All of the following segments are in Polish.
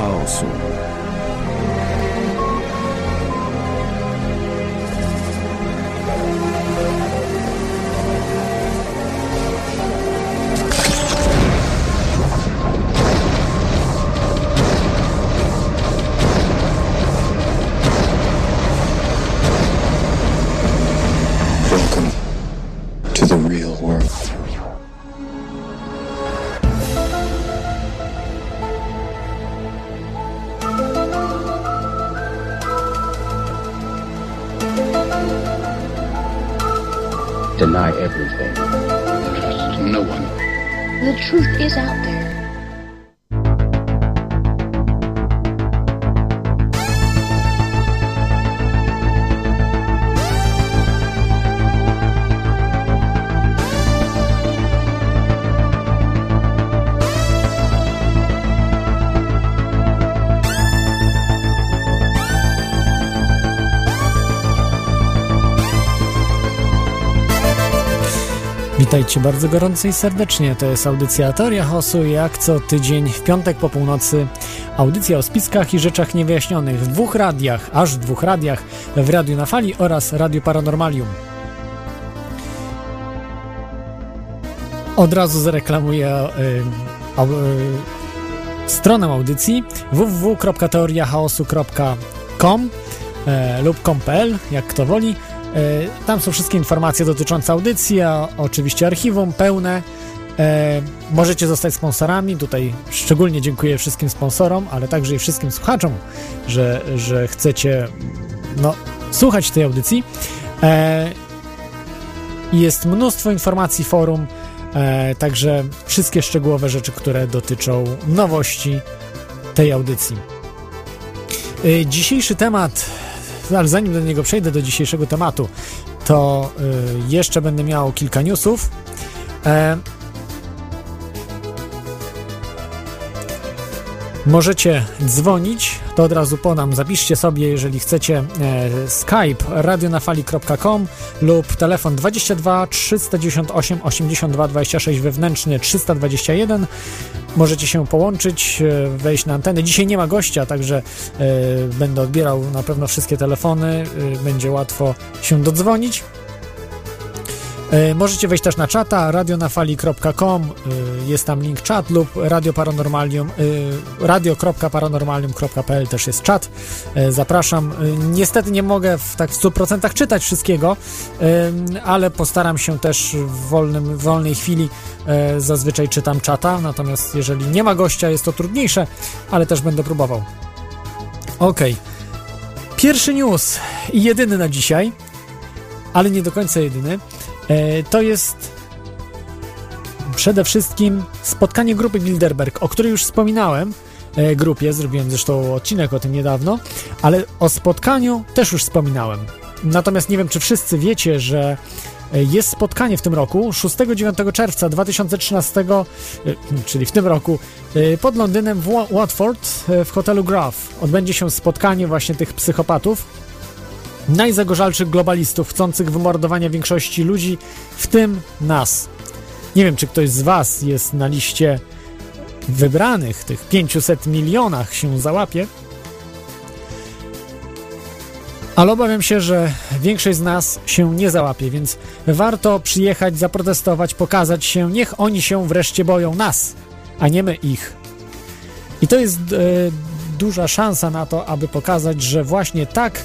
chaosu. Welcome Witajcie bardzo gorąco i serdecznie. To jest audycja Teoria Chaosu, jak co tydzień w piątek po północy. Audycja o spiskach i rzeczach niewyjaśnionych w dwóch radiach, aż w dwóch radiach, w Radiu na Fali oraz Radiu Paranormalium. Od razu zareklamuję y, y, stronę audycji www.teoriachaosu.com e, lub com.pl, jak kto woli. E, Tam są wszystkie informacje dotyczące audycji, a oczywiście archiwum pełne. E, możecie zostać sponsorami. Tutaj szczególnie dziękuję wszystkim sponsorom, ale także i wszystkim słuchaczom, że, że chcecie no, słuchać tej audycji. E, jest mnóstwo informacji forum, także wszystkie szczegółowe rzeczy, które dotyczą nowości tej audycji. Dzisiejszy temat ale zanim do niego przejdę, do dzisiejszego tematu, to y, jeszcze będę miał kilka newsów. E, możecie dzwonić, to od razu podam, zapiszcie sobie, jeżeli chcecie, e, skype radionafali.com lub telefon 22 398 82 26 wewnętrzny 321 możecie się połączyć, e, wejść na antenę. Dzisiaj nie ma gościa, także e, będę odbierał na pewno wszystkie telefony, e, będzie łatwo się dodzwonić. E, Możecie wejść też na czata radionafali.com, e, jest tam link czat lub Radio Paranormalium, e, radio.paranormalium.pl też jest czat. Zapraszam. Niestety nie mogę w, tak w 100% czytać wszystkiego, ale postaram się też w, wolnym, w wolnej chwili zazwyczaj czytam czata, natomiast jeżeli nie ma gościa jest to trudniejsze, ale też będę próbował. Ok. Pierwszy news i jedyny na dzisiaj, ale nie do końca jedyny. E, to jest przede wszystkim spotkanie grupy Bilderberg, o której już wspominałem. E, grupie, zrobiłem zresztą odcinek o tym niedawno, ale o spotkaniu też już wspominałem. Natomiast nie wiem, czy wszyscy wiecie, że e, jest spotkanie w tym roku, 6-9 czerwca 2013, e, czyli w tym roku, pod Londynem w Wa- Watford w hotelu Graf. Odbędzie się spotkanie właśnie tych psychopatów, najzagorzalszych globalistów, chcących wymordowania większości ludzi, w tym nas. Nie wiem, czy ktoś z Was jest na liście wybranych, tych 500 milionach się załapie, ale obawiam się, że większość z nas się nie załapie, więc warto przyjechać, zaprotestować, pokazać się. Niech oni się wreszcie boją nas, a nie my ich. I to jest e, duża szansa na to, aby pokazać, że właśnie tak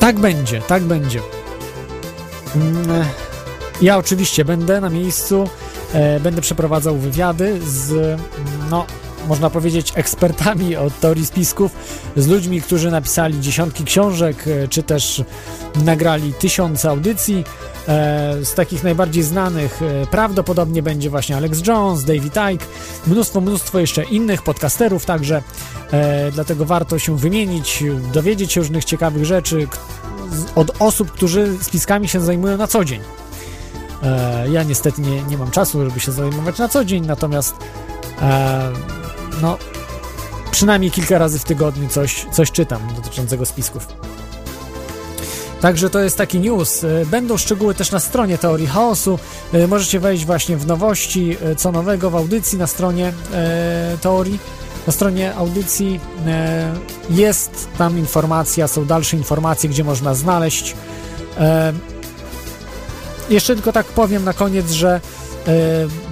tak będzie, tak będzie. Mm, Ja oczywiście będę na miejscu, e, będę przeprowadzał wywiady z, no, można powiedzieć, ekspertami od teorii spisków, z ludźmi, którzy napisali dziesiątki książek, e, czy też nagrali tysiące audycji. E, z takich najbardziej znanych e, prawdopodobnie będzie właśnie Alex Jones, David Icke, mnóstwo, mnóstwo jeszcze innych podcasterów, także e, dlatego warto się wymienić, dowiedzieć się różnych ciekawych rzeczy od osób, którzy spiskami się zajmują na co dzień. Ja niestety nie, nie mam czasu, żeby się zajmować na co dzień, natomiast no, przynajmniej kilka razy w tygodniu coś, coś czytam dotyczącego spisków. Także to jest taki news. E, będą szczegóły też na stronie Teorii Chaosu. E, możecie wejść właśnie w nowości, e, co nowego w audycji na stronie e, Teorii. Na stronie audycji e, jest tam informacja, są dalsze informacje, gdzie można znaleźć. E, jeszcze tylko tak powiem na koniec, że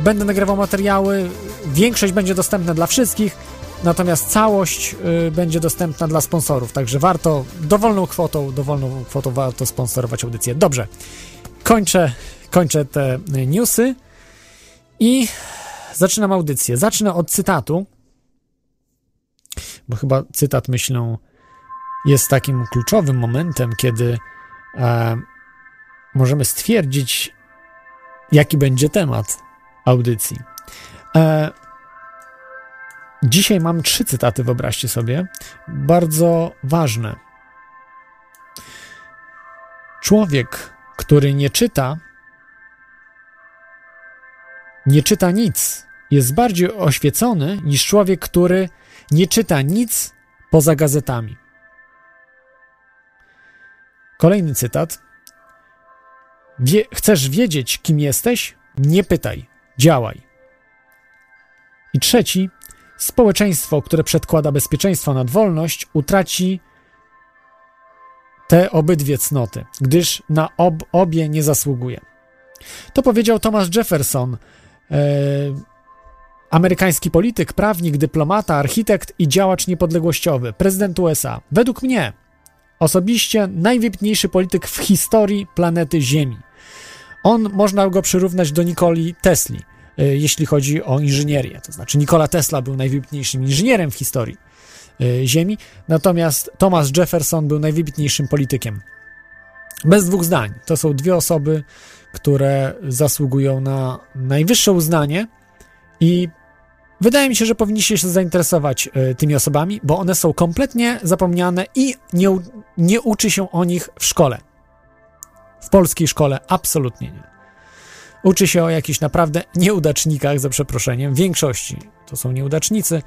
będę nagrywał materiały. Większość będzie dostępna dla wszystkich Natomiast całość y, będzie dostępna dla sponsorów, także warto dowolną kwotą, dowolną kwotą warto sponsorować audycję. Dobrze, kończę, kończę te newsy i zaczynam audycję. Zacznę od cytatu, bo chyba cytat, myślę, jest takim kluczowym momentem, kiedy e, możemy stwierdzić, jaki będzie temat audycji. E, Dzisiaj mam trzy cytaty, wyobraźcie sobie, bardzo ważne. Człowiek, który nie czyta, nie czyta nic, jest bardziej oświecony niż człowiek, który nie czyta nic poza gazetami. Kolejny cytat. Wie, chcesz wiedzieć, kim jesteś? Nie pytaj, działaj. I trzeci. Społeczeństwo, które przedkłada bezpieczeństwo nad wolność, utraci te obydwie cnoty, gdyż na ob obie nie zasługuje. To powiedział Thomas Jefferson, e, amerykański polityk, prawnik, dyplomata, architekt i działacz niepodległościowy, prezydent USA. Według mnie osobiście najwybitniejszy polityk w historii planety Ziemi. On można go przyrównać do Nikoli Tesli jeśli chodzi o inżynierię. To znaczy Nikola Tesla był najwybitniejszym inżynierem w historii e, Ziemi, natomiast Thomas Jefferson był najwybitniejszym politykiem. Bez dwóch zdań. To są dwie osoby, które zasługują na najwyższe uznanie i wydaje mi się, że powinniście się zainteresować e, tymi osobami, bo one są kompletnie zapomniane i nie, nie uczy się o nich w szkole. W polskiej szkole absolutnie nie. Uczy się o jakichś naprawdę nieudacznikach, za przeproszeniem. Większości to są nieudacznicy,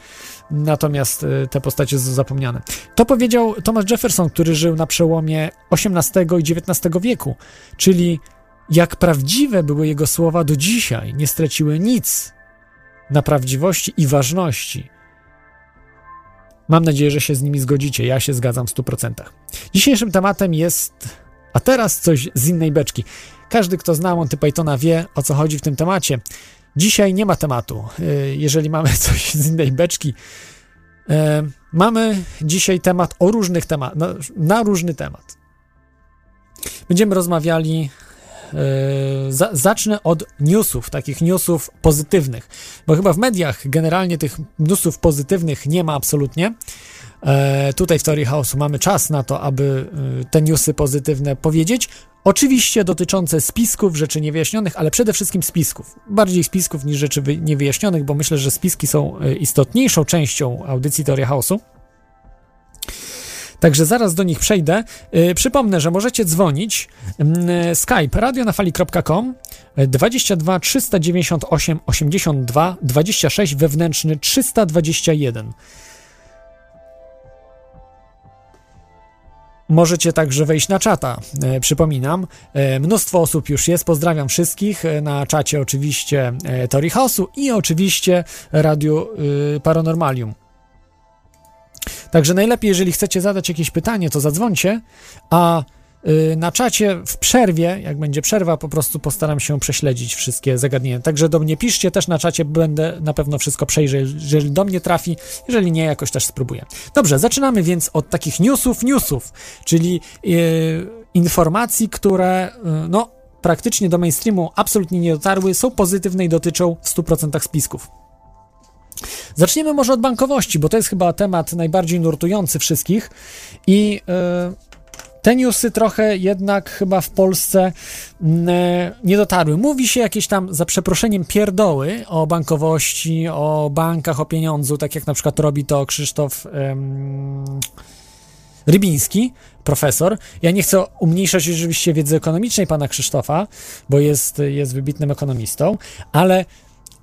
natomiast y, te postacie są zapomniane. To powiedział Thomas Jefferson, który żył na przełomie XVIII i XIX wieku, czyli jak prawdziwe były jego słowa do dzisiaj, nie straciły nic na prawdziwości i ważności. Mam nadzieję, że się z nimi zgodzicie. Ja się zgadzam w 100%. Dzisiejszym tematem jest, a teraz coś z innej beczki. Każdy, kto zna Monty Pythona wie, o co chodzi w tym temacie. Dzisiaj nie ma tematu. Y, jeżeli mamy coś z innej beczki, y, mamy dzisiaj temat o różnych tematach, na, na różny temat. Będziemy rozmawiali za, zacznę od newsów, takich newsów pozytywnych, bo chyba w mediach generalnie tych newsów pozytywnych nie ma absolutnie. E, tutaj w Teorii Chaosu mamy czas na to, aby e, te newsy pozytywne powiedzieć. Oczywiście dotyczące spisków, rzeczy niewyjaśnionych, ale przede wszystkim spisków. Bardziej spisków niż rzeczy niewyjaśnionych, bo myślę, że spiski są e, istotniejszą częścią audycji Teoria Chaosu. Także zaraz do nich przejdę. Yy, przypomnę, że możecie dzwonić skype radionafali.com 22 398 82 26 wewnętrzny 321. Możecie także wejść na czata, e, przypominam. E, mnóstwo osób już jest, pozdrawiam wszystkich. E, na czacie oczywiście Tori Chaosu i oczywiście Radio e, Paranormalium. Także najlepiej, jeżeli chcecie zadać jakieś pytanie, to zadzwońcie, a Y, na czacie w przerwie, jak będzie przerwa, po prostu postaram się prześledzić wszystkie zagadnienia. Także do mnie piszcie też na czacie, będę na pewno wszystko przejrzeć, jeżeli do mnie trafi, jeżeli nie, jakoś też spróbuję. Dobrze, zaczynamy więc od takich newsów, newsów, czyli yy, informacji, które, yy, no, praktycznie do mainstreamu absolutnie nie dotarły, są pozytywne i dotyczą w 100% spisków. Zaczniemy może od bankowości, bo to jest chyba temat najbardziej nurtujący wszystkich i yy, te newsy trochę jednak chyba w Polsce mm, e, nie dotarły. Mówi się jakieś tam, za przeproszeniem, pierdoły o bankowości, o bankach, o pieniądzu, tak jak na przykład robi to Krzysztof um, Rybiński, profesor. Ja nie chcę umniejszać oczywiście wiedzy ekonomicznej pana Krzysztofa, bo jest, jest wybitnym ekonomistą, ale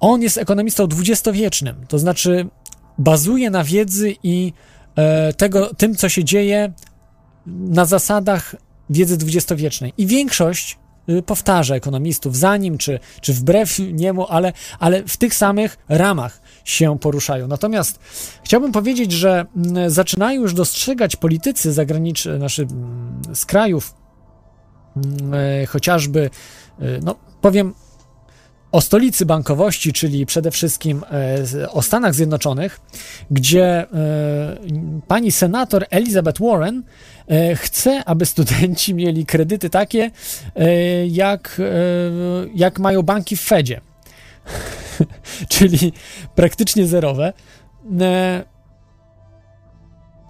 on jest ekonomistą dwudziestowiecznym, to znaczy bazuje na wiedzy i e, tego, tym, co się dzieje na zasadach wiedzy dwudziestowiecznej. I większość y, powtarza ekonomistów za nim, czy, czy wbrew niemu, ale, ale w tych samych ramach się poruszają. Natomiast chciałbym powiedzieć, że mm, zaczynają już dostrzegać politycy zagraniczni, naszy mm, z krajów, mm, e, chociażby, e, no powiem, o stolicy bankowości, czyli przede wszystkim e, o Stanach Zjednoczonych, gdzie pani senator Elizabeth Warren chce, aby studenci mieli kredyty takie, jak, jak mają banki w Fedzie. czyli praktycznie zerowe. E,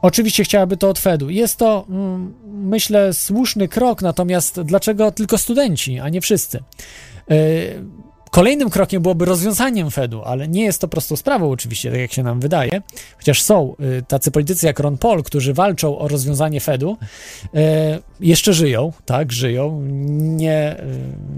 oczywiście chciałaby to od Fedu. Jest to, mm, myślę, słuszny krok, natomiast dlaczego tylko studenci, a nie wszyscy? Kolejnym krokiem byłoby rozwiązaniem Fedu, ale nie jest to prostą sprawą oczywiście, tak jak się nam wydaje, chociaż są y, tacy politycy jak Ron Paul, którzy walczą o rozwiązanie Fedu, y, jeszcze żyją, tak, żyją, nie, y,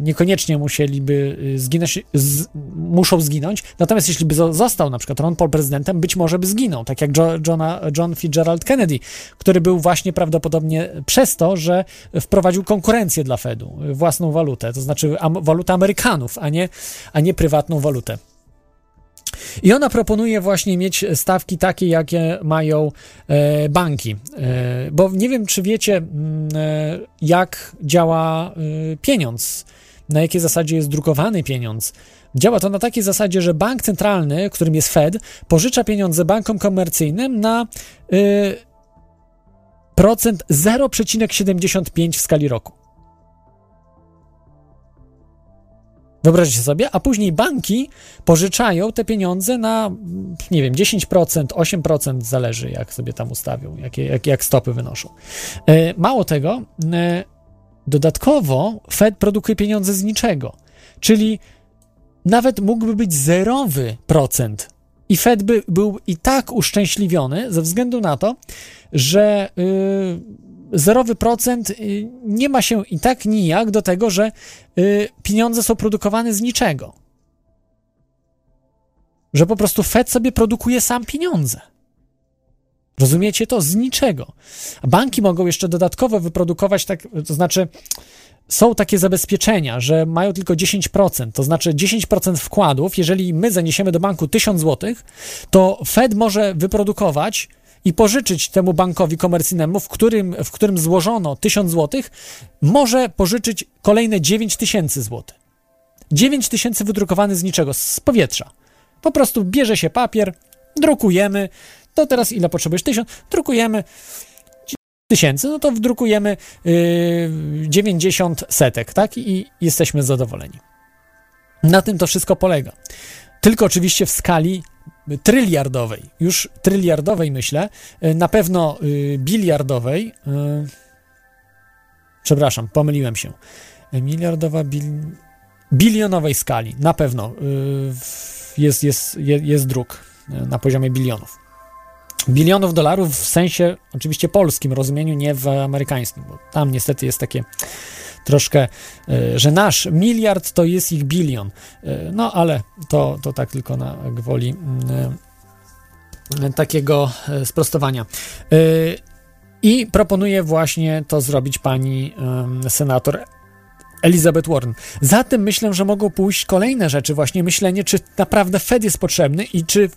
niekoniecznie musieliby zginąć, z, muszą zginąć, natomiast jeśli by został na przykład Ron Paul prezydentem, być może by zginął, tak jak jo, Johna, John Fitzgerald Kennedy, który był właśnie prawdopodobnie przez to, że wprowadził konkurencję dla Fedu, własną walutę, to znaczy am, walutę Amerykanów, a nie a nie prywatną walutę. I ona proponuje właśnie mieć stawki takie, jakie mają e, banki. E, bo nie wiem, czy wiecie, mm, e, jak działa e, pieniądz, na jakiej zasadzie jest drukowany pieniądz. Działa to na takiej zasadzie, że bank centralny, którym jest Fed, pożycza pieniądze bankom komercyjnym na e, procent 0,75 w skali roku. Wyobraźcie sobie, a później banki pożyczają te pieniądze na, nie wiem, 10%, 8%, zależy jak sobie tam ustawią, jakie, jak, jak stopy wynoszą. E, mało tego, e, dodatkowo Fed produkuje pieniądze z niczego, czyli nawet mógłby być zerowy procent i Fed by był i tak uszczęśliwiony ze względu na to, że yy, zerowy procent y, nie ma się i tak nijak do tego, że y, pieniądze są produkowane z niczego. Że po prostu Fed sobie produkuje sam pieniądze. Rozumiecie to? Z niczego. A banki mogą jeszcze dodatkowo wyprodukować, tak, to znaczy są takie zabezpieczenia, że mają tylko 10%, to znaczy 10% wkładów, jeżeli my zaniesiemy do banku 1000 zł, to Fed może wyprodukować i pożyczyć temu bankowi komercyjnemu, w którym, w którym złożono 1000 zł, może pożyczyć kolejne 9000 zł. 9 tysięcy wydrukowany z niczego, z powietrza. Po prostu bierze się papier, drukujemy, to teraz ile potrzebujesz? 1000, drukujemy tysięcy, no to wdrukujemy yy, 90 setek, tak? I jesteśmy zadowoleni. Na tym to wszystko polega. Tylko oczywiście w skali tryliardowej, już tryliardowej myślę, y, na pewno y, biliardowej, y, przepraszam, pomyliłem się, miliardowa, bil, bilionowej skali, na pewno jest, jest, jest, jest druk na poziomie bilionów. Bilionów dolarów w sensie oczywiście polskim rozumieniu, nie w amerykańskim, bo tam niestety jest takie troszkę, e, że nasz miliard to jest ich bilion. E, no ale to, to tak tylko na gwoli mm, e, takiego sprostowania. I proponuje właśnie to zrobić pani senator Elizabeth Warren. Zatem myślę, że mogą pójść kolejne rzeczy, właśnie myślenie, czy naprawdę Fed jest potrzebny i czy,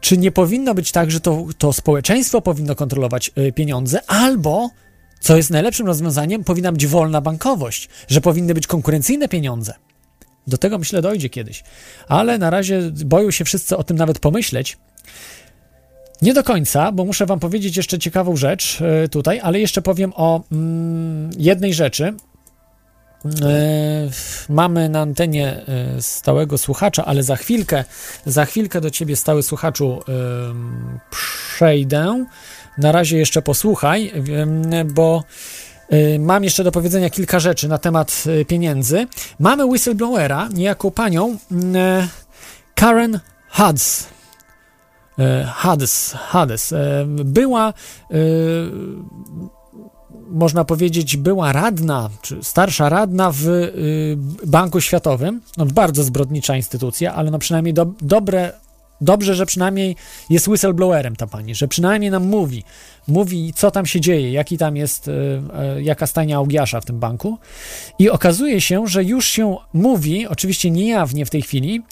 czy nie powinno być tak, że to, to społeczeństwo powinno kontrolować pieniądze, albo co jest najlepszym rozwiązaniem, powinna być wolna bankowość, że powinny być konkurencyjne pieniądze. Do tego myślę dojdzie kiedyś. Ale na razie boją się wszyscy o tym nawet pomyśleć. Nie do końca, bo muszę Wam powiedzieć jeszcze ciekawą rzecz e, tutaj, ale jeszcze powiem o mm, jednej rzeczy. E, mamy na antenie e, stałego słuchacza, ale za chwilkę, za chwilkę do ciebie stały słuchaczu przejdę. Na razie jeszcze posłuchaj, bo y, mam jeszcze do powiedzenia kilka rzeczy na temat y, pieniędzy. Mamy whistleblowera, niejaką panią y, Karen Hudds. Hades, Hades. Była, można powiedzieć, była radna, czy starsza radna w Banku Światowym. No, bardzo zbrodnicza instytucja, ale no przynajmniej do, dobre dobrze, że przynajmniej jest whistleblowerem ta pani, że przynajmniej nam mówi, mówi co tam się dzieje, jaki tam jest, y, y, jaka stajnia Augiasza w tym banku i okazuje się, że już się mówi, oczywiście niejawnie w tej chwili,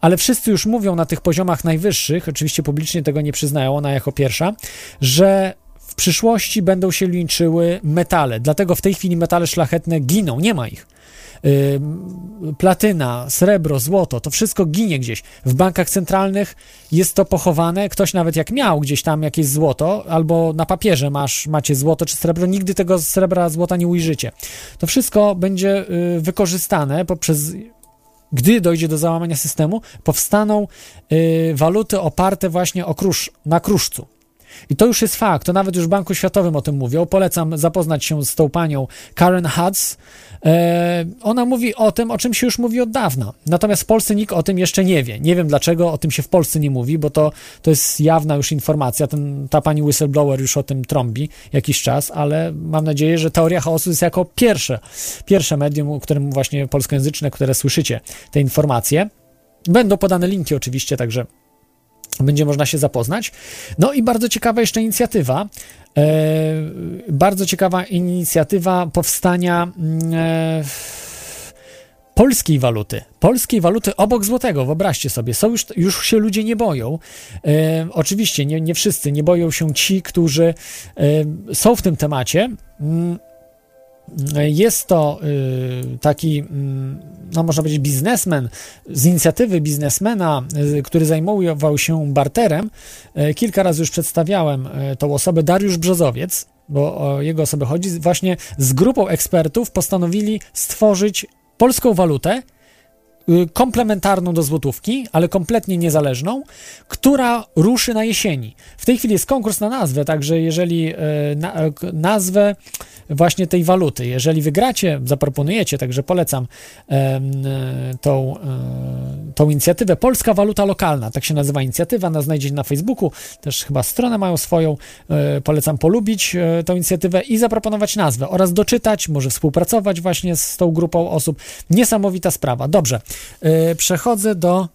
ale wszyscy już mówią na tych poziomach najwyższych, oczywiście publicznie tego nie przyznają, ona jako pierwsza, że w przyszłości będą się liczyły metale. Dlatego w tej chwili metale szlachetne giną, nie ma ich. Platyna, srebro, złoto, to wszystko ginie gdzieś. W bankach centralnych jest to pochowane. Ktoś nawet jak miał gdzieś tam jakieś złoto, albo na papierze masz, macie złoto czy srebro, nigdy tego srebra, złota nie ujrzycie. To wszystko będzie y, wykorzystane poprzez gdy dojdzie do załamania systemu, powstaną y, waluty oparte właśnie o krusz, na kruszcu. I to już jest fakt, to nawet już w Banku Światowym o tym mówią. Polecam zapoznać się z tą panią Karen Hutz. E, ona mówi o tym, o czym się już mówi od dawna. Natomiast w Polsce nikt o tym jeszcze nie wie. Nie wiem dlaczego o tym się w Polsce nie mówi, bo to, to jest jawna już informacja. Ten, ta pani whistleblower już o tym trąbi jakiś czas, ale mam nadzieję, że teoria chaosu jest jako pierwsze, pierwsze medium, którym właśnie polskojęzyczne, które słyszycie te informacje. Będą podane linki oczywiście, także będzie można się zapoznać. No i bardzo ciekawa jeszcze inicjatywa. E, bardzo ciekawa inicjatywa powstania mm, e, polskiej waluty. Polskiej waluty obok złotego, wyobraźcie sobie. Są już, już się ludzie nie boją. E, oczywiście nie, nie wszyscy, nie boją się ci, którzy e, są w tym temacie. Jest to y, taki, mm, no można powiedzieć, biznesmen z inicjatywy biznesmena, y, który zajmował się barterem. Y, kilka razy już przedstawiałem tą osobę, Dariusz Brzozowiec, bo o jego osobę chodzi. Właśnie z grupą ekspertów postanowili stworzyć polską walutę, komplementarną do złotówki, ale kompletnie niezależną, która ruszy na jesieni. W tej chwili jest konkurs na nazwę, także jeżeli na, nazwę właśnie tej waluty. Jeżeli wygracie, zaproponujecie, także polecam tą, tą inicjatywę. Polska Waluta Lokalna, tak się nazywa inicjatywa, na znajdziecie na Facebooku, też chyba stronę mają swoją. Polecam polubić tą inicjatywę i zaproponować nazwę oraz doczytać, może współpracować właśnie z tą grupą osób. Niesamowita sprawa. Dobrze, przechodzę do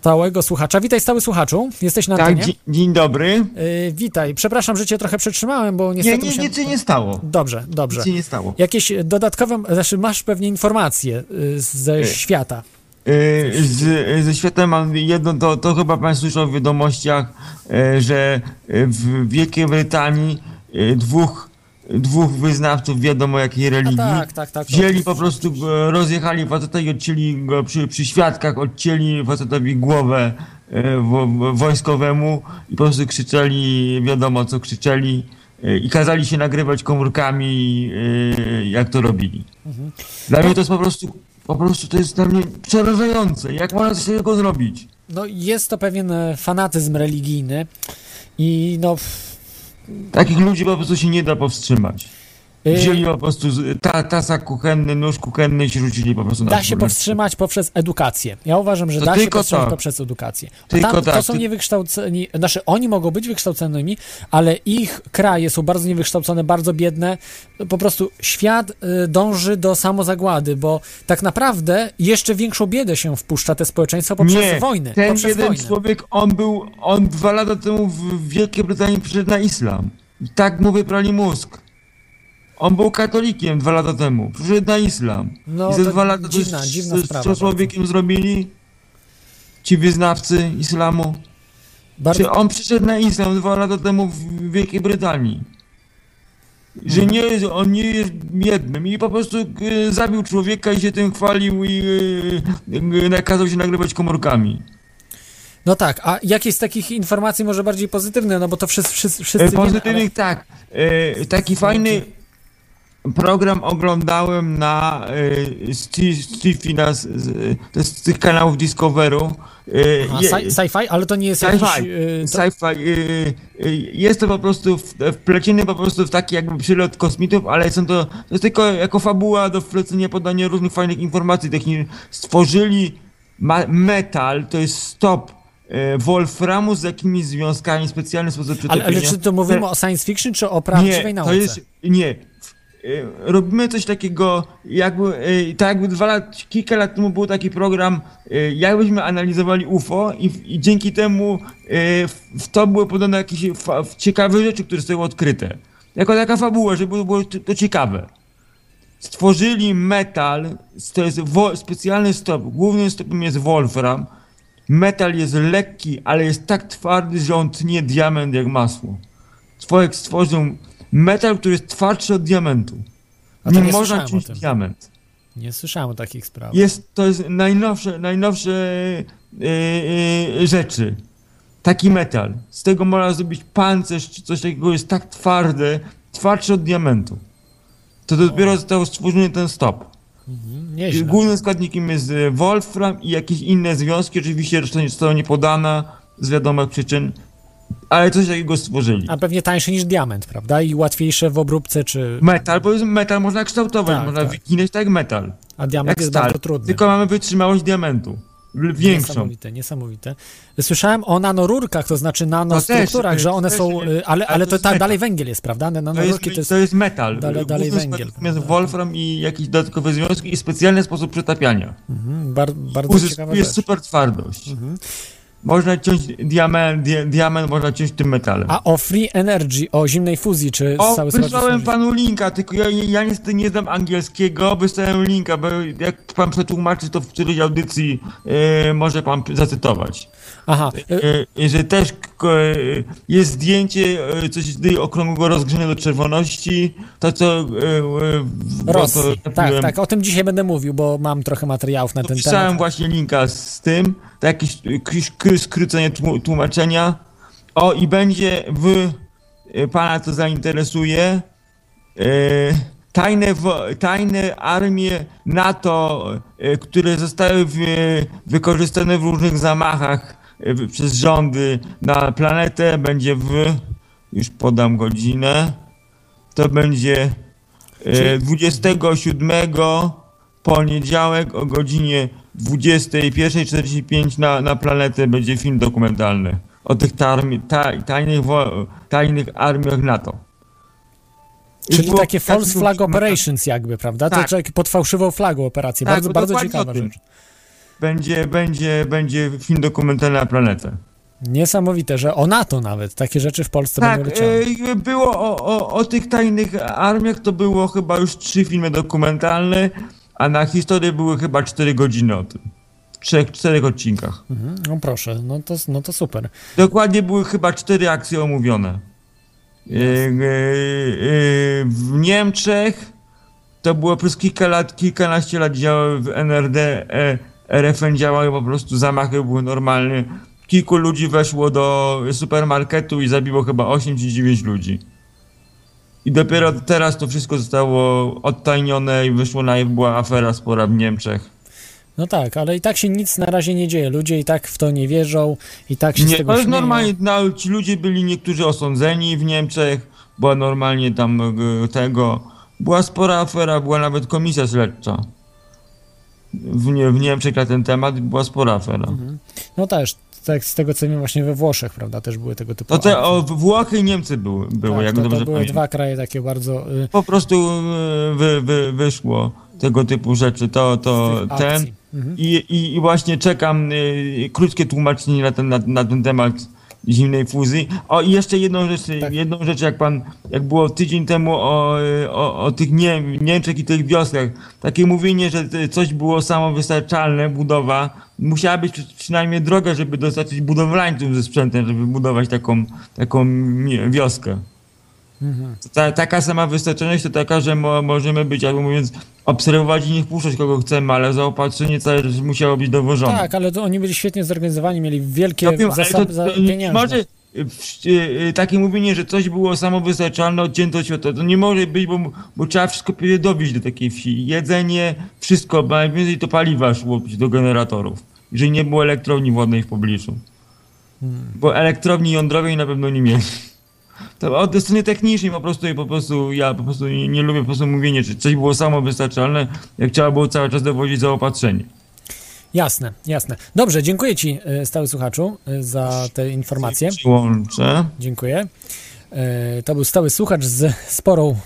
stałego słuchacza. Witaj, stały słuchaczu. Jesteś na tak. Dzień, dzień dobry. Yy, witaj. Przepraszam, że cię trochę przetrzymałem, bo niestety... Nie, nie, musiałem... nic się nie stało. Dobrze, dobrze. Nic nie stało. Jakieś dodatkowe... Znaczy, masz pewnie informacje ze yy. świata. Yy, z, ze świata mam jedno, to, to chyba pan słyszał w wiadomościach, że w Wielkiej Brytanii dwóch dwóch wyznawców wiadomo jakiej religii. tak, tak, tak. Wzięli po prostu, rozjechali faceta i odcięli go przy, przy świadkach, odcięli facetowi głowę e, wo, wojskowemu i po prostu krzyczeli, wiadomo co krzyczeli e, i kazali się nagrywać komórkami, e, jak to robili. Mhm. Dla mnie to jest po prostu, po prostu to jest dla mnie przerażające. Jak można coś takiego zrobić? No jest to pewien fanatyzm religijny i no Takich ludzi po prostu się nie da powstrzymać. Wzięli po prostu ta, tasak kuchenny, nóż kuchenny i się rzucili po prostu na Da się powstrzymać poprzez edukację. Ja uważam, że to da się powstrzymać tak. poprzez edukację. Tylko Tam, tak. To są niewykształceni, znaczy oni mogą być wykształconymi, ale ich kraje są bardzo niewykształcone, bardzo biedne. Po prostu świat y, dąży do samozagłady, bo tak naprawdę jeszcze większą biedę się wpuszcza te społeczeństwa poprzez Nie, wojny. ten poprzez jeden wojnę. człowiek, on był, on dwa lata temu w Wielkiej Brytanii przyszedł na islam. I tak mu wyprali mózg. On był katolikiem dwa lata temu. Przyszedł na islam. No, I za dwa lata dziwna, to, dziwna to, sprawa co człowiekiem zrobili? Ci wyznawcy islamu. Bardzo... Czy on przyszedł na islam dwa lata temu w Wielkiej Brytanii. Że Mhm. nie, jest- on nie jest jednym i po prostu e, zabił człowieka i się tym chwalił i e, nakazał się nagrywać komórkami. No tak, a jakieś z takich informacji może bardziej pozytywne, no bo to wszyscy, wszyscy, wszyscy E, wiemy, ale- Pozytywnych tak. E, taki fajny program oglądałem na Stiffy, na, z- to tych kanałów Discoveru. Aha, sci- sci-fi, ale to nie jest Sci-fi, jakiś... y, to... sci-fi. Jest to po prostu wpleciony po prostu w taki jakby przylot kosmitów, ale są to, to jest tylko jako fabuła do wplecenia podania różnych fajnych informacji technicznych. Stworzyli metal, to jest stop Wolframu z jakimiś związkami, specjalny sposób Ale, ale czy to mówimy o science fiction, czy o prawdziwej nie, nauce? to jest, nie. W- robimy coś takiego, jakby, y, tak jakby dwa lat, kilka lat temu był taki program, y, jakbyśmy analizowali UFO i, i dzięki temu y, w, to były podane jakieś ciekawe rzeczy, które zostały odkryte. Jako taka fabuła, żeby było to, ciekawe. Stworzyli metal, to jest specjalny stop, głównym stopem jest wolfram. Metal jest lekki, ale jest tak twardy, że on tnie diament jak masło. Człowiek stworzył metal, który jest twardszy od diamentu. A to nie nie można o ciąć diament. Nie słyszałem o takich sprawach. Jest, to jest najnowsze, najnowsze yy, yy, rzeczy. Taki metal. Z tego można zrobić pancerz czy coś takiego, jest tak twarde, twardszy od diamentu. To dopiero został stworzony ten stop. Mhm. Głównym składnikiem jest e, wolfram i jakieś inne związki, oczywiście reszta nie została nie podana z wiadomych przyczyn, ale coś takiego stworzyli. A pewnie tańsze niż diament, prawda? I łatwiejsze w obróbce, czy... Metal, bo metal można kształtować, Tak, można tak. wyginać tak jak metal. A diament Jak jest stal. bardzo trudny. Tylko mamy wytrzymałość diamentu. Większą. Niesamowite, niesamowite. Słyszałem o nanorurkach, to znaczy nanostrukturach, też, że one też, są, y, ale, Ale to to tak dalej węgiel jest, prawda? To jest, Nanorurki to jest... to jest metal. dalej- dalej węgiel, prawda? wolfram i jakieś dodatkowe związki i specjalny sposób przetapiania. Mhm, bar, bardzo Uzyskuje. Mhm. super twardość. Można ciąć diament, di, diament można ciąć tym metalem. A o Free Energy, o zimnej fuzji, czy O, cały wysłałem panu linka, tylko ja, ja niestety nie znam angielskiego, wysłałem linka, bo jak pan przetłumaczy, to w którejś audycji e, może pan zacytować. Aha, y, E, że też e, jest zdjęcie e, coś z okrągłego rozgrzenia do czerwoności, to co... E, e, Rosji. to Tak, tak, o tym dzisiaj będę mówił, bo mam trochę materiałów na ten temat. właśnie linka z tym, to jakieś, jakieś skrócenie tłu- tłumaczenia. O, i będzie w e, pana to zainteresuje. E, tajne, tajne armie NATO, e, które zostały wykorzystane w różnych zamachach e, przez rządy na planetę, będzie w. Już podam godzinę. To będzie e, Czyli- 27 poniedziałek o godzinie 21.45 na, na planetę będzie film dokumentalny o tych tarmi, ta, tajnych, wo- tajnych armiach NATO. Czyli było- takie false flag operations jakby, prawda? To Tak. tak. pod fałszywą flagą operacje. Tak, bardzo bardzo ciekawa rzecz. Będzie, będzie, będzie film dokumentalny na planetę. Niesamowite, że o NATO nawet. Takie rzeczy w Polsce Tak, będą leciały. e, było o, o, o tych tajnych armiach, to było chyba już trzy filmy dokumentalne, a na historię były chyba cztery godziny o tym. W trzech, czterech odcinkach. Mhm, no proszę, no to, no to super. Dokładnie były chyba cztery akcje omówione. E, e, e, w Niemczech to było przez kilka lat, kilkanaście lat działały w NRD, RFN działały po prostu, zamachy były normalne. Kilku ludzi weszło do supermarketu i zabiło chyba 8 czy 9 ludzi. I dopiero teraz to wszystko zostało odtajnione i wyszło na była afera spora w Niemczech. No tak, ale i tak się nic na razie nie dzieje. Ludzie i tak w to nie wierzą, i tak się z Nie, tego to jest śmieją. normalnie, no, ci ludzie byli niektórzy osądzeni w Niemczech, była normalnie tam e, tego, była spora afera, była nawet komisja śledcza. W, nie, w Niemczech na ten temat była spora afera. No też, tak z tego co wiem właśnie we Włoszech, prawda, też były tego typu To te, o, Włochy i Niemcy były, były tak, jak to, dobrze to były pamiętam. dwa kraje takie bardzo... Y, Po prostu e, wy, wy, wyszło tego typu rzeczy, to, to ten. Mhm. I, i, I właśnie czekam y, krótkie tłumaczenie na ten, na, na ten temat zimnej fuzji. O i jeszcze jedną rzecz, Tak. jedną rzecz jak pan, jak było tydzień temu o, o, o tych nie, Niemczech i tych wioskach, takie mówienie, że coś było samowystarczalne, budowa, musiała być przy- przynajmniej droga, żeby dostarczyć budowlańców ze sprzętem, żeby budować taką, taką wioskę. Mhm. Ta, taka sama wystarczalność to taka, że mo, możemy być, jakby mówiąc, obserwować i nie wpuszczać kogo chcemy, ale zaopatrzenie całe musiało być dowożone. Tak, ale to oni byli świetnie zorganizowani, mieli wielkie ale zasoby za to pieniężne. może y, y, y, takie mówienie, że coś było samowystarczalne, odcięte od świata, to nie może być, bo, bo trzeba wszystko dowieść do takiej wsi. Jedzenie, wszystko, bo najwięcej to paliwa szło do generatorów. Jeżeli nie było elektrowni wodnej w pobliżu. Hmm. Bo elektrowni jądrowej na pewno nie mieli. To od strony technicznej po prostu, po prostu ja po prostu nie, nie lubię po prostu mówienia, że coś było samowystarczalne, jak trzeba było cały czas dowozić zaopatrzenie. Jasne, jasne. Dobrze, dziękuję Ci, y, stały słuchaczu, y, za te informacje. Przyłączę. Dziękuję. E, To był stały słuchacz z sporą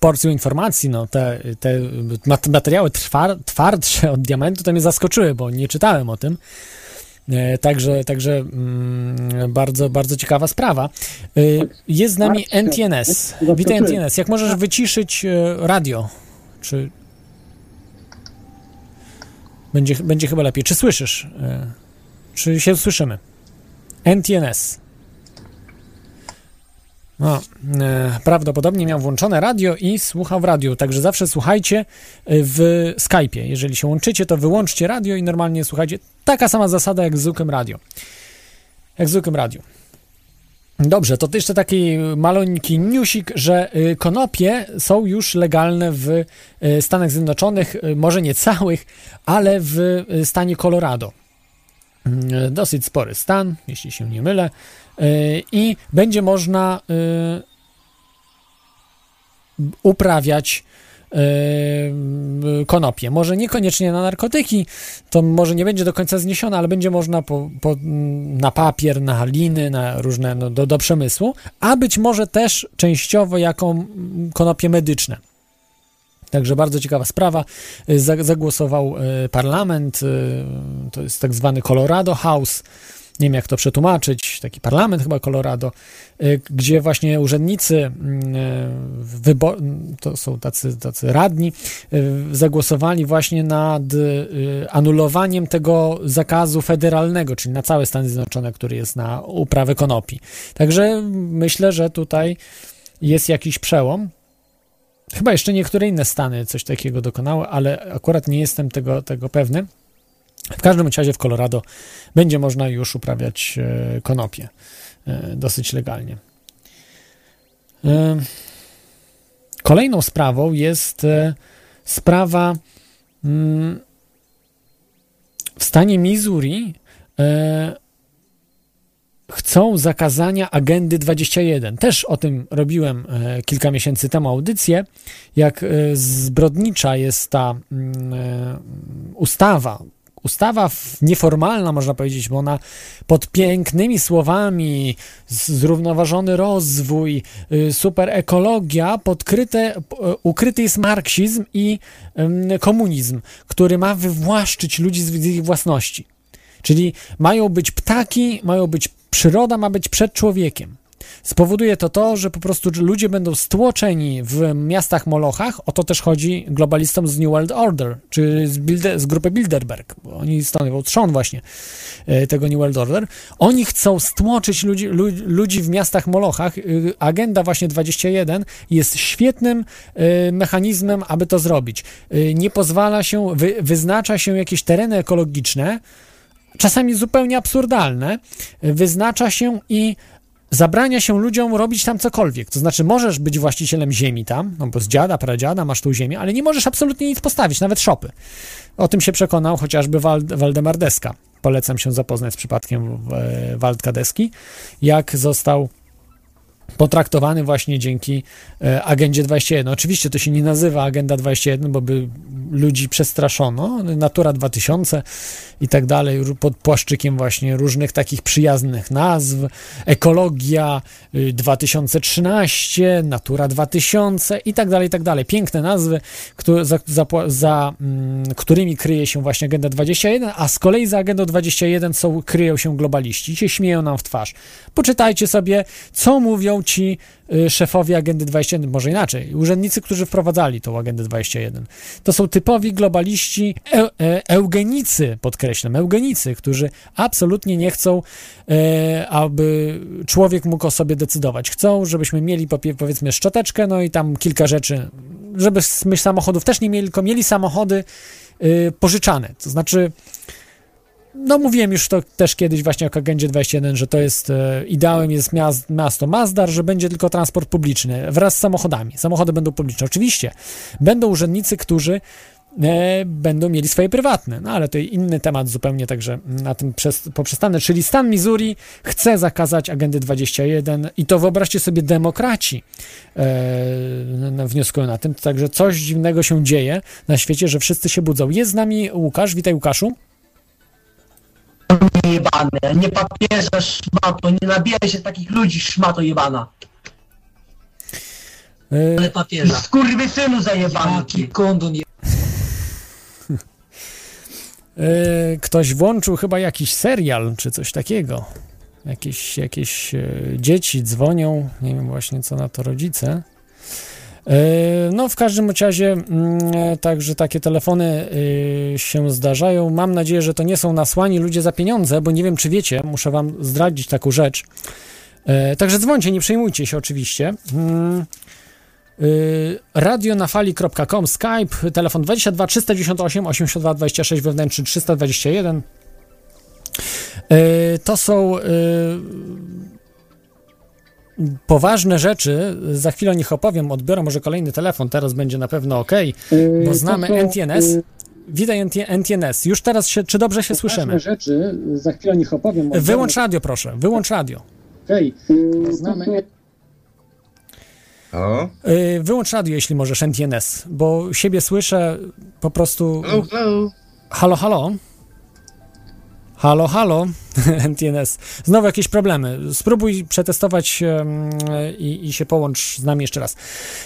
porcją informacji. No, te, te mat- materiały twardsze od diamentu to mnie zaskoczyły, bo nie czytałem o tym. E, Także, także mm, bardzo, bardzo ciekawa sprawa. E, Jest z nami NTNS. Witaj NTNS. Jak możesz wyciszyć e, radio? Czy będzie, będzie chyba lepiej? Czy słyszysz? Czy się słyszymy? NTNS. No, e, prawdopodobnie miał włączone radio i słuchał w radiu, także zawsze słuchajcie w Skype'ie. Jeżeli się łączycie, to wyłączcie radio i normalnie słuchajcie. Taka sama zasada jak z zwykłym radio. Jak z zwykłym radio. Dobrze, to jeszcze taki malońki newsik, że y, konopie są już legalne w y, Stanach Zjednoczonych, y, może nie całych, ale w stanie Colorado. Mm, Dosyć spory stan, jeśli się nie mylę. I będzie można uprawiać konopie. Może niekoniecznie na narkotyki, to może nie będzie do końca zniesione, ale będzie można po, po, na papier, na liny, na różne, no, do, do przemysłu, a być może też częściowo jako konopie medyczne. Także bardzo ciekawa sprawa. Za- Zagłosował y, parlament, to jest tak zwany Colorado House, nie wiem jak to przetłumaczyć, taki parlament chyba Colorado, y, gdzie właśnie urzędnicy, mm, y, to są tacy, tacy radni, y, zagłosowali właśnie nad anulowaniem tego zakazu federalnego, czyli na całe Stany Zjednoczone, który jest na uprawę konopi. Także myślę, że tutaj jest jakiś przełom. Chyba jeszcze niektóre inne stany coś takiego dokonały, ale akurat nie jestem tego, tego pewny. W każdym razie w Colorado będzie można już uprawiać e, konopie e, dosyć legalnie. E, Kolejną sprawą jest sprawa mm, w stanie Missouri chcą zakazania agendy 21. Też o tym robiłem kilka miesięcy temu audycję, jak zbrodnicza jest ta mm, ustawa. Ustawa nieformalna, można powiedzieć, bo ona pod pięknymi słowami, zrównoważony rozwój, y, super ekologia, podkryte, p- ukryty jest marksizm i komunizm, który ma wywłaszczyć ludzi z ich własności. Czyli mają być ptaki, mają być przyroda, ma być przed człowiekiem. Spowoduje to to, że po prostu ludzie będą stłoczeni w miastach Molochach. O to też chodzi globalistom z New World Order, czy z, Bilde, z grupy Bilderberg, bo oni stanowią trzon właśnie e, tego New World Order. Oni chcą stłoczyć ludzi, lu, ludzi w miastach Molochach. Y, Agenda właśnie 21 jest świetnym y, mechanizmem, aby to zrobić. Y, Nie pozwala się, wy, wyznacza się jakieś tereny ekologiczne, czasami zupełnie absurdalne, wyznacza się i zabrania się ludziom robić tam cokolwiek. To znaczy, możesz być właścicielem ziemi tam, no bo z dziada, pradziada masz tą ziemię, ale nie możesz absolutnie nic postawić, nawet szopy. O tym się przekonał chociażby Wald Waldemar Deska. Polecam się zapoznać z przypadkiem e, Waldka Deski, jak został potraktowany właśnie dzięki e, Agendzie 21. Oczywiście to się nie nazywa Agenda 21, bo by ludzi przestraszono. Natura 2000 i tak dalej, pod płaszczykiem właśnie różnych takich przyjaznych nazw. Ekologia y, 2013, Natura 2000 i tak dalej, i tak dalej. Piękne nazwy, za, za, za mm, którymi kryje się właśnie Agenda 21, a z kolei za Agendą 21 są, kryją się globaliści się śmieją nam w twarz. Poczytajcie sobie, co mówią ci y, szefowie Agendy 21, może inaczej, urzędnicy, którzy wprowadzali tą Agendę 21. To są typowi globaliści, e, e, eugenicy, podkreślam, eugenicy, którzy absolutnie nie chcą, e, aby człowiek mógł o sobie decydować. Chcą, żebyśmy mieli powiedzmy szczoteczkę, no i tam kilka rzeczy, żebyśmy samochodów też nie mieli, tylko mieli samochody y, pożyczane. To znaczy, no mówiłem już to też kiedyś właśnie o Agendzie 21, że to jest e, ideałem jest miast, miasto Mazdar, że będzie tylko transport publiczny wraz z samochodami. Samochody będą publiczne. Oczywiście będą urzędnicy, którzy e, będą mieli swoje prywatne, no ale to inny temat zupełnie, także na tym przez, poprzestanę. Czyli stan Missouri chce zakazać Agendy 21 i to wyobraźcie sobie demokraci e, wnioskują na tym, także coś dziwnego się dzieje na świecie, że wszyscy się budzą. Jest z nami Łukasz, witaj Łukaszu. Jebane, nie papieża szmato, nie nabieraj się takich ludzi szmato jebana. E, papieża. Skurwysynu zajebany. Jaki kondon je... e, ktoś włączył chyba jakiś serial czy coś takiego. Jakieś, jakieś e, dzieci dzwonią, nie wiem właśnie co na to rodzice. E, No, w każdym razie, mm, e, także takie telefony e, się zdarzają. Mam nadzieję, że to nie są nasłani ludzie za pieniądze, bo nie wiem, czy wiecie, muszę wam zdradzić taką rzecz. Także dzwońcie, nie przejmujcie się oczywiście. Mm, y, radionafali.com, Skype, telefon 22 398 82 26, wewnętrzny 321. Y, To są poważne rzeczy. Za chwilę o nich opowiem. Odbiorę może kolejny telefon. Teraz będzie na pewno ok, bo znamy NTNS. Witaj NT NTNS. Już teraz się, czy dobrze się słyszymy? rzeczy, za chwilę o nich opowiem. Wyłącz radio, proszę. Wyłącz radio. Okej, znamy Halo? Y, Wyłącz radio, jeśli możesz, NTNS, bo siebie słyszę po prostu. Hello, hello. Halo, halo. Halo, halo, NTNS. Znowu jakieś problemy. Spróbuj przetestować i, i się połącz z nami jeszcze raz.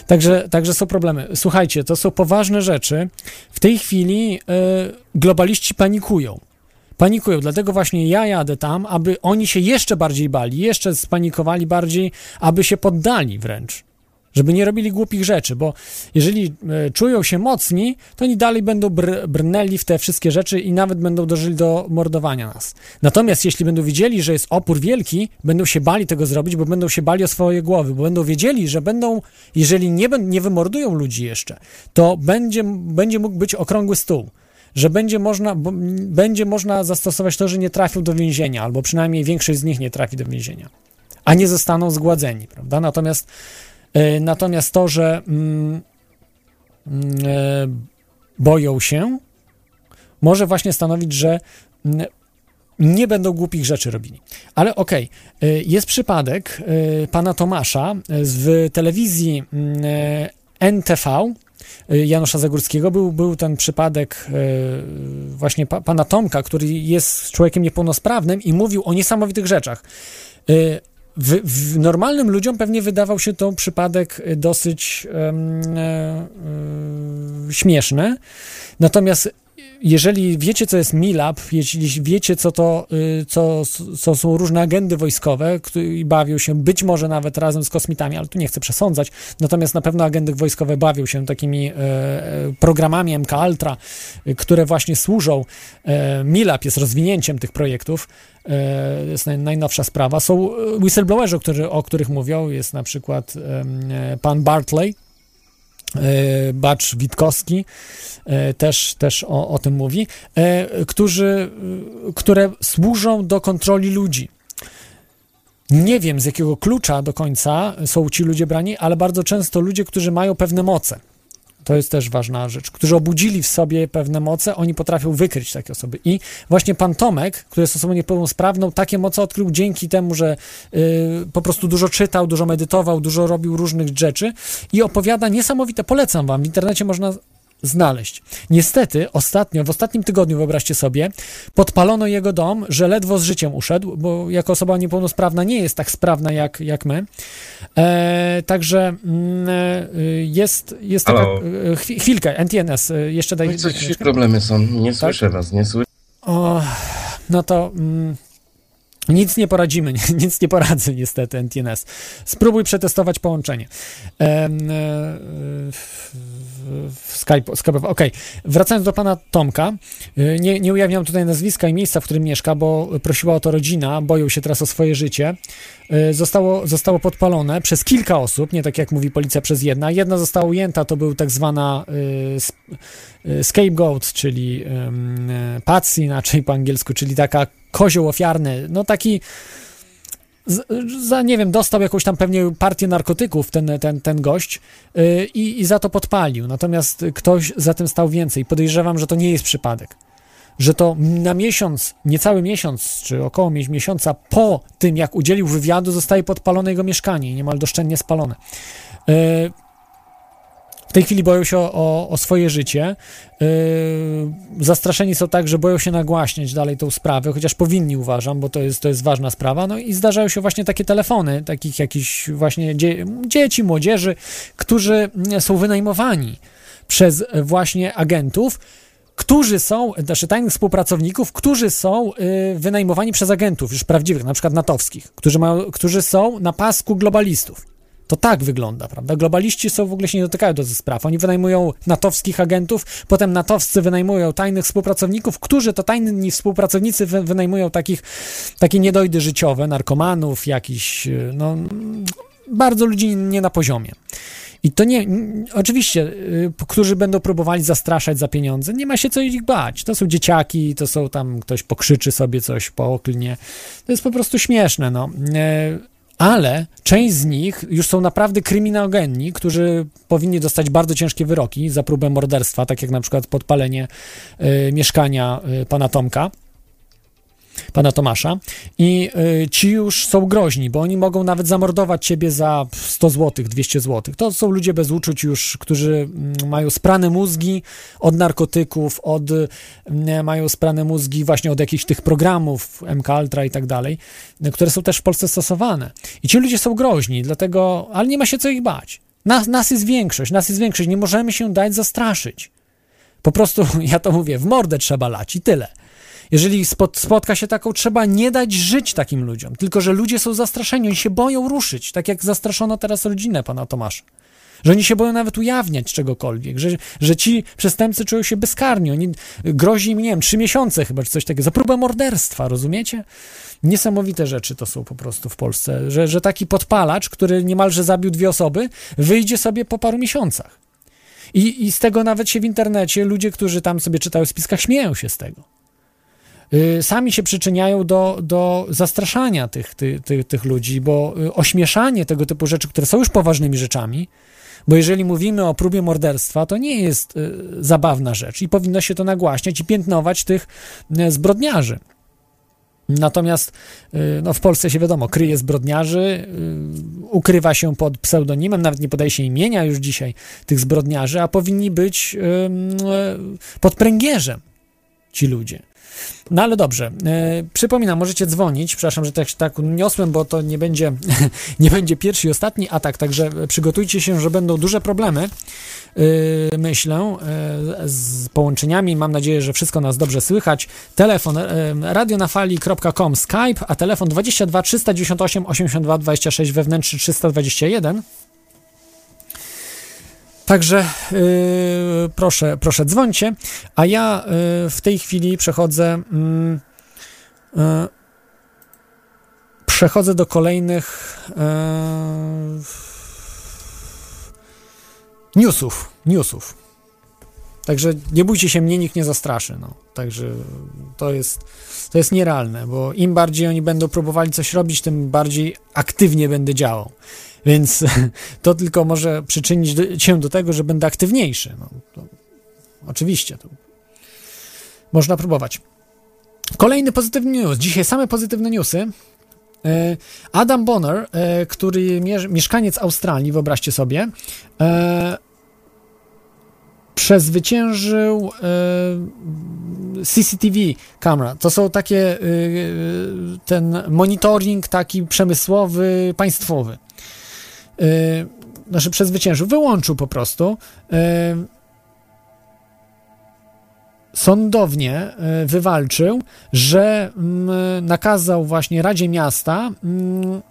Także, także są problemy. Słuchajcie, to są poważne rzeczy. W tej chwili y, globaliści panikują. Panikują, dlatego właśnie ja jadę tam, aby oni się jeszcze bardziej bali, jeszcze spanikowali bardziej, aby się poddali wręcz żeby nie robili głupich rzeczy, bo jeżeli e, czują się mocni, to oni dalej będą br- brnęli w te wszystkie rzeczy i nawet będą dożyli do mordowania nas. Natomiast jeśli będą widzieli, że jest opór wielki, będą się bali tego zrobić, bo będą się bali o swoje głowy, bo będą wiedzieli, że będą, jeżeli nie, nie wymordują ludzi jeszcze, to będzie, będzie mógł być okrągły stół. Że będzie można, będzie można zastosować to, że nie trafią do więzienia, albo przynajmniej większość z nich nie trafi do więzienia, a nie zostaną zgładzeni, prawda? Natomiast Natomiast to, że mm, mm, e, boją się, może właśnie stanowić, że mm, nie będą głupich rzeczy robili. Ale okej, e, jest przypadek e, pana Tomasza e, z- w telewizji mm, e, NTV. e, Janusza Zagórskiego był, był ten przypadek e, właśnie pa, pana Tomka, który jest człowiekiem niepełnosprawnym i mówił o niesamowitych rzeczach. E, w, w normalnym ludziom pewnie wydawał się to przypadek y, dosyć em, e, e, śmieszny. Natomiast jeżeli wiecie, co jest MILAB, jeśli wiecie, co to y, co, co są różne agendy wojskowe i bawią się być może nawet razem z kosmitami, ale tu nie chcę przesądzać, natomiast na pewno agendy wojskowe bawią się takimi e, e, programami MK Ultra, y, które właśnie służą. E, MILAB jest rozwinięciem tych projektów. Jest naj, najnowsza sprawa. Są whistleblowerzy, o, których mówią. Jest na przykład pan Bartley, Bacz Witkowski e, też, też o, o tym mówi, e, którzy, e, które służą do kontroli ludzi. Nie wiem z jakiego klucza do końca są ci ludzie brani, ale bardzo często ludzie, którzy mają pewne moce. To jest też ważna rzecz. Którzy obudzili w sobie pewne moce, oni potrafią wykryć takie osoby. I właśnie pan Tomek, który jest osobą niepełnosprawną, takie moce odkrył dzięki temu, że y, po prostu dużo czytał, dużo medytował, dużo robił różnych rzeczy i opowiada niesamowite, polecam wam, w internecie można znaleźć. Niestety, ostatnio, w ostatnim tygodniu, wyobraźcie sobie, podpalono jego dom, że ledwo z życiem uszedł, bo jako osoba niepełnosprawna nie jest tak sprawna jak, jak my. E, także mm, e, jest, jest taka... E, chwi- Chwilkę, NTNS, e, jeszcze daj... Oj, coś problemy są. Nie słyszę was, nie słyszę. O, no to mm, nic nie poradzimy, nic nie poradzę niestety NTNS. Spróbuj przetestować połączenie. Em, e, w, w Skype, Skype Okej, wracając do pana Tomka, y, nie, nie ujawniam tutaj nazwiska i miejsca, w którym mieszka, bo prosiła o to rodzina, boją się teraz o swoje życie. Y, Zostało, zostało podpalone przez kilka osób, nie tak jak mówi policja przez jedna. Jedna została ujęta, to był tak zwana y, scapegoat, czyli patsy inaczej po angielsku, czyli taka kozioł ofiarny, no taki za, nie wiem, dostał jakąś tam pewnie partię narkotyków ten, ten, ten gość yy, i, i za to podpalił. Natomiast ktoś za tym stał więcej. Podejrzewam, że to nie jest przypadek. Że to na miesiąc, niecały miesiąc, czy około mies- miesiąca po tym, jak udzielił wywiadu, zostaje podpalone jego mieszkanie i niemal doszczętnie spalone. Yy, W tej chwili boją się o, o, swoje życie. Yy, zastraszeni są tak, że boją się nagłaśniać dalej tą sprawę, chociaż powinni, uważam, bo to jest, to jest ważna sprawa. No i zdarzają się właśnie takie telefony, takich jakichś właśnie dzie dzieci, młodzieży, którzy są wynajmowani przez właśnie agentów, którzy są, znaczy tajnych współpracowników, którzy są y, wynajmowani przez agentów, już prawdziwych, na przykład natowskich, którzy, mają, którzy są na pasku globalistów. To tak wygląda, prawda? Globaliści są w ogóle się nie dotykają do tych spraw. Oni wynajmują natowskich agentów, potem natowscy wynajmują tajnych współpracowników, którzy to tajni współpracownicy wy, wynajmują takich, takie niedojdy życiowe, narkomanów, jakiś, y, no, bardzo ludzi nie na poziomie. I to nie, oczywiście, y, którzy będą próbowali zastraszać za pieniądze, nie ma się co ich bać. To są dzieciaki, to są tam, ktoś pokrzyczy sobie coś po oklinie. To jest po prostu śmieszne, no. Ale część z nich już są naprawdę kryminalgenni, którzy powinni dostać bardzo ciężkie wyroki za próbę morderstwa, tak jak na przykład podpalenie y, mieszkania y, pana Tomka pana Tomasza i y, ci już są groźni, bo oni mogą nawet zamordować ciebie za 100 zł, 200 zł. To są ludzie bez uczuć już, którzy y, mają sprane mózgi od narkotyków, od, y, mają sprane mózgi właśnie od jakichś tych programów MK Ultra i tak dalej, które są też w Polsce stosowane. I ci ludzie są groźni, dlatego, ale nie ma się co ich bać. Nas, nas jest większość, nas jest większość, nie możemy się dać zastraszyć. Po prostu, ja to mówię, w mordę trzeba lać i tyle. Jeżeli spot, spotka się taką, trzeba nie dać żyć takim ludziom. Tylko, że ludzie są zastraszeni, oni się boją ruszyć, tak jak zastraszono teraz rodzinę pana Tomasza. Że oni się boją nawet ujawniać czegokolwiek, że, że ci przestępcy czują się bezkarni. Oni grozi im, nie wiem, trzy miesiące chyba, czy coś takiego, za próbę morderstwa, rozumiecie? Niesamowite rzeczy to są po prostu w Polsce, że, że taki podpalacz, który niemalże zabił dwie osoby, wyjdzie sobie po paru miesiącach. I, I z tego nawet się w internecie ludzie, którzy tam sobie czytają w spiskach, śmieją się z tego. Y, sami się przyczyniają do, do zastraszania tych, tych, tych, tych ludzi, bo y, ośmieszanie tego typu rzeczy, które są już poważnymi rzeczami, bo jeżeli mówimy o próbie morderstwa, to nie jest y, zabawna rzecz i powinno się to nagłaśniać i piętnować tych zbrodniarzy. Natomiast no, w Polsce się wiadomo, kryje zbrodniarzy, ukrywa się pod pseudonimem, nawet nie podaje się imienia już dzisiaj tych zbrodniarzy, a powinni być pod pręgierzem ci ludzie. No ale dobrze. E, przypominam, możecie dzwonić. Przepraszam, że tak, tak niosłem, bo to nie będzie, nie będzie pierwszy i ostatni atak, także przygotujcie się, że będą duże problemy. E, myślę, e, z połączeniami. Mam nadzieję, że wszystko nas dobrze słychać. Telefon e, radionafali.com Skype, a telefon 22 398 82 26 wewnętrzny 321. Także yy, proszę, proszę dzwońcie, a ja yy, w tej chwili przechodzę yy, przechodzę do kolejnych newsów, newsów. Także nie bójcie się, mnie nikt nie zastraszy. No. Także to jest, to jest nierealne, bo im bardziej oni będą próbowali coś robić, tym bardziej aktywnie będę działał. Więc to tylko może przyczynić do, się do tego, że będę aktywniejszy. No, to, oczywiście, to można próbować. Kolejny pozytywny news. Dzisiaj same pozytywne newsy. E, Adam Bonner, e, który mieszkaniec Australii, wyobraźcie sobie, e, przezwyciężył CCTV kamera. To są takie ten monitoring taki przemysłowy, państwowy. Yy, znaczy przezwyciężył, wyłączył po prostu. Yy, sądownie yy, wywalczył, że mm, nakazał właśnie Radzie Miasta mm,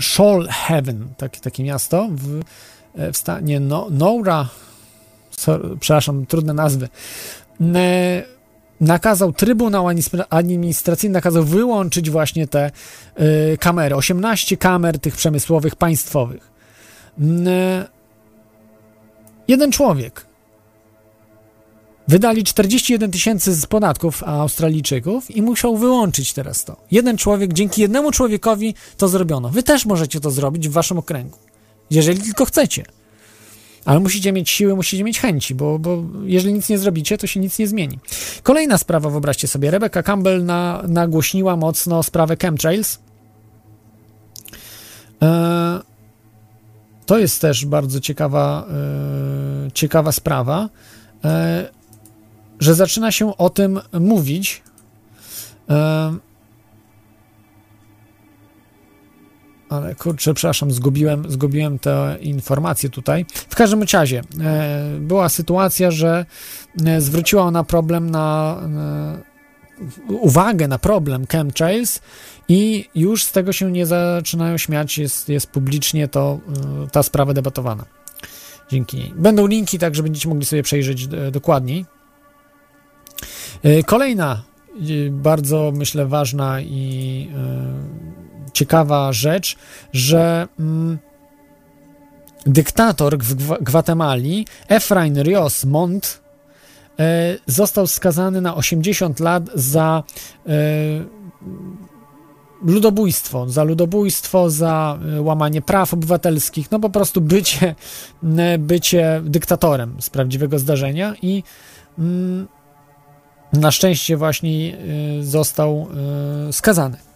Shoalhaven, takie, takie miasto w, w stanie no, przepraszam, trudne nazwy, nakazał, Trybunał Administracyjny nakazał wyłączyć właśnie te y, kamery, 18 kamer tych przemysłowych, państwowych. Y, jeden człowiek. Wydali 41 tysięcy z podatków Australijczyków i musiał wyłączyć teraz to. Jeden człowiek, dzięki jednemu człowiekowi to zrobiono. Wy też możecie to zrobić w waszym okręgu, jeżeli tylko chcecie. Ale musicie mieć siły, musicie mieć chęci, bo, bo jeżeli nic nie zrobicie, to się nic nie zmieni. Kolejna sprawa, wyobraźcie sobie, Rebecca Campbell na, nagłośniła mocno sprawę chemtrails. E, to jest też bardzo ciekawa, e, ciekawa sprawa, e, że zaczyna się o tym mówić. Ale kurczę, przepraszam, zgubiłem, zgubiłem te informacje tutaj. W każdym razie e, była sytuacja, że e, zwróciła ona problem na e, uwagę na problem chemtrails i już z tego się nie zaczynają śmiać, jest, jest publicznie to ta sprawa debatowana. Dzięki niej. Będą linki, tak że będziecie mogli sobie przejrzeć dokładniej. Kolejna bardzo myślę ważna i ciekawa rzecz, że mm, dyktator w Gwa- Gwatemali Efrain Rios Montt e, został skazany na 80 lat za e, ludobójstwo, za ludobójstwo, za e, łamanie praw obywatelskich, no po prostu bycie, bycie dyktatorem z prawdziwego zdarzenia i mm, na szczęście właśnie został skazany.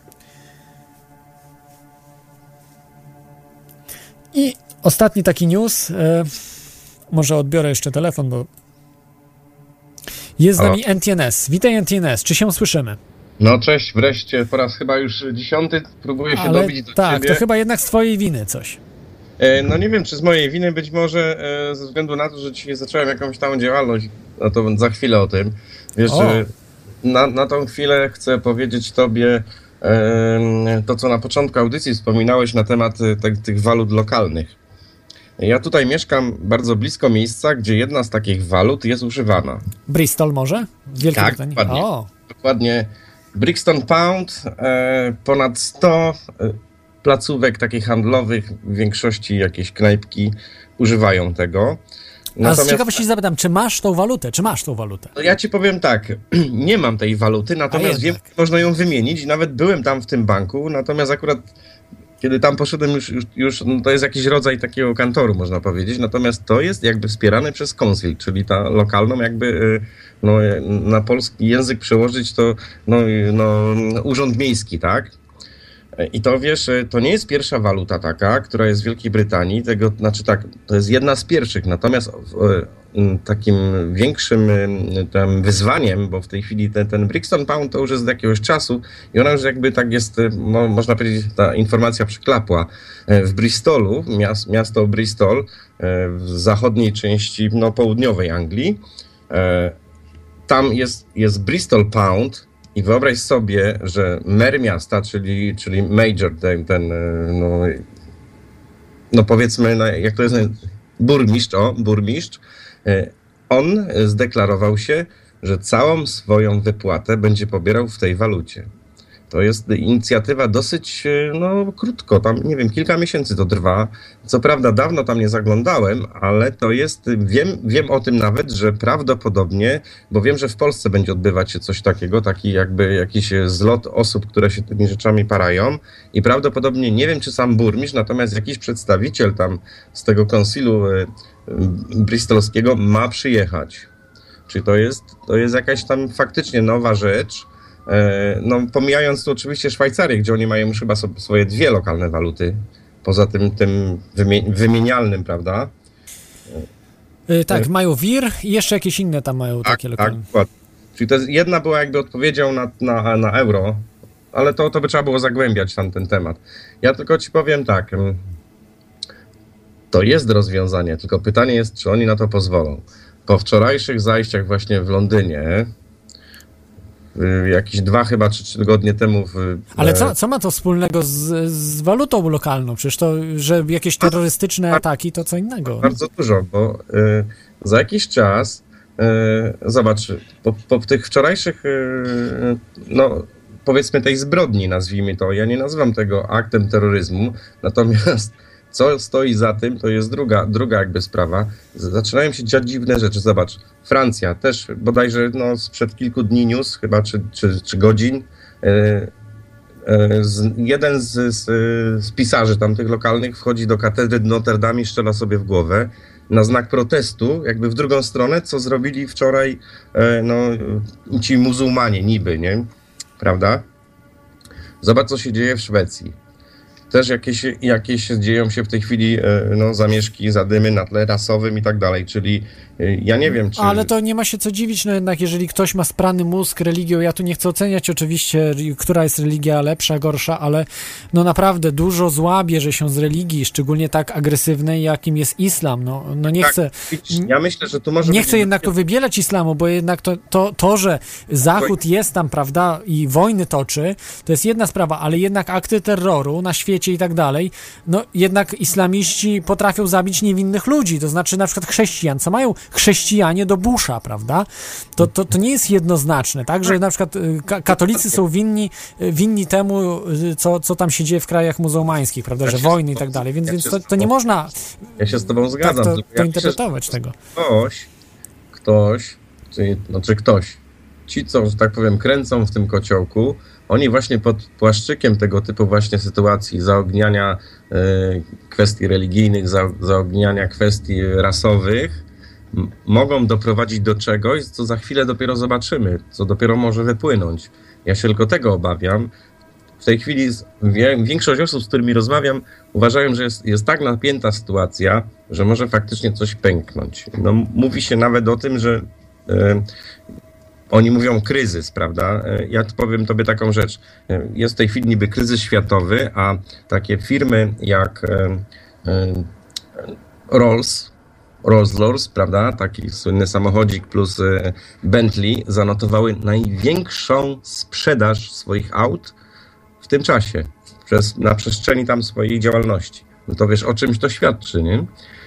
I ostatni taki news, e, może odbiorę jeszcze telefon, bo jest z nami NTNS. Witaj NTNS, czy się słyszymy? No cześć, wreszcie, po raz chyba już dziesiąty próbuję się Ale dobić do tak, ciebie. to chyba jednak z twojej winy coś. E, no nie wiem, czy z mojej winy, być może e, ze względu na to, że dzisiaj zacząłem jakąś tam działalność, no to za chwilę o tym. Wiesz, O. e, na, na tą chwilę chcę powiedzieć tobie to, co na początku audycji wspominałeś na temat e, te, tych walut lokalnych. Ja tutaj mieszkam bardzo blisko miejsca, gdzie jedna z takich walut jest używana. Bristol może? W Wielkiej Tak, Brytanii? dokładnie. O, Dokładnie Brixton Pound, e, ponad 100 e, placówek takich handlowych, w większości jakieś knajpki używają tego. A z ciekawości zapytam, czy masz tą walutę? Czy masz tą walutę? no ja ci powiem tak, nie mam tej waluty, natomiast wiem, że można ją wymienić i nawet byłem tam w tym banku, natomiast akurat kiedy tam poszedłem już, już, już no to jest jakiś rodzaj takiego kantoru, można powiedzieć, natomiast to jest jakby wspierane przez konsil, czyli ta lokalną jakby y, no, y, na polski język przełożyć to no, y, no, urząd miejski, tak? I to wiesz, y, to nie jest pierwsza waluta taka, która jest w Wielkiej Brytanii, tego, znaczy tak, to jest jedna z pierwszych, natomiast y, takim większym y, tam wyzwaniem, bo w tej chwili ten, ten Brixton Pound to już jest od jakiegoś czasu i ona już jakby tak jest, mo, można powiedzieć, ta informacja przyklapła. Y, W Bristolu, miast, miasto Bristol, y, w zachodniej części, no południowej Anglii, y, tam jest, jest Bristol Pound i wyobraź sobie, że mer miasta, czyli, czyli major, ten, ten e, no, no powiedzmy, no, jak to jest, burmistrz, o, burmistrz, e, on zdeklarował się, że całą swoją wypłatę będzie pobierał w tej walucie. To jest inicjatywa dosyć, e, no krótko, tam nie wiem, kilka miesięcy to trwa. Co prawda dawno tam nie zaglądałem, ale to jest, wiem, wiem o tym nawet, że prawdopodobnie, bo wiem, że w Polsce będzie odbywać się coś takiego, taki jakby jakiś zlot osób, które się tymi rzeczami parają i prawdopodobnie, nie wiem czy sam burmistrz, natomiast jakiś przedstawiciel tam z tego konsilu e, bristolskiego ma przyjechać. Czyli to jest, to jest jakaś tam faktycznie nowa rzecz. E, No, pomijając tu oczywiście Szwajcarię, gdzie oni mają już chyba swoje dwie lokalne waluty, poza tym, tym wymie- wymienialnym, prawda? Y, tak, mają WIR i jeszcze jakieś inne tam mają takie tak, lokalne. dokładnie. Czyli to jest, jedna była jakby odpowiedzią na, na, na euro, ale to, to by trzeba było zagłębiać tam ten temat. Ja tylko ci powiem tak. mm, To jest rozwiązanie, tylko pytanie jest, czy oni na to pozwolą. Po wczorajszych zajściach właśnie w Londynie, jakieś dwa chyba czy trzy tygodnie temu. W, Ale e, co, co ma to wspólnego z, z walutą lokalną? Przecież to, że jakieś terrorystyczne ataki to co innego. Bardzo dużo, bo y, za jakiś czas, y, zobacz, po, po tych wczorajszych, y, no powiedzmy tej zbrodni, nazwijmy to, ja nie nazywam tego aktem terroryzmu, natomiast co stoi za tym, to jest druga, druga jakby sprawa. Zaczynają się dziać dziwne rzeczy. Zobacz, Francja też bodajże no, sprzed kilku dni news, chyba czy, czy, czy godzin, y, E, z, jeden z, z, z pisarzy tamtych lokalnych wchodzi do katedry Notre Dame i strzela sobie w głowę na znak protestu, jakby w drugą stronę, co zrobili wczoraj e, no, ci muzułmanie niby, nie? Prawda? Zobacz, co się dzieje w Szwecji. Też jakieś, jakieś dzieją się w tej chwili e, no, zamieszki, zadymy na tle rasowym i tak dalej, czyli ja nie wiem, czy... Ale to nie ma się co dziwić, no jednak jeżeli ktoś ma sprany mózg religią, ja tu nie chcę oceniać oczywiście, która jest religia lepsza, gorsza, ale no naprawdę dużo zła bierze się z religii, szczególnie tak agresywnej, jakim jest islam. No, no nie Tak, chcę... Ja myślę, że tu może Nie chcę jednak tu wybielać islamu, bo jednak to, to, to, że Zachód jest tam, prawda, i wojny toczy, to jest jedna sprawa, ale jednak akty terroru na świecie i tak dalej, no jednak islamiści potrafią zabić niewinnych ludzi, to znaczy na przykład chrześcijan. Co mają chrześcijanie do Busha, prawda? To, to, to nie jest jednoznaczne, tak, że na przykład y, ka- katolicy są winni, y, winni temu, y, co, co tam się dzieje w krajach muzułmańskich, prawda, że wojny i tak dalej, więc, więc to, to nie można Ja się z tobą tak zgadzam. to, tylko to że interpretować tego. ktoś, ktoś, czy, no, czy ktoś, ci, co, że tak powiem, kręcą w tym kociołku, oni właśnie pod płaszczykiem tego typu właśnie sytuacji, zaogniania e, kwestii religijnych, za, zaogniania kwestii rasowych, mogą doprowadzić do czegoś, co za chwilę dopiero zobaczymy, co dopiero może wypłynąć. Ja się tylko tego obawiam. W tej chwili większość osób, z którymi rozmawiam, uważają, że jest, jest tak napięta sytuacja, że może faktycznie coś pęknąć. No, mówi się nawet o tym, że e, oni mówią kryzys, prawda? E, Ja powiem tobie taką rzecz. E, Jest w tej chwili niby kryzys światowy, a takie firmy jak e, e, Rolls, Rolls-Royce, prawda? Taki słynny samochodzik plus e, Bentley zanotowały największą sprzedaż swoich aut w tym czasie, przez, na przestrzeni tam swojej działalności. No to wiesz, o czymś to świadczy, nie?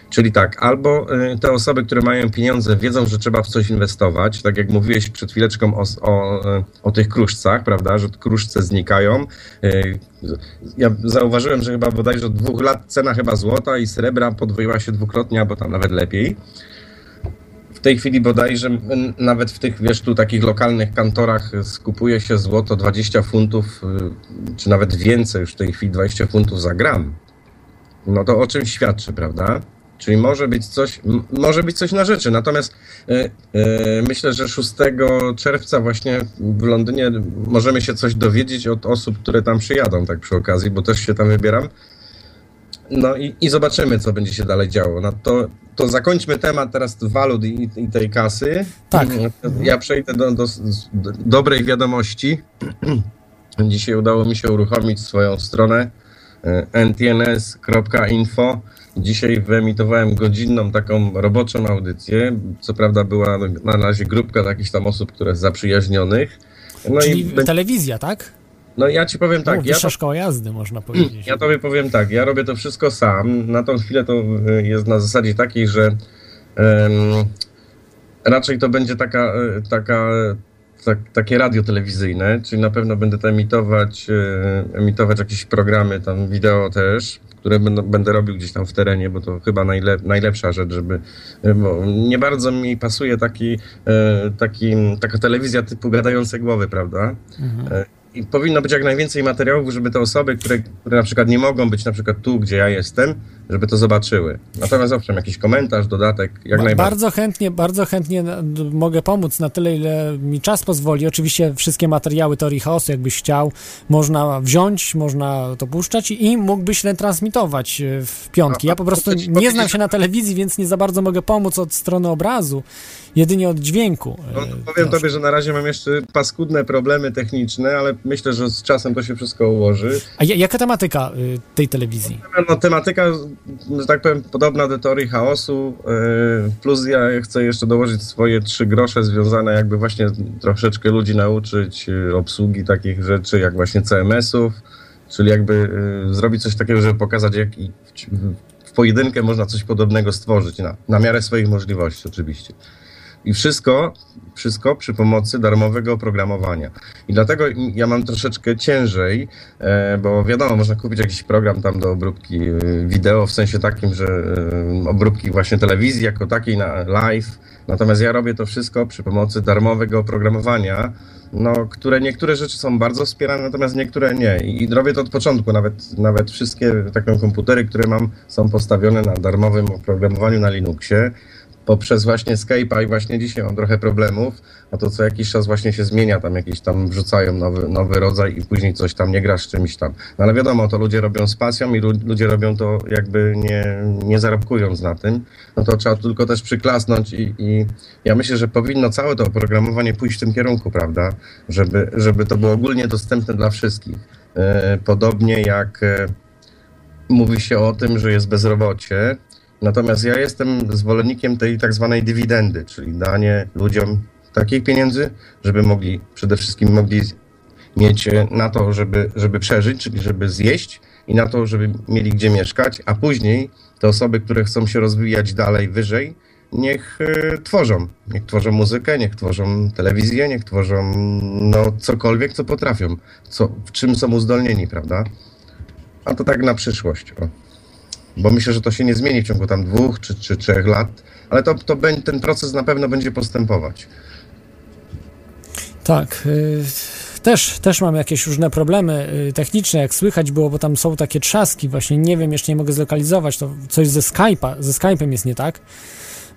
Czyli tak, albo y, te osoby, które mają pieniądze, wiedzą, że trzeba w coś inwestować, tak jak mówiłeś przed chwileczką o, o, y, o tych kruszcach, prawda, że kruszce znikają. Y, Ja zauważyłem, że chyba bodajże od dwóch lat cena chyba złota i srebra podwoiła się dwukrotnie, albo tam nawet lepiej. W tej chwili bodajże nawet w tych, wiesz, tu takich lokalnych kantorach skupuje się złoto 20 funtów, czy nawet więcej już w tej chwili 20 funtów za gram. No to o czym świadczy, prawda? Czyli może być coś, może być coś na rzeczy. Natomiast y, y, myślę, że 6 czerwca właśnie w Londynie możemy się coś dowiedzieć od osób, które tam przyjadą, tak przy okazji, bo też się tam wybieram. No i, i zobaczymy, co będzie się dalej działo. No to, to zakończmy temat teraz walut i, i tej kasy. Tak. Ja przejdę do, do, do dobrej wiadomości. Dzisiaj udało mi się uruchomić swoją stronę e, ntns.info. Dzisiaj wyemitowałem godzinną taką roboczą audycję. Co prawda była na razie grupka takich tam osób, które zaprzyjaźnionych. No Czyli i telewizja, tak? no ja ci powiem Tak, tak, ja wyższa szkoła jazdy, można powiedzieć. ja tobie powiem tak, ja robię to wszystko sam. Na tą chwilę to y, jest na zasadzie takiej, że em, raczej to będzie taka, y, taka, tak, takie radio telewizyjne, czyli na pewno będę to emitować, y, emitować jakieś programy, tam wideo też, które będę, będę robił gdzieś tam w terenie, bo to chyba najlep, najlepsza rzecz, żeby, y, bo nie bardzo mi pasuje taki, y, taki, taka telewizja typu gadające głowy, prawda? Mhm. I powinno być jak najwięcej materiałów, żeby te osoby, które, które na przykład nie mogą być na przykład tu, gdzie ja jestem, żeby to zobaczyły. Natomiast owszem, jakiś komentarz, dodatek, jak Ba- najbardziej. Bardzo chętnie, bardzo chętnie mogę pomóc na tyle, ile mi czas pozwoli. Oczywiście wszystkie materiały teorii chaosu, jakbyś chciał, można wziąć, można to puszczać i mógłbyś retransmitować e, w piątki. Ja po prostu nie znam się na telewizji, więc nie za bardzo mogę pomóc od strony obrazu, jedynie od dźwięku. e, No, to powiem troszkę. tobie, że na razie mam jeszcze paskudne problemy techniczne, ale myślę, że z czasem to się wszystko ułoży. A ja- jaka tematyka y, tej telewizji? No, tematyka, że tak powiem, podobna do teorii chaosu, yy, plus ja chcę jeszcze dołożyć swoje trzy grosze związane jakby właśnie troszeczkę ludzi nauczyć yy, obsługi takich rzeczy, jak właśnie CMS-ów, czyli jakby yy, zrobić coś takiego, żeby pokazać, jak w pojedynkę można coś podobnego stworzyć, na, na miarę swoich możliwości oczywiście. I wszystko, wszystko przy pomocy darmowego oprogramowania. I dlatego ja mam troszeczkę ciężej, e, bo wiadomo, można kupić jakiś program tam do obróbki e, wideo, w sensie takim, że e, obróbki właśnie telewizji jako takiej na live. Natomiast ja robię to wszystko przy pomocy darmowego oprogramowania, no, które niektóre rzeczy są bardzo wspierane, natomiast niektóre nie. I, robię to od początku. Nawet, nawet wszystkie takie komputery, które mam, są postawione na darmowym oprogramowaniu na Linuxie. Poprzez właśnie Skype'a i właśnie dzisiaj mam trochę problemów, a to co jakiś czas właśnie się zmienia, tam jakieś tam wrzucają nowy, nowy rodzaj i później coś tam nie gra z czymś tam. No ale wiadomo, to ludzie robią z pasją i lu- ludzie robią to jakby nie, nie zarobkując na tym, no to trzeba tylko też przyklasnąć i, i ja myślę, że powinno całe to oprogramowanie pójść w tym kierunku, prawda, żeby, żeby to było ogólnie dostępne dla wszystkich. E, Podobnie jak e, mówi się o tym, że jest bezrobocie, natomiast ja jestem zwolennikiem tej tak zwanej dywidendy, czyli danie ludziom takich pieniędzy, żeby mogli, przede wszystkim mogli mieć e, na to, żeby, żeby przeżyć, czyli żeby zjeść i na to, żeby mieli gdzie mieszkać, a później te osoby, które chcą się rozwijać dalej, wyżej, niech e, tworzą. Niech tworzą muzykę, niech tworzą telewizję, niech tworzą no, cokolwiek, co potrafią, co, w czym są uzdolnieni, prawda? A to tak na przyszłość. O. Bo myślę, że to się nie zmieni w ciągu tam dwóch czy, czy trzech lat, ale to, to będzie, ten proces na pewno będzie postępować. Tak. y, Też, też mam jakieś różne problemy y, techniczne, jak słychać było, bo tam są takie trzaski, właśnie nie wiem, jeszcze nie mogę zlokalizować, to coś ze Skype'a, ze Skype'em jest nie tak.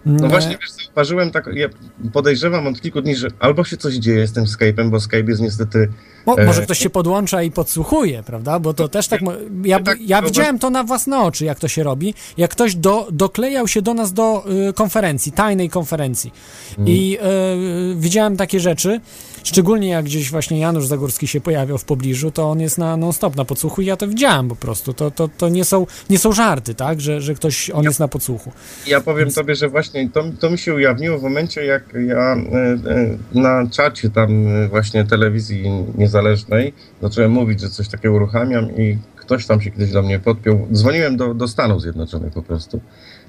No Mm, właśnie, wiesz, zauważyłem tak, ja podejrzewam od kilku dni, że albo się coś dzieje z tym Skype'em, bo Skype jest niestety E, może ktoś się podłącza i podsłuchuje, prawda? Bo to też tak. Ja, tak, ja to widziałem to na własne oczy, jak to się robi. Jak ktoś do, doklejał się do nas do y, konferencji, tajnej konferencji. I y, widziałem takie rzeczy, szczególnie jak gdzieś właśnie Janusz Zagórski się pojawiał w pobliżu, to on jest na non-stop na podsłuchu i ja to widziałem po prostu. To, to, to nie, są, nie są żarty, tak? Że, że ktoś, on jest na podsłuchu. Ja powiem tobie, że właśnie to, to mi się ujawniło w momencie, jak ja e, na czacie tam właśnie telewizji niezależnej zacząłem mówić, że coś takiego uruchamiam i ktoś tam się kiedyś do mnie podpiął. Dzwoniłem do, do Stanów Zjednoczonych po prostu.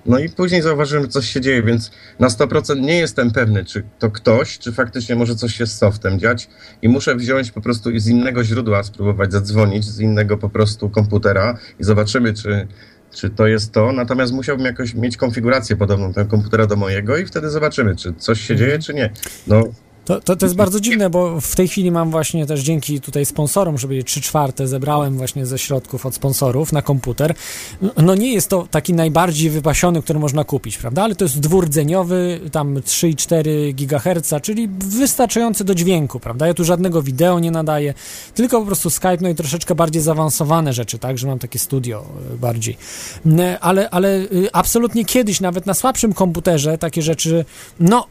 No i później zauważyłem, że coś się dzieje, więc na 100% nie jestem pewny, czy to ktoś, czy faktycznie może coś się z softem dziać i muszę wziąć po prostu z innego źródła spróbować zadzwonić, z innego po prostu komputera i zobaczymy, czy, czy to jest to. Natomiast musiałbym jakoś mieć konfigurację podobną tego komputera do mojego i wtedy zobaczymy, czy coś się dzieje, czy nie. No, To, to, to jest bardzo dziwne, bo w tej chwili mam właśnie też dzięki tutaj sponsorom, żeby 3 czwarte zebrałem właśnie ze środków od sponsorów na komputer. No- No nie jest to taki najbardziej wypasiony, który można kupić, prawda? Ale to jest dwurdzeniowy, tam 3,4 GHz, czyli wystarczający do dźwięku, prawda? Ja tu żadnego wideo nie nadaję, tylko po prostu Skype, no i troszeczkę bardziej zaawansowane rzeczy, tak? Że mam takie studio y, bardziej. Ne, Ale, ale y, absolutnie kiedyś, nawet na słabszym komputerze, takie rzeczy, no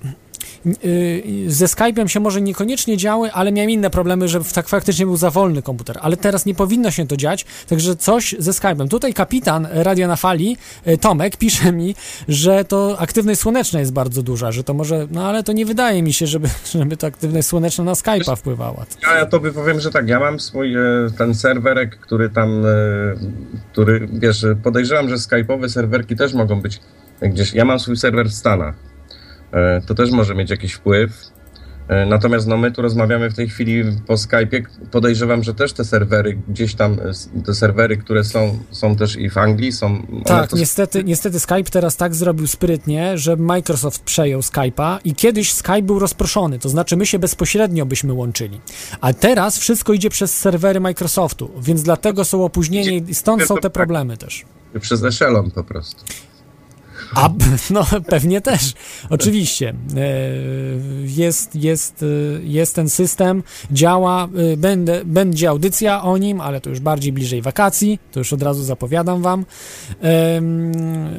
ze Skype'em się może niekoniecznie działy, ale miałem inne problemy, że tak faktycznie był za wolny komputer. Ale teraz nie powinno się to dziać, także coś ze Skype'em. Tutaj kapitan Radio na Fali, y, Tomek, pisze mi, że to aktywność słoneczna jest bardzo duża, że to może, no ale to nie wydaje mi się, żeby, żeby to aktywność słoneczna na Skype'a wpływała. ja, ja tobie powiem, że tak, ja mam swój e, ten serwerek, który tam, e, który, wiesz, podejrzewam, że skype'owe serwerki też mogą być gdzieś, ja mam swój serwer w Stanach, to też może mieć jakiś wpływ. E, Natomiast no, my tu rozmawiamy w tej chwili po Skype'ie. Podejrzewam, że też te serwery gdzieś tam, e, te serwery, które są, są też i w Anglii, są. Tak, to- niestety, niestety Skype teraz tak zrobił sprytnie, że Microsoft przejął Skype'a i kiedyś Skype był rozproszony, to znaczy my się bezpośrednio byśmy łączyli. A teraz wszystko idzie przez serwery Microsoftu, więc dlatego są opóźnienia i stąd są te problemy też. Przez Echelon po prostu. A, no pewnie też, oczywiście. E, Jest, jest, e, jest ten system, działa, e, będę, będzie audycja o nim, ale to już bardziej bliżej wakacji, to już od razu zapowiadam wam.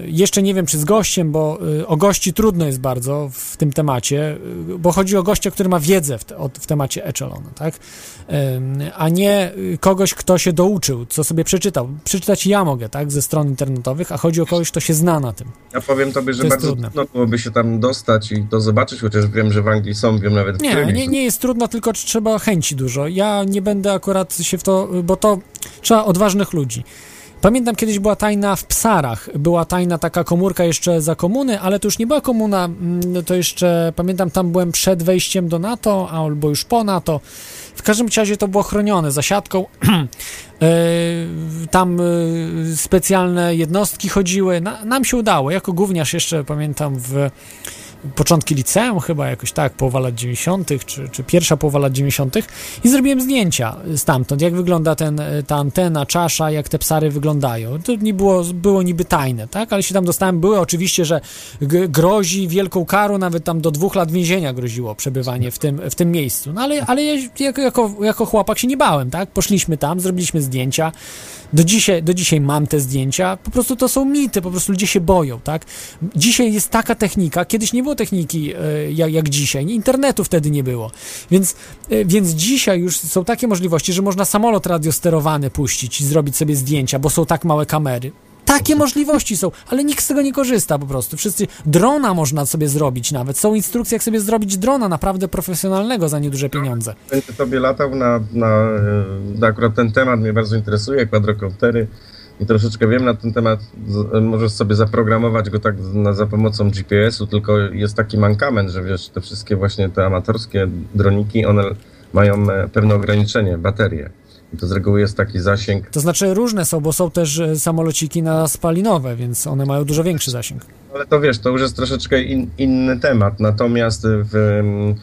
Jeszcze nie wiem, czy z gościem, bo o gości trudno jest bardzo w tym temacie, bo chodzi o gościa, który ma wiedzę w, te, w temacie Echelona, tak? A nie kogoś, kto się douczył, co sobie przeczytał. Przeczytać ja mogę, tak, ze stron internetowych, a chodzi o kogoś, kto się zna na tym. Ja powiem tobie, że To bardzo trudne. trudno byłoby się tam dostać i to zobaczyć, chociaż wiem, że w Anglii są, wiem nawet w Nie, nie, nie jest trudno, tylko trzeba chęci dużo. Ja nie będę akurat się w to, bo to trzeba odważnych ludzi. Pamiętam kiedyś była tajna w Psarach, była tajna taka komórka jeszcze za komuny, ale to już nie była komuna, mm, to jeszcze pamiętam tam byłem przed wejściem do NATO, albo już po NATO. W każdym razie to było chronione zasiadką. E, Tam e, specjalne jednostki chodziły. Na, nam się udało. Jako gówniarz jeszcze pamiętam w początki liceum chyba jakoś tak, połowa lat 90., czy, czy pierwsza połowa lat 90. i zrobiłem zdjęcia stamtąd, jak wygląda ten, e, ta antena, czasza, jak te psary wyglądają. To nie było, było niby tajne, tak, ale się tam dostałem. Były oczywiście, że grozi wielką karą, nawet tam do dwóch lat więzienia groziło przebywanie w tym, w tym miejscu. No ale, ale ja jako, jako, jako chłopak się nie bałem, tak, poszliśmy tam, zrobiliśmy zdjęcia. Do dzisiaj, do dzisiaj mam te zdjęcia. Po prostu to są mity, po prostu ludzie się boją, tak? Dzisiaj jest taka technika, kiedyś nie było techniki e, jak, jak dzisiaj, internetu wtedy nie było. Więc, e, więc dzisiaj już są takie możliwości, że można samolot radiosterowany puścić i zrobić sobie zdjęcia, bo są tak małe kamery. Takie możliwości są, ale nikt z tego nie korzysta po prostu. Wszyscy drona można sobie zrobić nawet. Są instrukcje, jak sobie zrobić drona naprawdę profesjonalnego za nieduże pieniądze. Będę tobie latał na, na, e, na akurat ten temat mnie bardzo interesuje, kwadrokoptery i troszeczkę wiem na ten temat. Z- Możesz sobie zaprogramować go tak na, za pomocą GPS-u, tylko jest taki mankament, że wiesz, te wszystkie właśnie te amatorskie droniki, one mają e, pewne ograniczenie, baterie. To z reguły jest taki zasięg. To znaczy różne są, bo są też e, samolociki na spalinowe, więc one mają dużo większy zasięg. Ale to wiesz, to już jest troszeczkę in, inny temat. Natomiast w, em,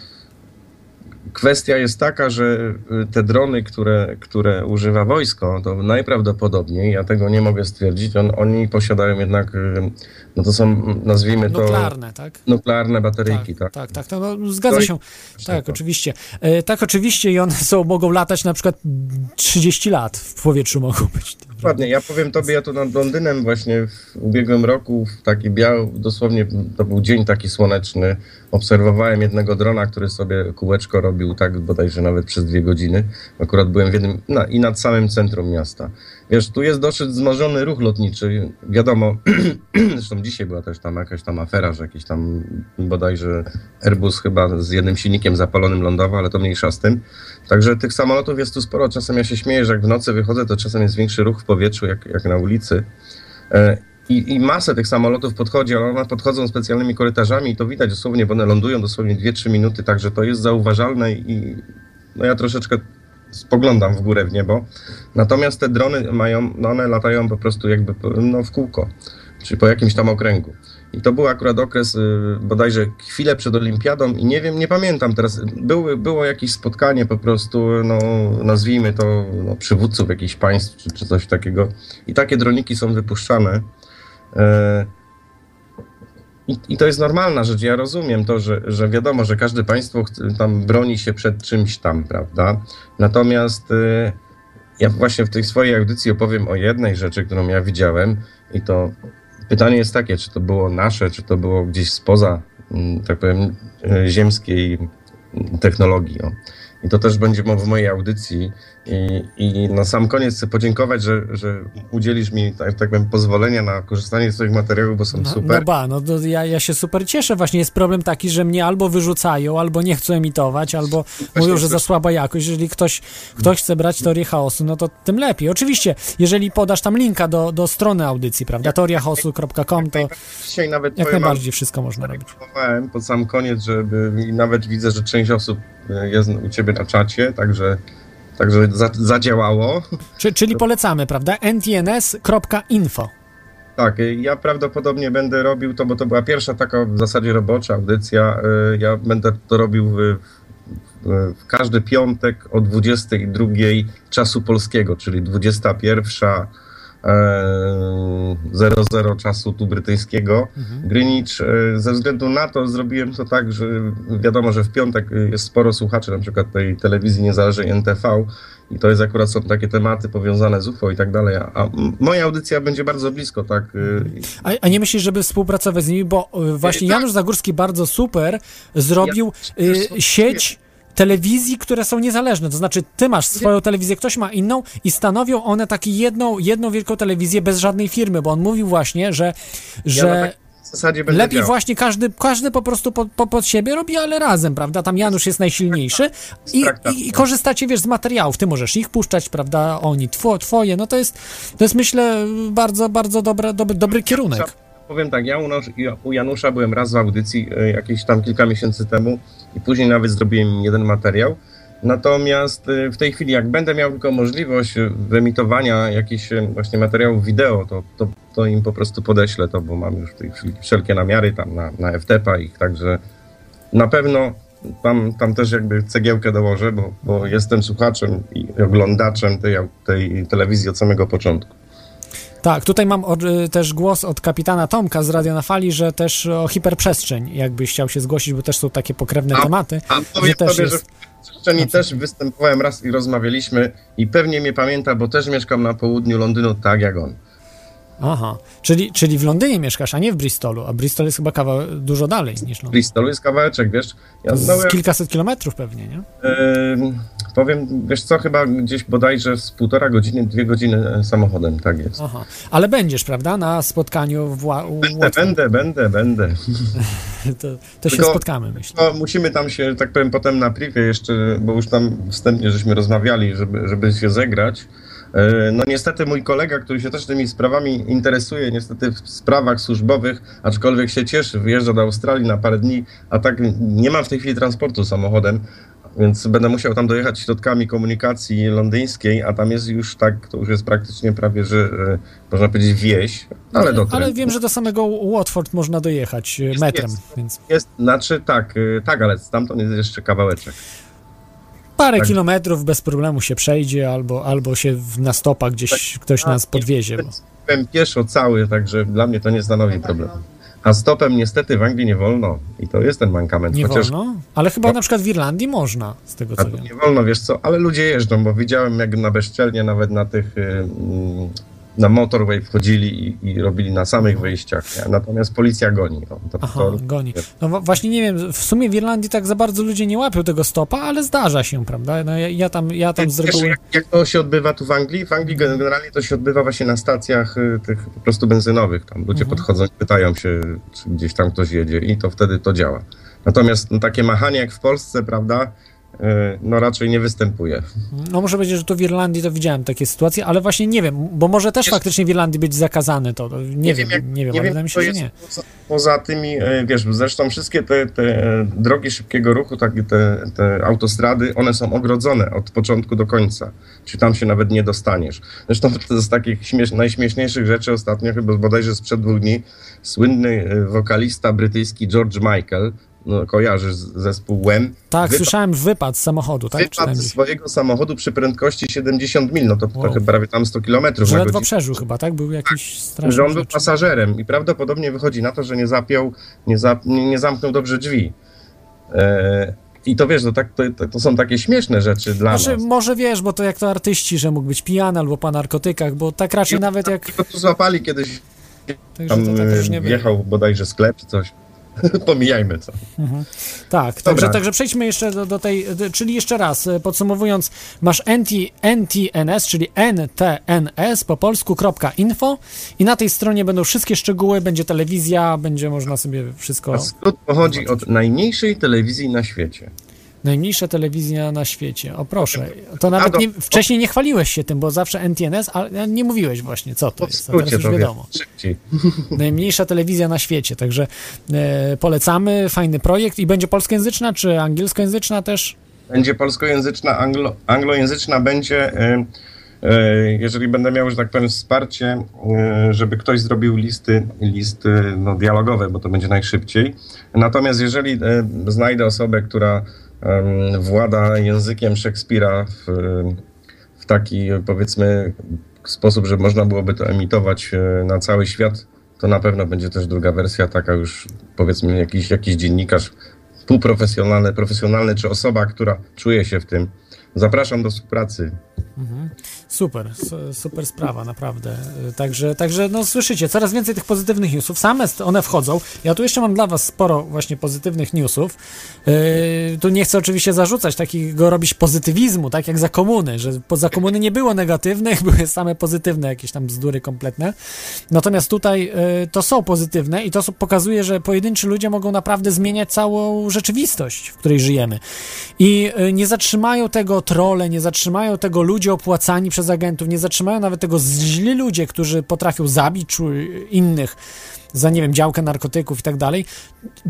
kwestia jest taka, że y, te drony, które, które używa wojsko, to najprawdopodobniej, ja tego nie mogę stwierdzić, on, oni posiadają jednak, y, no to są, nazwijmy to, Nuklearne, tak? nuklearne bateryjki, tak? tak, tak, tak, no, zgadza No i- się. Tak, oczywiście. E, tak, oczywiście i one są, mogą latać na przykład 30 lat w powietrzu mogą być. Dokładnie, ja powiem tobie, ja tu nad Londynem właśnie w ubiegłym roku, w taki biały, dosłownie to był dzień taki słoneczny, obserwowałem jednego drona, który sobie kółeczko robił tak bodajże nawet przez dwie godziny. Akurat byłem w jednym, na, i nad samym centrum miasta. Wiesz, tu jest dosyć wzmożony ruch lotniczy, wiadomo, zresztą dzisiaj była też tam jakaś tam afera, że jakiś tam bodajże Airbus chyba z jednym silnikiem zapalonym lądował, ale to mniejsza z tym. Także tych samolotów jest tu sporo. Czasem ja się śmieję, że jak w nocy wychodzę, to czasem jest większy ruch w powietrzu, jak, jak na ulicy. I, I masę tych samolotów podchodzi, ale one podchodzą specjalnymi korytarzami i to widać dosłownie, bo one lądują dosłownie 2-3 minuty, także to jest zauważalne i no ja troszeczkę spoglądam w górę w niebo. Natomiast te drony mają, no one latają po prostu jakby no, w kółko, czyli po jakimś tam okręgu. I to był akurat okres y, bodajże chwilę przed olimpiadą i nie wiem, nie pamiętam teraz, były, było jakieś spotkanie po prostu, no nazwijmy to no, przywódców jakichś państw czy, czy coś takiego i takie droniki są wypuszczane. E, I, I to jest normalna rzecz. Ja rozumiem to, że, że wiadomo, że każde państwo tam broni się przed czymś tam, prawda? Natomiast y, ja właśnie w tej swojej audycji opowiem o jednej rzeczy, którą ja widziałem i to pytanie jest takie, czy to było nasze, czy to było gdzieś spoza, mm, tak powiem, y, ziemskiej technologii. O. I to też będzie w mojej audycji. I, I na sam koniec chcę podziękować, że, że udzielisz mi, tak, tak powiem, pozwolenia na korzystanie z swoich materiałów, bo są No, super. no ba, no to ja, ja się super cieszę. Właśnie jest problem taki, że mnie albo wyrzucają, albo nie chcą emitować, albo mówią, że za słaba jakość. Jeżeli ktoś, ktoś chce brać teorię chaosu, no to tym lepiej. Oczywiście, jeżeli podasz tam linka do, do strony audycji, prawda, teoriachaosu.com, to Dzisiaj nawet jak najbardziej wszystko można robić. Pod sam koniec, żeby i nawet widzę, że część osób jest u ciebie na czacie, także, także za, zadziałało. Czy, czyli polecamy, prawda, ntns.info. Tak, ja prawdopodobnie będę robił to, bo to była pierwsza taka w zasadzie robocza audycja. e, Ja będę to robił w, w, w każdy piątek o 22 czasu polskiego, czyli 21. e, 00 czasu tu brytyjskiego. Greenwich, e, ze względu na to zrobiłem to tak, że wiadomo, że w piątek e, jest sporo słuchaczy, na przykład tej telewizji niezależnej NTV i to jest akurat są takie tematy powiązane z UFO i tak dalej, a, moja audycja będzie bardzo blisko, tak? e, A, a nie myślisz, żeby współpracować z nimi, bo właśnie tak. Janusz Zagórski bardzo super zrobił Ja sieć telewizji, które są niezależne. To znaczy, ty masz swoją telewizję, ktoś ma inną i stanowią one taką jedną, jedną wielką telewizję bez żadnej firmy, bo on mówił właśnie, że, Ja że zasadzie będę lepiej działał. właśnie każdy, każdy po prostu po, po, pod siebie robi, ale razem, prawda? Tam Janusz jest najsilniejszy i, traktat. i, i korzystacie, wiesz, z materiałów. Ty możesz ich puszczać, prawda? Oni two, twoje. No to jest, to jest myślę, bardzo, bardzo dobra, dobry, dobry kierunek. Powiem tak, ja u, Janusza byłem raz w audycji e, jakieś tam kilka miesięcy temu i później nawet zrobiłem jeden materiał Natomiast y, w tej chwili, jak będę miał tylko możliwość y, wyemitowania jakichś właśnie materiałów wideo, to, to, to im po prostu podeślę to, bo mam już chwili wszelkie namiary tam na, na FTP ich, także na pewno tam, tam też jakby cegiełkę dołożę, bo, bo jestem słuchaczem i oglądaczem tej, tej telewizji od samego początku. Tak, tutaj mam od, y, też głos od kapitana Tomka z Radio na Fali, że też o hiperprzestrzeń, jakbyś chciał się zgłosić, bo też są takie pokrewne A- tematy. A powiem też sobie, jest- że w przestrzeni też występowałem raz i rozmawialiśmy i pewnie mnie pamięta, bo też mieszkam na południu Londynu, tak jak on. Aha, czyli, czyli w Londynie mieszkasz, a nie w Bristolu, a Bristol jest chyba kawał dużo dalej niż Londyn. Bristolu jest kawałeczek, wiesz. Ja Z znałem, kilkaset kilometrów pewnie, nie? Ym, powiem, wiesz co, chyba gdzieś bodajże z półtora godziny, dwie godziny e, samochodem, tak jest. Aha, ale będziesz, prawda, na spotkaniu w Ła- u Będę, będę, będę, będę. To, to się Tylko- spotkamy, myślę. No, musimy tam się, tak powiem, potem na privie jeszcze, bo już tam wstępnie żeśmy rozmawiali, żeby, żeby się zegrać. E, No niestety mój kolega, który się też tymi sprawami interesuje, niestety w sprawach służbowych, aczkolwiek się cieszy, wyjeżdża do Australii na parę dni, a tak nie mam w tej chwili transportu samochodem, więc będę musiał tam dojechać środkami komunikacji londyńskiej, a tam jest już tak, to już jest praktycznie prawie, że e, można powiedzieć wieś, ale do Ale wiem, że do samego Watford można dojechać e, metrem, jest. więc Jest, znaczy tak, tak, ale stamtąd jest jeszcze kawałeczek. Parę Tak. kilometrów bez problemu się przejdzie, albo, albo się w- na stopa gdzieś ktoś nas podwiezie. Bo... Byłem pieszo cały, także dla mnie to nie stanowi problemu. A stopem niestety w Anglii nie wolno i to jest ten mankament. Nie Chociaż wolno? Ale chyba na przykład w Irlandii można, z tego co wiem. nie wolno, wiesz co, ale ludzie jeżdżą, bo widziałem jak na bezczelnie nawet na tych, y, mm, na motorway wchodzili i, i robili na samych wyjściach, nie? natomiast policja goni. No, to, Aha, to, goni. No właśnie nie wiem, w sumie w Irlandii tak za bardzo ludzie nie łapią tego stopa, ale zdarza się, prawda? No ja, ja tam, ja tam z Wiesz, reguły... jak, jak to się odbywa tu w Anglii? W Anglii generalnie to się odbywa właśnie na stacjach y, tych po prostu benzynowych. Tam ludzie Mhm. podchodzą i pytają się, czy gdzieś tam ktoś jedzie i to wtedy to działa. Natomiast no, takie machanie jak w Polsce, prawda, no raczej nie występuje. No może będzie, że tu w Irlandii to widziałem takie sytuacje, ale właśnie nie wiem, bo może też faktycznie w Irlandii być zakazane to. to nie, wiem, jak- nie wiem, ale wydaje mi się, że nie. Poza, poza tymi, e, wiesz, zresztą wszystkie te, te e, drogi szybkiego ruchu, takie te, te autostrady, one są ogrodzone od początku do końca. Czy tam się nawet nie dostaniesz. Zresztą z takich śmiesz, najśmieszniejszych rzeczy ostatnio, chyba bodajże sprzed dwóch dni, słynny e, wokalista brytyjski George Michael, no, kojarzysz z- zespół Wham, Tak, wypa- słyszałem wypad z samochodu, tak? ze gdzieś. swojego samochodu przy prędkości 70 mil, no to Wow. trochę prawie tam 100 kilometrów Że ledwo przeżył chyba, tak? Był jakiś straszny że on był pasażerem i prawdopodobnie wychodzi na to, że nie zapiął, nie, za, nie, nie zamknął dobrze drzwi. E, I to wiesz, to, tak, to, to, to są takie śmieszne rzeczy dla Znaczy, nas. może wiesz, bo to jak to artyści, że mógł być pijany albo po narkotykach, bo tak raczej nawet jak... Tu złapali kiedyś, Także tam to tak e, już nie wjechał bodajże sklep czy coś. Pomijajmy co. Tak, także, także przejdźmy jeszcze do, do tej, czyli jeszcze raz, e, podsumowując, masz NT, NTNS, czyli NTNS po polsku.info i na tej stronie będą wszystkie szczegóły, będzie telewizja, będzie można sobie wszystko... A skrót pochodzi od najmniejszej telewizji na świecie. Najmniejsza telewizja na świecie. O proszę, to nawet do- nie, wcześniej nie chwaliłeś się tym, bo zawsze NTNS, ale nie mówiłeś właśnie, co to jest. Teraz już wiadomo. szybciej. Najmniejsza telewizja na świecie, także e, polecamy, fajny projekt i będzie polskojęzyczna czy angielskojęzyczna też? Będzie polskojęzyczna, anglo, anglojęzyczna będzie, e, e, jeżeli będę miał, że tak powiem, wsparcie, e, żeby ktoś zrobił listy, listy no, dialogowe, bo to będzie najszybciej. Natomiast jeżeli znajdę osobę, która włada językiem Szekspira w, w taki, powiedzmy, sposób, że można byłoby to emitować e, na cały świat, to na pewno będzie też druga wersja, taka już, powiedzmy, jakiś, jakiś dziennikarz półprofesjonalny, profesjonalny, czy osoba, która czuje się w tym. Zapraszam do współpracy. Super, su- super sprawa, naprawdę. Także, także no słyszycie, coraz więcej tych pozytywnych newsów, same one wchodzą. Ja tu jeszcze mam dla was sporo właśnie pozytywnych newsów. Yy, tu nie chcę oczywiście zarzucać takiego robić pozytywizmu, tak jak za komuny, że za komuny nie było negatywnych, były same pozytywne jakieś tam bzdury kompletne. Natomiast tutaj y, to są pozytywne i to pokazuje, że pojedynczy ludzie mogą naprawdę zmieniać całą rzeczywistość, w której żyjemy. I y, nie zatrzymają tego trole, nie zatrzymają tego ludzie opłacani przez agentów, nie zatrzymają nawet tego źli ludzie, którzy potrafią zabić innych za, nie wiem, działkę narkotyków i tak dalej,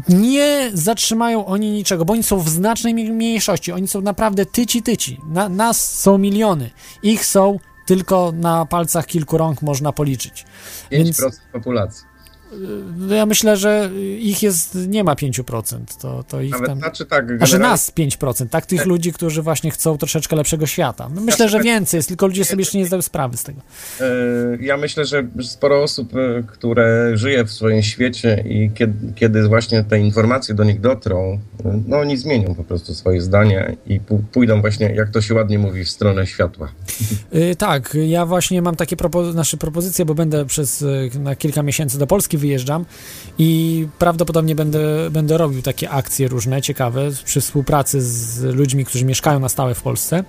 nie zatrzymają oni niczego, bo oni są w znacznej mniejszości. Oni są naprawdę tyci, tyci. Na, nas są miliony. Ich są tylko na palcach kilku rąk można policzyć. 5% Więc populacji. Y, ja myślę, że ich jest, nie ma 5%. To, to ich Nawet tam... znaczy tak. Znaczy generalnie- nas 5%, tak? Tych ludzi, którzy właśnie chcą troszeczkę lepszego świata. No myślę, że więcej jest, tylko ludzie sobie jeszcze nie zdają sprawy z tego. E, Ja myślę, że sporo osób, e, które żyje w swoim świecie i kiedy, kiedy właśnie te informacje do nich dotrą, e, no oni zmienią po prostu swoje zdanie i pójdą właśnie, jak to się ładnie mówi, w stronę światła. Tak, ja właśnie mam takie nasze propozycje, bo będę przez na kilka miesięcy do Polski wyjeżdżam i prawdopodobnie będę, będę robił takie akcje różne, ciekawe, przy współpracy z ludźmi, którzy mieszkają na stałe w Polsce.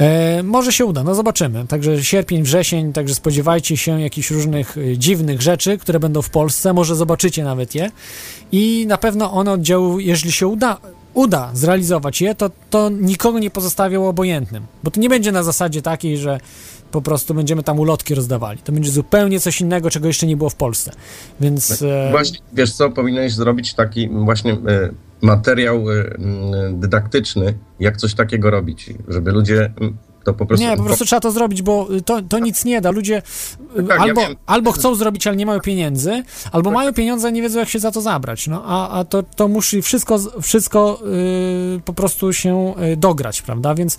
E, może się uda, no zobaczymy. Także sierpień, wrzesień, także spodziewajcie się jakichś różnych y, dziwnych rzeczy, które będą w Polsce, może zobaczycie nawet je i na pewno one oddziałują, jeżeli się uda, uda zrealizować je, to, to nikogo nie pozostawią obojętnym, bo to nie będzie na zasadzie takiej, że po prostu będziemy tam ulotki rozdawali. To będzie zupełnie coś innego, czego jeszcze nie było w Polsce. Więc e, Właśnie, wiesz co, powinieneś zrobić taki właśnie e, materiał e, dydaktyczny, jak coś takiego robić, żeby ludzie to po prostu... nie, po prostu trzeba to zrobić, bo to, to nic nie da. Ludzie y, Tak, ja albo, wiem. albo chcą zrobić, ale nie mają pieniędzy, albo mają pieniądze, nie wiedzą, jak się za to zabrać. No, a, a to, to musi wszystko, wszystko y, po prostu się y, dograć, prawda? Więc y,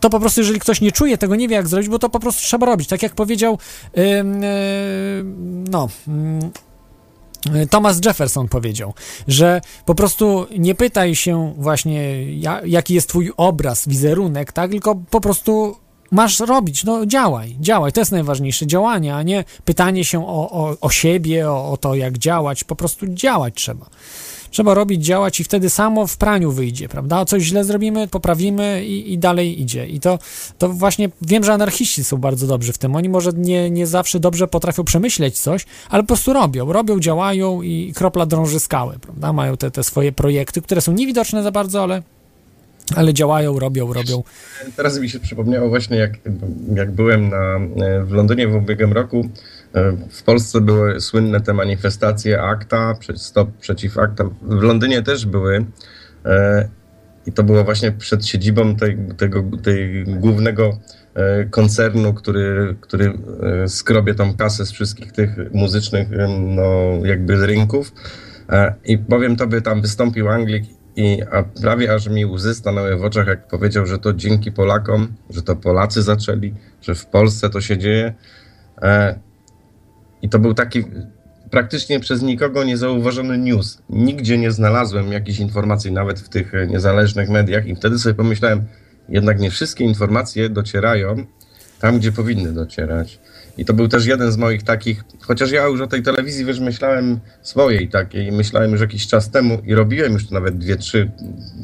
to po prostu, jeżeli ktoś nie czuje tego, nie wie, jak zrobić, bo to po prostu trzeba robić. Tak jak powiedział y, y, no... y, Thomas Jefferson powiedział, że po prostu nie pytaj się właśnie, ja, jaki jest twój obraz, wizerunek, tak, tylko po prostu masz robić, no działaj, działaj, to jest najważniejsze, działanie, a nie pytanie się o, o, o siebie, o, o to, jak działać, po prostu działać trzeba. Trzeba robić, działać i wtedy samo w praniu wyjdzie, prawda? Coś źle zrobimy, poprawimy i, i dalej idzie. I to, to właśnie wiem, że anarchiści są bardzo dobrzy w tym. Oni może nie, nie zawsze dobrze potrafią przemyśleć coś, ale po prostu robią. Robią, działają i kropla drąży skały, prawda? Mają te, te swoje projekty, które są niewidoczne za bardzo, ale, ale działają, robią, robią. Teraz mi się przypomniało właśnie, jak, jak byłem na, w Londynie w ubiegłym roku. E, W Polsce były słynne te manifestacje prze- stop przeciw akta. W Londynie też były. e, I to było właśnie przed siedzibą tej, tego tej głównego e, koncernu, który, który skrobie tą kasę z wszystkich tych muzycznych no, jakby rynków. I powiem tobie, tam wystąpił Anglik i a prawie aż mi łzy stanęły w oczach, jak powiedział, że to dzięki Polakom, że to Polacy zaczęli, że w Polsce to się dzieje. I to był taki praktycznie przez nikogo niezauważony news. Nigdzie nie znalazłem jakichś informacji, nawet w tych niezależnych mediach i wtedy sobie pomyślałem, jednak nie wszystkie informacje docierają tam, gdzie powinny docierać. I to był też jeden z moich takich, chociaż ja już o tej telewizji wiesz, myślałem swojej takiej, myślałem już jakiś czas temu i robiłem już nawet dwie, trzy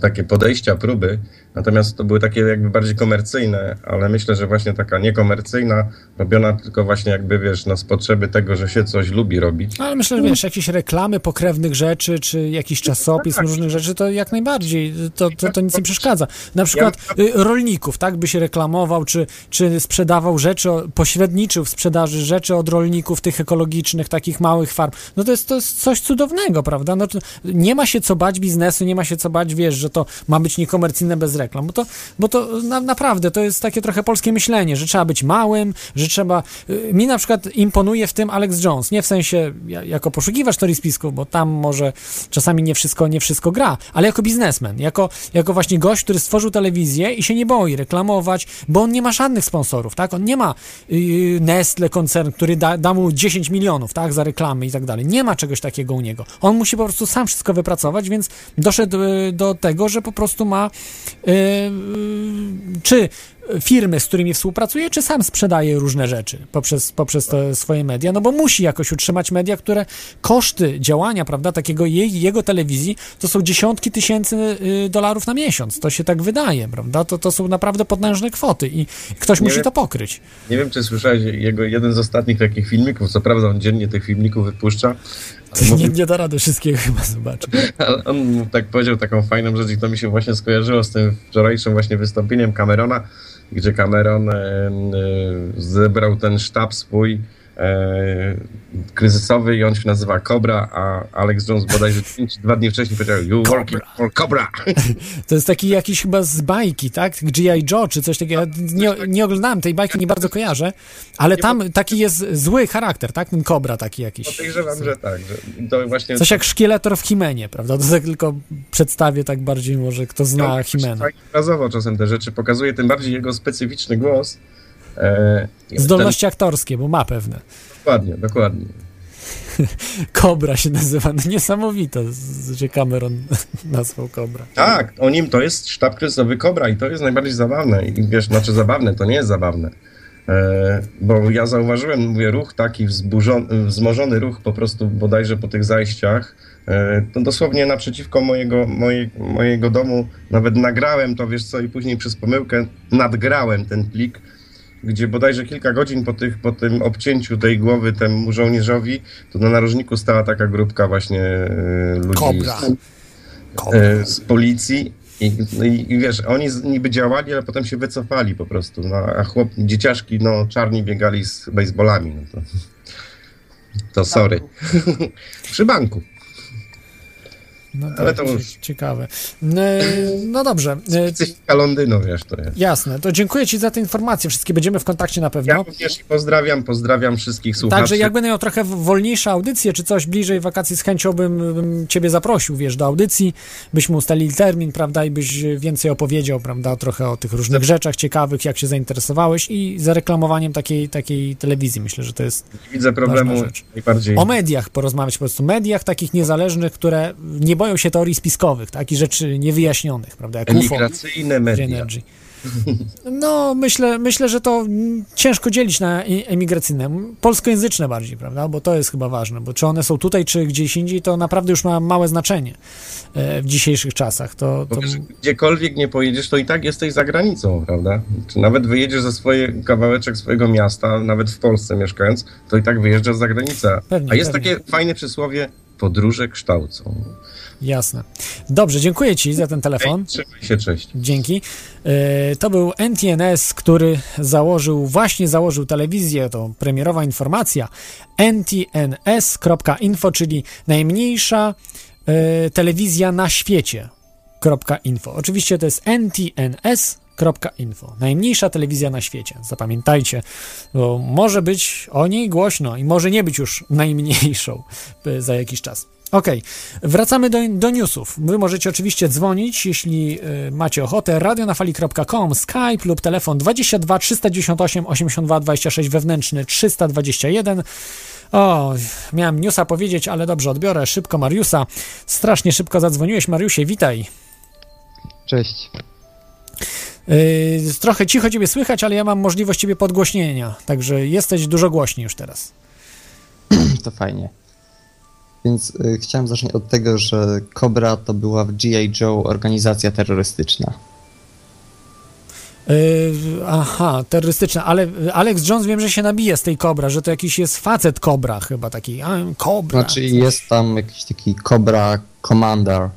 takie podejścia, próby, natomiast to były takie jakby bardziej komercyjne, ale myślę, że właśnie taka niekomercyjna, robiona tylko właśnie jakby wiesz, no z potrzeby tego, że się coś lubi robić. Ale myślę, że wiesz, jakieś reklamy pokrewnych rzeczy, czy jakiś czasopism różnych rzeczy, to jak najbardziej, to, to, to nic nie przeszkadza. Na przykład y, rolników, tak, by się reklamował, czy, czy sprzedawał rzeczy, pośredniczył w sprzedaży rzeczy od rolników tych ekologicznych, takich małych farm. No to jest, to jest coś cudownego, prawda? No, nie ma się co bać biznesu, nie ma się co bać, wiesz, że to ma być niekomercyjne bez reklam, bo to, bo to na, naprawdę to jest takie trochę polskie myślenie, że trzeba być małym, że trzeba... y, Mi na przykład imponuje w tym Alex Jones, nie w sensie ja- jako poszukiwacz teorii spisków, bo tam może czasami nie wszystko, nie wszystko gra, ale jako biznesmen, jako, jako właśnie gość, który stworzył telewizję i się nie boi reklamować, bo on nie ma żadnych sponsorów, tak? On nie ma yy, Nestle koncern, który da, da mu 10 milionów, tak? Za reklamy i tak dalej. Nie ma czegoś takiego u niego. On musi po prostu sam wszystko wypracować, więc doszedł y, do tego, że po prostu ma czy firmy, z którymi współpracuje, czy sam sprzedaje różne rzeczy poprzez, poprzez te swoje media, no bo musi jakoś utrzymać media, które koszty działania, prawda, takiego jej, jego telewizji, to są dziesiątki tysięcy y, dolarów na miesiąc. To się tak wydaje, prawda? To, to są naprawdę potężne kwoty i ktoś Nie musi wiem. to pokryć. Nie wiem, czy słyszałeś jego jeden z ostatnich takich filmików, co prawda on dziennie tych filmików wypuszcza, Nie, nie da rady wszystkiego chyba zobaczyć. ale on tak powiedział taką fajną rzecz i to mi się właśnie skojarzyło z tym wczorajszym właśnie wystąpieniem Camerona, gdzie Cameron zebrał ten sztab swój kryzysowy i on się nazywa Cobra, a Alex Jones bodajże pięć- dwa dni wcześniej powiedział You working for Cobra. To jest taki jakiś chyba z bajki, tak? G.I. Joe czy coś takiego. Ja Nie, nie oglądałem tej bajki, nie bardzo kojarzę, ale tam taki jest zły charakter, tak? Ten kobra taki jakiś. Podejrzewam, że tak. Że to właśnie Coś jak szkieletor w Himenie, prawda? To tak tylko przedstawię tak bardziej może, kto zna Himena. Fajnie obrazowo czasem te rzeczy pokazuje, tym bardziej jego specyficzny głos. E, Zdolności aktorskie, bo ma pewne. Ten, dokładnie, dokładnie. Kobra się nazywa. No niesamowite, że Cameron nazwał Kobra. Tak, o nim to jest sztab kryzysowy Kobra i to jest najbardziej zabawne. I wiesz, znaczy zabawne, to nie jest zabawne. E, bo ja zauważyłem, mówię, ruch taki wzburzony, wzmożony ruch po prostu bodajże po tych zajściach. E, to dosłownie naprzeciwko mojego, moje, mojego domu nawet nagrałem to, wiesz co, i później przez pomyłkę nadgrałem ten plik, gdzie bodajże kilka godzin po, tych, po tym obcięciu tej głowy temu żołnierzowi, to na narożniku stała taka grupka właśnie e, ludzi Kobra. z, e, z policji. I, no i, I wiesz, oni niby działali, ale potem się wycofali po prostu. No, a chłop, dzieciaszki, no czarni biegali z baseballami. No to, to sorry. Przy banku. No Ale tak, to cie- już- ciekawe. E, No dobrze, Specyfika Londynu, wiesz, to jest. jasne. To dziękuję Ci za te informacje. Wszystkie będziemy w kontakcie na Ja pewno. również ich pozdrawiam, pozdrawiam wszystkich słuchaczy. Także jak będę miał trochę wolniejsze audycje, czy coś bliżej wakacji, z chęcią bym, bym Ciebie zaprosił, wiesz, do audycji, byśmy ustalili termin, prawda, i byś więcej opowiedział, prawda, trochę o tych różnych rzeczach ciekawych, jak się zainteresowałeś i za reklamowaniem takiej, takiej telewizji. Myślę, że to jest Nie widzę problemu najbardziej. o mediach porozmawiać, po prostu mediach takich niezależnych, które nie boją się teorii spiskowych, tak, i rzeczy niewyjaśnionych, prawda, jak UFO. Emigracyjne media. Energy. No, myślę, myślę, że to ciężko dzielić na i- emigracyjne. Polskojęzyczne bardziej, prawda? Bo to jest chyba ważne, bo czy one są tutaj, czy gdzieś indziej, to naprawdę już ma małe znaczenie e, w dzisiejszych czasach. To, to wiesz, gdziekolwiek nie pojedziesz, to i tak jesteś za granicą, prawda? Czy nawet wyjedziesz ze swoje kawałeczek swojego miasta, nawet w Polsce mieszkając, to i tak wyjeżdżasz za granicę. Pewnie, A jest pewnie. takie fajne przysłowie, podróże kształcą. Jasne. Dobrze, dziękuję Ci za ten telefon. Trzymaj się, cześć. Dzięki. E, To był NTNS, który założył, właśnie założył telewizję, to premierowa informacja. ntns.info, czyli najmniejsza e, telewizja na świecie. .info. Oczywiście to jest ntns.info. Najmniejsza telewizja na świecie. Zapamiętajcie, bo może być o niej głośno i może nie być już najmniejszą e, za jakiś czas. Okej, wracamy do, do newsów. Wy możecie oczywiście dzwonić, jeśli y, macie ochotę. radionafali.com, Skype lub telefon 22 398 82 26 wewnętrzny 321. O, miałem newsa powiedzieć, ale dobrze, odbiorę szybko Mariusa. Strasznie szybko zadzwoniłeś, Mariusie, witaj. Cześć. Yy, trochę cicho ciebie słychać, ale ja mam możliwość ciebie podgłośnienia, także jesteś dużo głośniej już teraz. To fajnie. Więc y, chciałem zacząć od tego, że Cobra to była w G.I. Joe organizacja terrorystyczna. Yy, aha, terrorystyczne, ale Alex Jones wiem, że się nabija z tej kobra, że to jakiś jest facet kobra chyba taki, a, kobra. Znaczy jest tam jakiś taki Cobra Commander.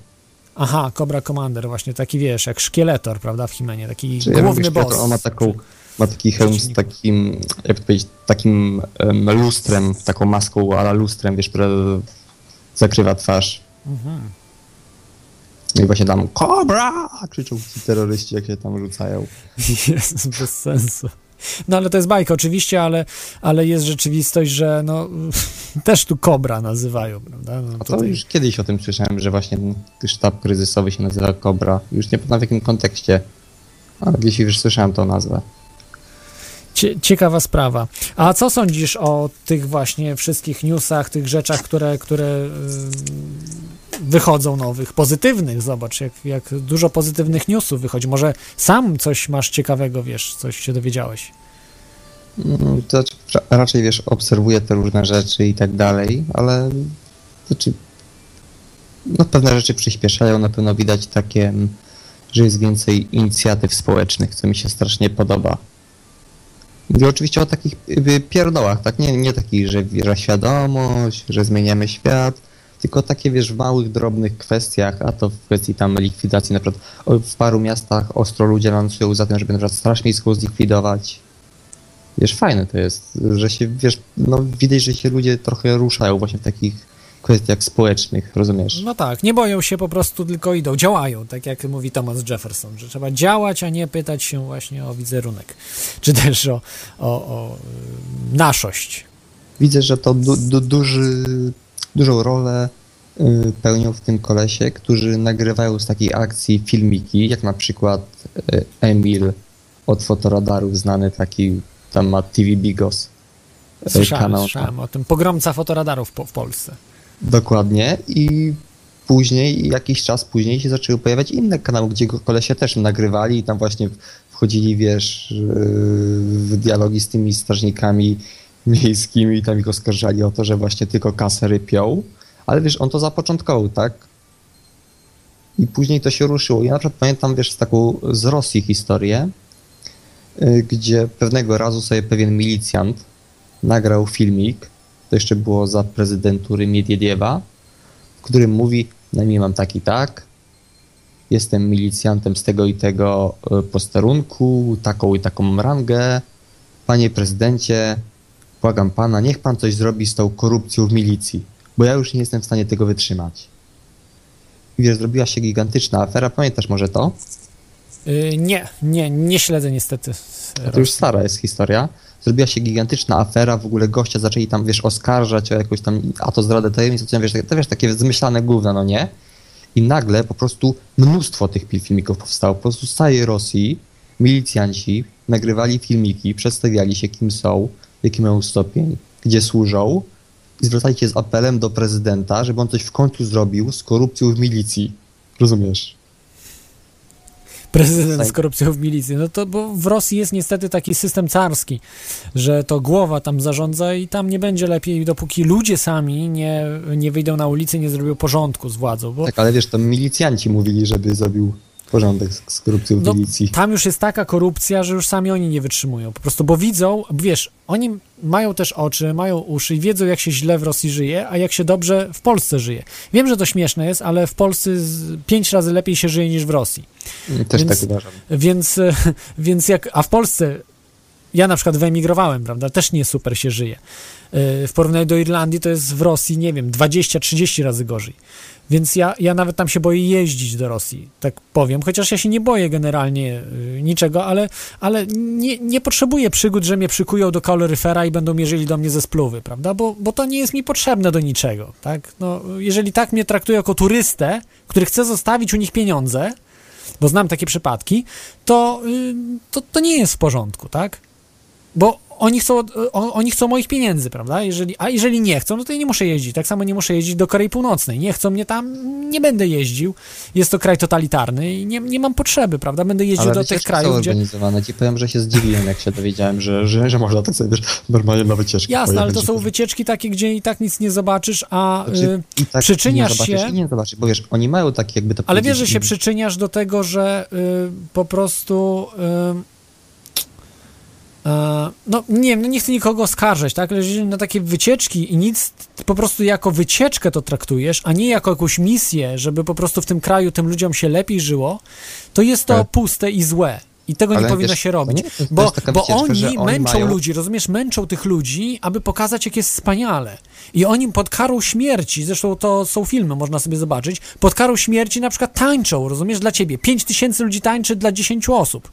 Aha, Cobra Commander właśnie, taki wiesz, jak szkieletor, prawda, w Himenie, taki Czy ja główny wiem, boss. On ma taką, ma taki hełm z takim, jak to powiedzieć, takim em, lustrem, taką maską, ale lustrem, wiesz, zakrywa twarz. Mhm. I właśnie tam Cobra! krzyczą ci terroryści, jak się tam rzucają. Jest bez sensu. No ale to jest bajka oczywiście, ale, ale jest rzeczywistość, że no też tu kobra nazywają, prawda? No, A to już kiedyś o tym słyszałem, że właśnie ten sztab kryzysowy się nazywa Cobra. Już nie pamiętam w jakim kontekście, ale gdzieś już słyszałem tą nazwę. Cie, ciekawa sprawa. A co sądzisz o tych właśnie wszystkich newsach, tych rzeczach, które, które yy, wychodzą nowych, pozytywnych? Zobacz, jak, jak dużo pozytywnych newsów wychodzi. Może sam coś masz ciekawego, wiesz, coś się dowiedziałeś. Mm, To ra- raczej wiesz, obserwuję te różne rzeczy i tak dalej, ale znaczy, no pewne rzeczy przyspieszają, na pewno widać takie, mm, że jest więcej inicjatyw społecznych, co mi się strasznie podoba. Mówię oczywiście o takich y, pierdołach, tak? Nie, nie takich, że, że świadomość, że zmieniamy świat, tylko takie, wiesz, w małych, drobnych kwestiach, a to w kwestii tam likwidacji, na przykład w paru miastach ostro ludzie lansują za tym, żeby na przykład Straż zlikwidować. Wiesz, fajne to jest, że się, wiesz, no widać, że się ludzie trochę ruszają właśnie w takich kwestiach społecznych, rozumiesz? No tak, nie boją się po prostu, tylko idą, działają, tak jak mówi Thomas Jefferson, że trzeba działać, a nie pytać się właśnie o wizerunek, czy też o, o, o y, naszość. Widzę, że to du, du, duży, dużą rolę y, pełnią w tym kolesie, którzy nagrywają z takiej akcji filmiki, jak na przykład y, Emil od fotoradarów, znany taki, tam ma TV Bigos. Słyszałem, kanał. słyszałem o tym, pogromca fotoradarów po, w Polsce. Dokładnie i później, jakiś czas później się zaczęły pojawiać inne kanały, gdzie kolesie też nagrywali i tam właśnie wchodzili, wiesz, w dialogi z tymi strażnikami miejskimi i tam ich oskarżali o to, że właśnie tylko kasę rypią, ale wiesz, on to zapoczątkował, tak? I później to się ruszyło. Ja na przykład pamiętam, wiesz, z taką z Rosji historię, yy, gdzie pewnego razu sobie pewien milicjant nagrał filmik, to jeszcze było za prezydentury Miedwiediewa, w którym mówi, na imię mam tak i tak, jestem milicjantem z tego i tego e, posterunku, taką i taką rangę, panie prezydencie, błagam pana, niech pan coś zrobi z tą korupcją w milicji, bo ja już nie jestem w stanie tego wytrzymać. I wiesz, zrobiła się gigantyczna afera, pamiętasz może to? Y, nie, nie, nie śledzę niestety. To już stara jest historia. Zrobiła się gigantyczna afera, w ogóle gościa zaczęli tam, wiesz, oskarżać o jakąś tam, a to zdradę tajemnic, to, wiesz, to, wiesz, takie zmyślane gówna, no nie? I nagle po prostu mnóstwo tych filmików powstało. Po prostu z całej Rosji milicjanci nagrywali filmiki, przedstawiali się, kim są, jaki mają stopień, gdzie służą i zwracali się z apelem do prezydenta, żeby on coś w końcu zrobił z korupcją w milicji. Rozumiesz? Prezydent Tak. z korupcją w milicji. No to bo w Rosji jest niestety taki system carski, że to głowa tam zarządza i tam nie będzie lepiej, dopóki ludzie sami nie, nie wyjdą na ulicę nie zrobią porządku z władzą. Bo Tak, ale wiesz, to milicjanci mówili, żeby zrobił porządek z, korupcją w No, milicji. tam już jest taka korupcja, że już sami oni nie wytrzymują. Po prostu, bo widzą, wiesz, oni mają też oczy, mają uszy i wiedzą, jak się źle w Rosji żyje, a jak się dobrze w Polsce żyje. Wiem, że to śmieszne jest, ale w Polsce pięć razy lepiej się żyje niż w Rosji. Też więc- tak uważam. Więc, więc jak, a w Polsce ja na przykład wyemigrowałem, prawda, też nie super się żyje. E, W porównaniu do Irlandii to jest w Rosji, nie wiem, 20-30 razy gorzej. Więc ja, ja nawet tam się boję jeździć do Rosji, tak powiem, chociaż ja się nie boję generalnie y, niczego, ale, ale nie, nie potrzebuję przygód, że mnie przykują do kaloryfera i będą mierzyli do mnie ze spluwy, prawda, bo, bo to nie jest mi potrzebne do niczego, tak, no, jeżeli tak mnie traktują jako turystę, który chce zostawić u nich pieniądze, bo znam takie przypadki, to, y, to, to nie jest w porządku, tak? Bo oni chcą, o- oni chcą moich pieniędzy, prawda? Jeżeli, a jeżeli nie chcą, no to ja nie muszę jeździć. Tak samo nie muszę jeździć do Korei Północnej. Nie chcą mnie tam, nie będę jeździł. Jest to kraj totalitarny i nie, nie mam potrzeby, prawda? Będę jeździł Ale do tych krajów, są gdzie... organizowane. Ci powiem, że się zdziwiłem, jak się dowiedziałem, że, że, że można tak sobie wiesz, normalnie na wycieczki Jasne, ale to są wycieczki takie, gdzie i tak nic nie zobaczysz, a Znaczy, y, i tak przyczyniasz nie się- I nie zobaczysz, bo wiesz, oni mają takie jakby to Ale wiesz, że się przyczyniasz do tego, że y, po prostu. Y, e, no nie wiem, no nie chcę nikogo oskarżać, tak? Ale jeżeli na takie wycieczki i nic, po prostu jako wycieczkę to traktujesz, a nie jako jakąś misję, żeby po prostu w tym kraju tym ludziom się lepiej żyło, to jest to Ale- puste i złe. I tego nie Ale powinno wiesz, się robić. nie- bo bo oni oni męczą mają- ludzi, rozumiesz, męczą tych ludzi, aby pokazać, jak jest wspaniale. I oni pod karą śmierci, zresztą to są filmy, można sobie zobaczyć, pod karą śmierci na przykład tańczą, rozumiesz, dla ciebie. 5 tysięcy ludzi tańczy dla 10 osób.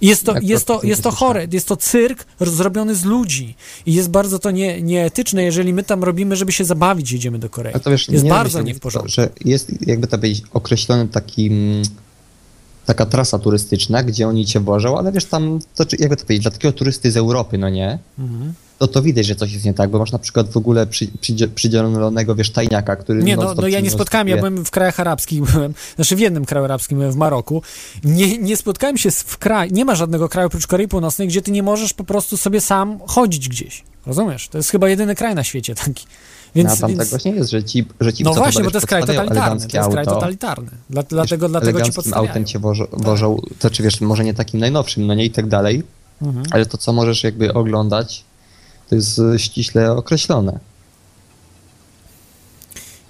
Jest to, jest, to, jest to chore, jest to cyrk zrobiony z ludzi. I jest bardzo to nie, nieetyczne, jeżeli my tam robimy, żeby się zabawić, jedziemy do Korei. Wiesz, jest nie bardzo myślę, nie w porządku. Że jest, jakby to powiedzieć, określony taki, taka trasa turystyczna, gdzie oni cię wożą, ale wiesz, tam, to, jakby to powiedzieć, dla takiego turysty z Europy, no nie? Mhm. To to widać, że coś jest nie tak, bo masz na przykład w ogóle przy, przydzie- przydzielonego, wiesz, tajniaka, który... Nie, no, no ja nie spotkałem, ja byłem w krajach arabskich, byłem, znaczy w jednym kraju arabskim, byłem w Maroku. Nie, nie spotkałem się w kraju, nie ma żadnego kraju oprócz Korei Północnej, gdzie ty nie możesz po prostu sobie sam chodzić gdzieś. Rozumiesz? To jest chyba jedyny kraj na świecie taki. Więc, no, a tam więc, tak właśnie jest, że ci, że ci no co właśnie, to bo to jest kraj totalitarny. To jest kraj totalitarny. Dla, dlatego, wiesz, dlatego ci podstawiają. autem cię wożą, wożą to czy wiesz, może nie takim najnowszym, no nie i tak dalej, Mhm. ale to co możesz jakby oglądać, to jest e, ściśle określone.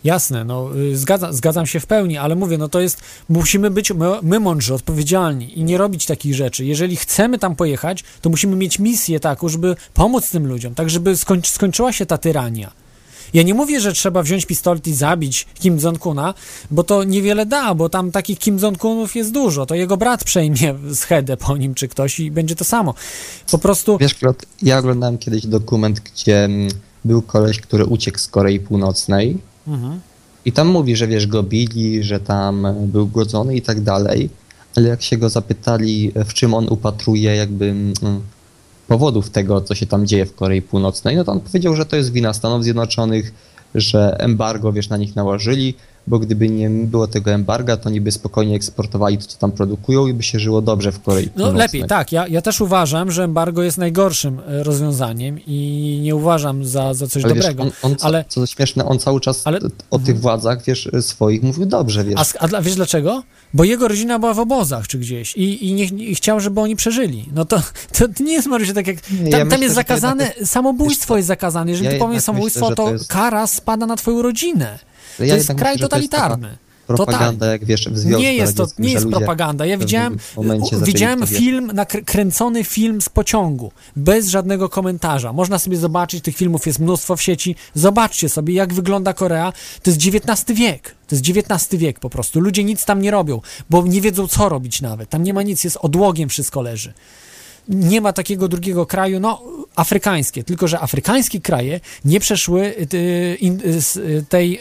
Jasne, no y, zgadza, zgadzam się w pełni, ale mówię, no to jest, musimy być my, my mądrzy, odpowiedzialni i nie robić takich rzeczy. Jeżeli chcemy tam pojechać, to musimy mieć misję taką, żeby pomóc tym ludziom, tak żeby skończy, skończyła się ta tyrania. Ja nie mówię, że trzeba wziąć pistolet i zabić Kim Jong-kuna, bo to niewiele da, bo tam takich Kim Jong-kunów jest dużo. To jego brat przejmie schedę po nim czy ktoś i będzie to samo. Po prostu Wiesz, Klot, ja oglądałem kiedyś dokument, gdzie mm, był koleś, który uciekł z Korei Północnej Mhm. i tam mówi, że wiesz, go bili, że tam e, był głodzony i tak dalej, ale jak się go zapytali, e, w czym on upatruje jakby mm, powodów tego, co się tam dzieje w Korei Północnej, no to on powiedział, że to jest wina Stanów Zjednoczonych, że embargo, wiesz, na nich nałożyli, bo gdyby nie było tego embarga, to niby spokojnie eksportowali to, co tam produkują i by się żyło dobrze w Korei No Północnej. lepiej, tak. Ja, ja też uważam, że embargo jest najgorszym e, rozwiązaniem i nie uważam za, za coś Ale wiesz, dobrego. on, on, co, ale co śmieszne, on cały czas Ale- o tych władzach, wiesz, swoich mówił dobrze, wiesz. a, a dla- wiesz dlaczego? Bo jego rodzina była w obozach czy gdzieś i, i, nie, i chciał, żeby oni przeżyli. No to, to, nie jest Marysia tak jak. Tam, ja tam myślę, jest zakazane, jednak samobójstwo co, jest zakazane. Jeżeli ja ty powiesz samobójstwo, myślę, to, to jest- kara spada na twoją rodzinę. To Ja jest kraj myślę, to jest taka totalitarny. Propaganda, jak wiesz, w Związku Nie jest to, nie jest propaganda. Ja widziałem, widziałem film, nakr- kręcony film z pociągu, bez żadnego komentarza. Można sobie zobaczyć, tych filmów jest mnóstwo w sieci. Zobaczcie sobie, jak wygląda Korea. To jest XIX wiek. To jest XIX wiek po prostu. Ludzie nic tam nie robią, bo nie wiedzą, co robić nawet. Tam nie ma nic, jest odłogiem wszystko leży. Nie ma takiego drugiego kraju, no afrykańskie, tylko że afrykańskie kraje nie przeszły y, y, y, tej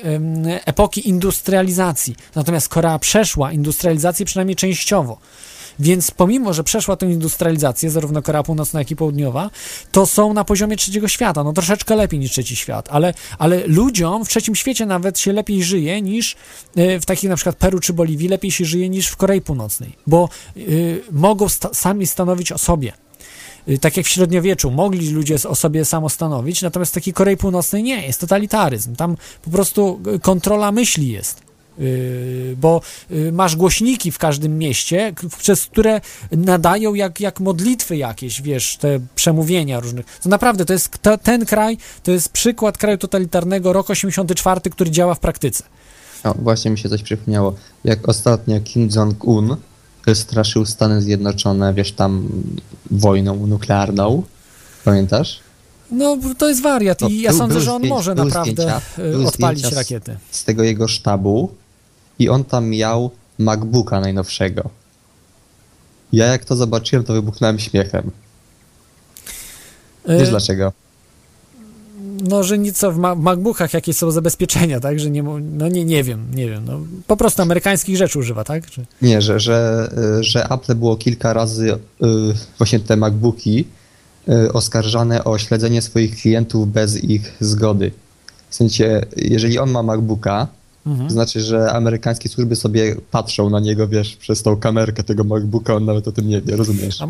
epoki industrializacji. Natomiast Korea przeszła industrializację przynajmniej częściowo. Więc pomimo, że przeszła tę industrializację, zarówno Korea Północna, jak i Południowa, to są na poziomie trzeciego świata. No troszeczkę lepiej niż trzeci świat, ale, ale ludziom w trzecim świecie nawet się lepiej żyje niż y, w takich na przykład Peru czy Boliwii, lepiej się żyje niż w Korei Północnej, bo y, mogą sta- sami stanowić o sobie. Y, Tak jak w średniowieczu mogli ludzie o sobie samostanowić, natomiast w takiej Korei Północnej nie, jest totalitaryzm. Tam po prostu kontrola myśli jest. Yy, bo yy, masz głośniki w każdym mieście, przez które nadają jak, jak modlitwy jakieś, wiesz, te przemówienia różnych. To naprawdę, to jest to, ten kraj, to jest przykład kraju totalitarnego, rok 84, który działa w praktyce. No, właśnie mi się coś przypomniało. Jak ostatnio Kim Jong-un straszył Stany Zjednoczone, wiesz, tam wojną nuklearną. Pamiętasz? No, to jest wariat No, i ja był- sądzę, że on może naprawdę zdjęcia- były odpalić zdjęcia z- rakiety. Z tego jego sztabu i on tam miał MacBooka najnowszego. Ja jak to zobaczyłem, to wybuchnąłem śmiechem. Wiesz Yy, dlaczego? No, że nic w Ma- MacBookach jakieś są zabezpieczenia, tak? Że nie, no nie, nie wiem, nie wiem. No, po prostu amerykańskich rzeczy używa, tak? Czy... Nie, że, że, y, że Apple było kilka razy y, właśnie te MacBooki y, oskarżane o śledzenie swoich klientów bez ich zgody. W sensie, jeżeli on ma MacBooka, Mhm. to znaczy, że amerykańskie służby sobie patrzą na niego, wiesz, przez tą kamerkę tego MacBooka, on nawet o tym nie wie, rozumiesz? A,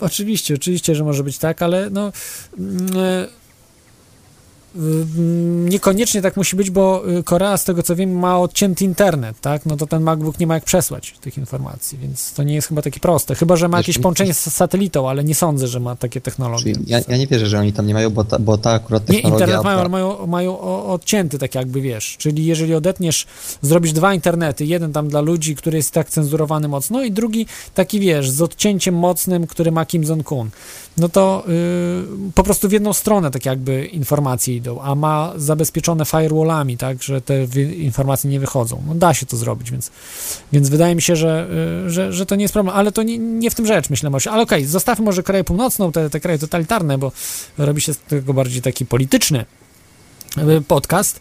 oczywiście, oczywiście, że może być tak, ale no. mm, e, Niekoniecznie tak musi być, bo y, Korea, z tego co wiem, ma odcięty internet, tak? No to ten MacBook nie ma jak przesłać tych informacji, więc to nie jest chyba takie proste. Chyba, że ma Wiesz, jakieś mi- połączenie z satelitą, ale nie sądzę, że ma takie technologie. Ja, ja nie wierzę, że oni tam nie mają, bo ta, bo ta akurat Nie, technologia... internet mają, ale mają, mają odcięty, tak jakby wiesz. Czyli jeżeli odetniesz, zrobisz dwa internety, jeden tam dla ludzi, który jest tak cenzurowany mocno, i drugi taki wiesz, z odcięciem mocnym, który ma Kim Jong-un, no to yy, po prostu w jedną stronę tak jakby informacje idą, a ma zabezpieczone firewallami, tak, że te informacje nie wychodzą. No da się to zrobić, więc, więc wydaje mi się, że, yy, że, że to nie jest problem, ale to nie, nie w tym rzecz, myślę, Mosia. Ale okej, zostawmy może Koreę Północną, te, te kraje totalitarne, bo robi się z tego bardziej taki polityczny y, podcast.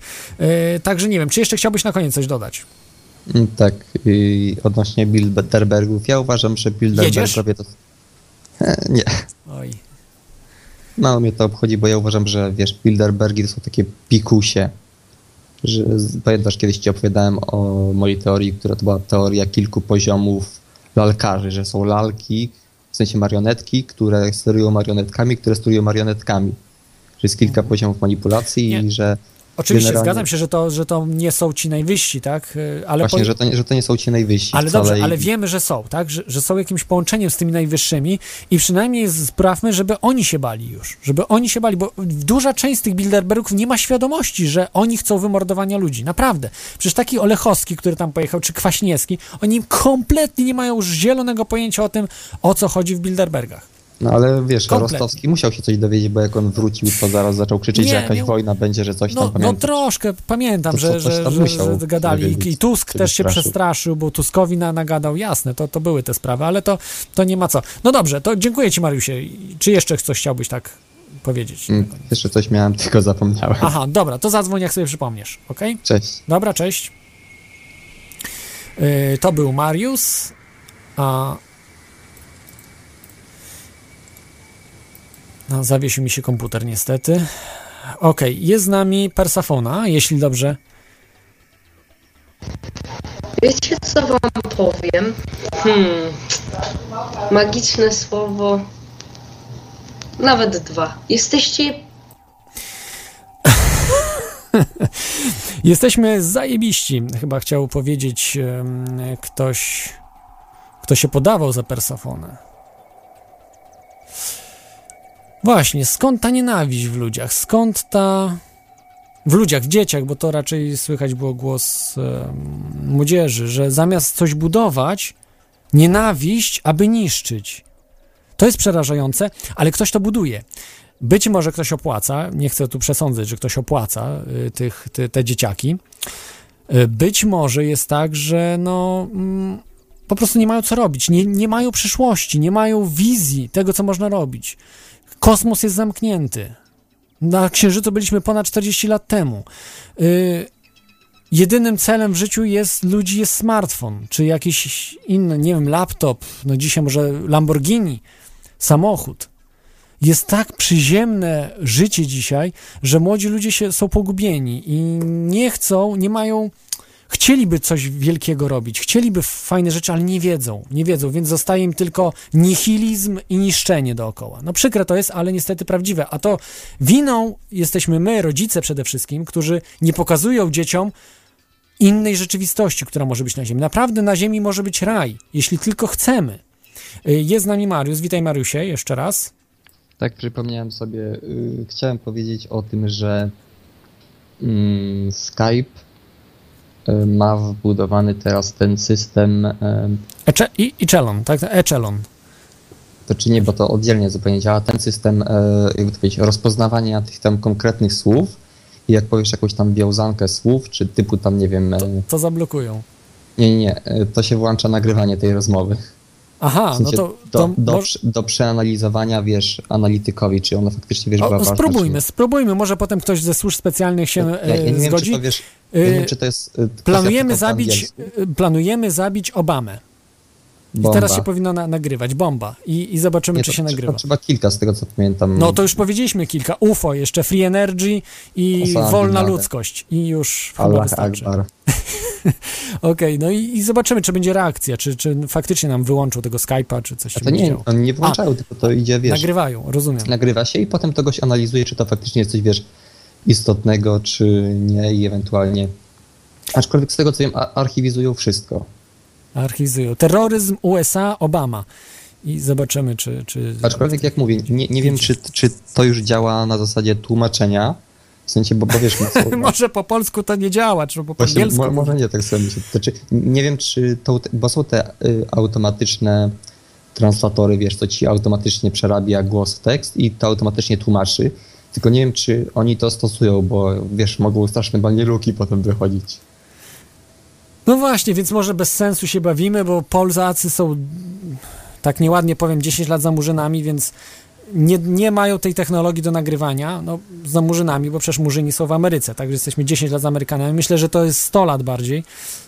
Y, Także nie wiem, czy jeszcze chciałbyś na koniec coś dodać? Mm, Tak, odnośnie Bilderbergów, ja uważam, że Bilderbergowie to... Nie, Oj. Mało mnie to obchodzi, bo ja uważam, że wiesz, Bilderbergi to są takie pikusie. Że, pamiętasz, kiedyś ci opowiadałem o mojej teorii, która to była teoria kilku poziomów lalkarzy, że są lalki, w sensie marionetki, które sterują marionetkami, które sterują marionetkami. Że jest kilka poziomów manipulacji i że oczywiście, generalnie- zgadzam się, że to, że to nie są ci najwyżsi, tak? Y, Ale Właśnie, po- że, to, nie- że to nie są ci najwyżsi Ale dobrze, i- ale wiemy, że są, tak? Że, że są jakimś połączeniem z tymi najwyższymi i przynajmniej sprawmy, żeby oni się bali już. Żeby oni się bali, bo duża część z tych Bilderbergów nie ma świadomości, że oni chcą wymordowania ludzi. Naprawdę. Przecież taki Olechowski, który tam pojechał, czy Kwaśniewski, oni kompletnie nie mają już zielonego pojęcia o tym, o co chodzi w Bilderbergach. No ale wiesz, Kompletnie. Rostowski musiał się coś dowiedzieć, bo jak on wrócił, to zaraz zaczął krzyczeć, Nie, że jakaś nie- wojna będzie, że coś No, tam no pamiętasz. troszkę pamiętam, To że, że, że, że gadali. I, I Tusk też się wystraszył. przestraszył, bo Tuskowi na, nagadał. Jasne, to, to były te sprawy, ale to, to nie ma co. No dobrze, to dziękuję Ci, Mariusie. Czy jeszcze coś chciałbyś tak powiedzieć? Mm, Jeszcze coś miałem, tylko zapomniałem. Aha, dobra, to zadzwoń, jak sobie przypomniesz, ok? Cześć. Dobra, cześć. Yy, to był Mariusz, a... No, zawiesił mi się komputer niestety. Okej, jest z nami Persafona, jeśli dobrze. Wiecie, co wam powiem? Hmm. Magiczne słowo. Nawet dwa. Jesteście Jesteśmy zajebiści, chyba chciał powiedzieć em, ktoś, kto się podawał za Persafonę. Właśnie, skąd ta nienawiść w ludziach? Skąd ta... W ludziach, w dzieciach, bo to raczej słychać było głos em, młodzieży, że zamiast coś budować, nienawiść, aby niszczyć. To jest przerażające, ale ktoś to buduje. Być może ktoś opłaca, nie chcę tu przesądzać, że ktoś opłaca y, tych, te, te dzieciaki. Y, Być może jest tak, że no, mm, po prostu nie mają co robić, nie, nie mają przyszłości, nie mają wizji tego, co można robić. Kosmos jest zamknięty. Na Księżycu byliśmy ponad 40 lat temu. Y, jedynym celem w życiu jest ludzi jest smartfon, czy jakiś inny, nie wiem, laptop, no dzisiaj może Lamborghini, samochód. Jest tak przyziemne życie dzisiaj, że młodzi ludzie się są pogubieni i nie chcą, nie mają. Chcieliby coś wielkiego robić, chcieliby fajne rzeczy, ale nie wiedzą, nie wiedzą, więc zostaje im tylko nihilizm i niszczenie dookoła. No przykre to jest, ale niestety prawdziwe. A to winą jesteśmy my, rodzice przede wszystkim, którzy nie pokazują dzieciom innej rzeczywistości, która może być na Ziemi. Naprawdę na Ziemi może być raj, jeśli tylko chcemy. Y, Jest z nami Mariusz. Witaj Mariusie, jeszcze raz. Tak przypomniałem sobie, y, chciałem powiedzieć o tym, że mm, Skype ma wbudowany teraz ten system, Ecze i, Czelon, tak? Echelon. to czy nie, bo to oddzielnie zupełnie działa, ten system, y, jakby to powiedzieć, rozpoznawania tych tam konkretnych słów i jak powiesz jakąś tam wiązankę słów, czy typu tam, nie wiem, y, To zablokują. nie, nie, nie, to się włącza nagrywanie tej rozmowy. Aha, W sensie no to, do, to do, moż- prze- do przeanalizowania, wiesz, analitykowi, czy ona faktycznie, wiesz, była o, ważna, czy spróbujmy, nie. spróbujmy. Może potem ktoś ze służb specjalnych się Ja, ja e, nie wiem, zgodzi. czy to, wiesz, ja nie wiem, czy to jest kwestia planujemy zabić, planujemy zabić Obamę. I Bomba. teraz się powinno na, nagrywać. Bomba. I, i zobaczymy, Nie, czy się nagrywa. Trzeba kilka, z tego co pamiętam. No to już powiedzieliśmy kilka. UFO, jeszcze Free Energy i Bin wolna ludzkość. I już chyba Allah wystarczy. Akbar. Okej, no i, i zobaczymy, czy będzie reakcja, czy, czy faktycznie nam wyłączą tego Skype'a, czy coś A to nie, oni nie włączają, tylko to idzie, wiesz, Nagrywają, rozumiem. nagrywa się i potem to goś analizuje, czy to faktycznie jest coś, wiesz, istotnego, czy nie i ewentualnie... Aczkolwiek z tego co wiem, archiwizują wszystko. Archiwizują. Terroryzm USA, Obama. I zobaczymy, czy... czy... Aczkolwiek jak mówię, nie, nie wiem, czy, czy to już działa na zasadzie tłumaczenia, w sensie, bo, bo wiesz, co, Może po polsku to nie działa, trzeba po Właśnie, angielsku. mo, może nie tak sobie myśleć. Znaczy, nie wiem, czy to, bo są te y, automatyczne translatory, wiesz, co ci automatycznie przerabia głos w tekst i to automatycznie tłumaczy. Tylko nie wiem, czy oni to stosują, bo wiesz, mogą straszne banieluki potem wychodzić. No właśnie, więc może bez sensu się bawimy, bo Polacy są, tak nieładnie powiem, 10 lat za murzynami, więc nie, nie mają tej technologii do nagrywania, no za murzynami, bo przecież murzyni są w Ameryce, także jesteśmy 10 lat za Amerykanami. Myślę, że to jest 100 lat bardziej,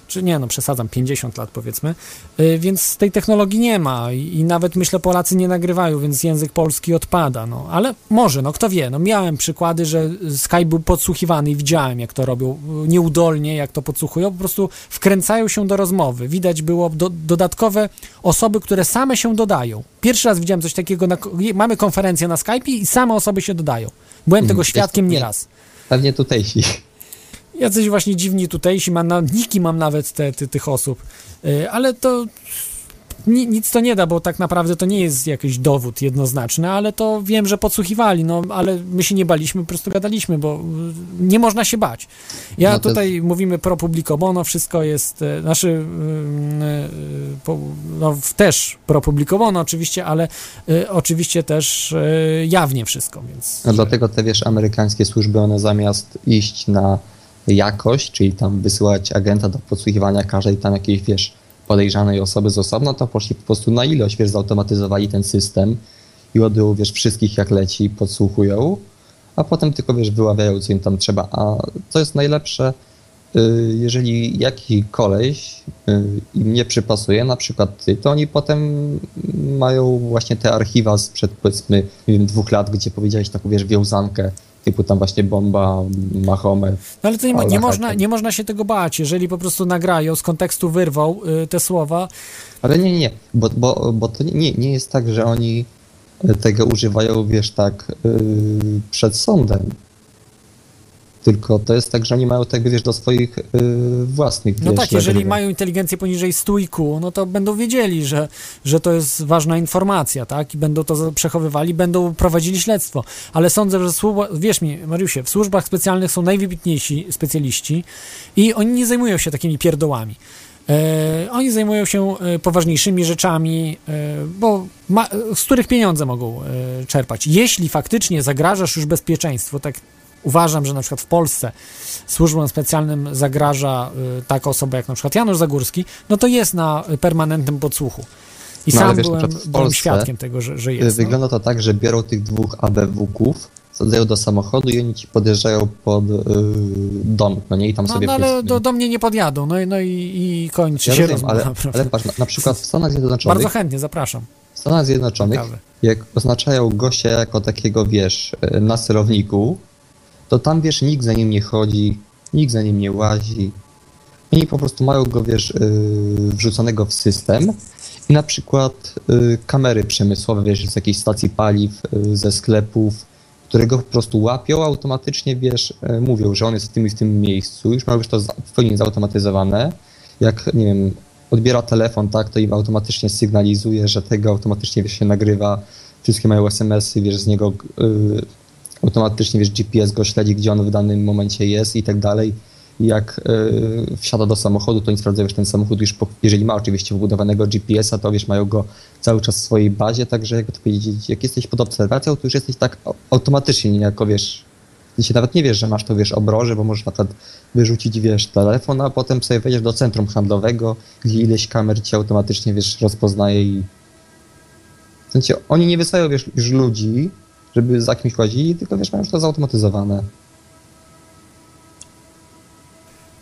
czy nie, no przesadzam, 50 lat powiedzmy, yy, więc tej technologii nie ma i, i nawet myślę Polacy nie nagrywają, więc język polski odpada, no ale może, no kto wie, no miałem przykłady, że Skype był podsłuchiwany i widziałem jak to robią, yy, nieudolnie jak to podsłuchują, po prostu wkręcają się do rozmowy, widać było do, dodatkowe osoby, które same się dodają. Pierwszy raz widziałem coś takiego, na, mamy konferencję na Skype i same osoby się dodają. Byłem Mhm, tego świadkiem nie- nieraz. Pewnie tutejsi. Jacyś właśnie dziwni tutejsi, mam na, niki mam nawet te, te, tych osób, Y, ale to ni, nic to nie da, bo tak naprawdę to nie jest jakiś dowód jednoznaczny, ale to wiem, że podsłuchiwali, no ale my się nie baliśmy, po prostu gadaliśmy, bo y, nie można się bać. Ja No to- tutaj mówimy pro publico bono, wszystko jest, y, znaczy y, y, no, też pro publico bono oczywiście, ale oczywiście też y, jawnie wszystko, więc... No dlatego te, wiesz, amerykańskie służby, one zamiast iść na jakość, czyli tam wysyłać agenta do podsłuchiwania każdej tam jakiejś, wiesz, podejrzanej osoby z osobna, to poszli po prostu na ilość, wiesz, zautomatyzowali ten system i odbył, wiesz, wszystkich jak leci, podsłuchują, a potem tylko, wiesz, wyławiają, co im tam trzeba. A co jest najlepsze, y, jeżeli jakiś koleś y, im nie przypasuje, na przykład ty, to oni potem mają właśnie te archiwa sprzed powiedzmy nie wiem, dwóch lat, gdzie powiedziałeś taką wiesz wiązankę, typu tam właśnie bomba, Mahomet. No ale to nie, Allah nie, można, hakem. nie można się tego bać, jeżeli po prostu nagrają, z kontekstu wyrwał y, te słowa, Ale nie, nie, nie, bo, bo, bo to nie, nie jest tak, że oni tego używają, wiesz, tak yy, przed sądem. Tylko to jest tak, że oni mają tak, wiesz, do swoich yy, własnych, No wiesz, tak, jeżeli level. mają inteligencję poniżej stójku, no to będą wiedzieli, że, że to jest ważna informacja, tak? I będą to przechowywali, będą prowadzili śledztwo. Ale sądzę, że służba, wierz mi, Mariusie, w służbach specjalnych są najwybitniejsi specjaliści i oni nie zajmują się takimi pierdołami. E, oni zajmują się e, poważniejszymi rzeczami, e, bo ma, z których pieniądze mogą e, czerpać. Jeśli faktycznie zagrażasz już bezpieczeństwu, tak uważam, że na przykład w Polsce służbom specjalnym zagraża y, taka osoba jak na przykład Janusz Zagórski, no to jest na y, permanentnym podsłuchu. I No, sam wiesz, byłem, byłem świadkiem tego, że, że jest. No. Wygląda to tak, że biorą tych dwóch ABW-ków, sadzają do samochodu i oni ci podjeżdżają pod yy, dom, no nie, i tam No, sobie no ale do, do mnie nie podjadą, no, i- no i, i kończy Ja się rozumiem, ale, ale patrz, na, na przykład w Stanach Zjednoczonych Bardzo chętnie, zapraszam. W Stanach Zjednoczonych, Ciekawe. jak oznaczają gościa jako takiego, wiesz, e, na celowniku, to tam, wiesz, nikt za nim nie chodzi, nikt za nim nie łazi. Oni po prostu mają go, wiesz, yy, wrzuconego w system i na przykład yy, kamery przemysłowe, wiesz, z jakiejś stacji paliw, yy, ze sklepów, które go po prostu łapią, automatycznie, wiesz, mówią, że on jest w tym i w tym miejscu, już mają już to w pełni zautomatyzowane. Jak, nie wiem, odbiera telefon, tak, to im automatycznie sygnalizuje, że tego automatycznie, wiesz, się nagrywa, wszystkie mają SMS-y, wiesz, z niego yy, automatycznie, wiesz, GPS go śledzi, gdzie on w danym momencie jest i tak dalej. Jak yy, wsiada do samochodu, to oni sprawdzają, że ten samochód już, po, jeżeli ma oczywiście wbudowanego GPS-a, to wiesz, mają go cały czas w swojej bazie, także jakby to powiedzieć, jak jesteś pod obserwacją, to już jesteś tak au- automatycznie, niejako, wiesz, się nawet nie wiesz, że masz to, wiesz, obroże, bo możesz na przykład wyrzucić, wiesz, telefon, a potem sobie wejdziesz do centrum handlowego, gdzie ileś kamer ci automatycznie, wiesz, rozpoznaje i... W sensie, oni nie wysyłają, wiesz, już ludzi, żeby za kimś chodzili, tylko, wiesz, mają już to zautomatyzowane.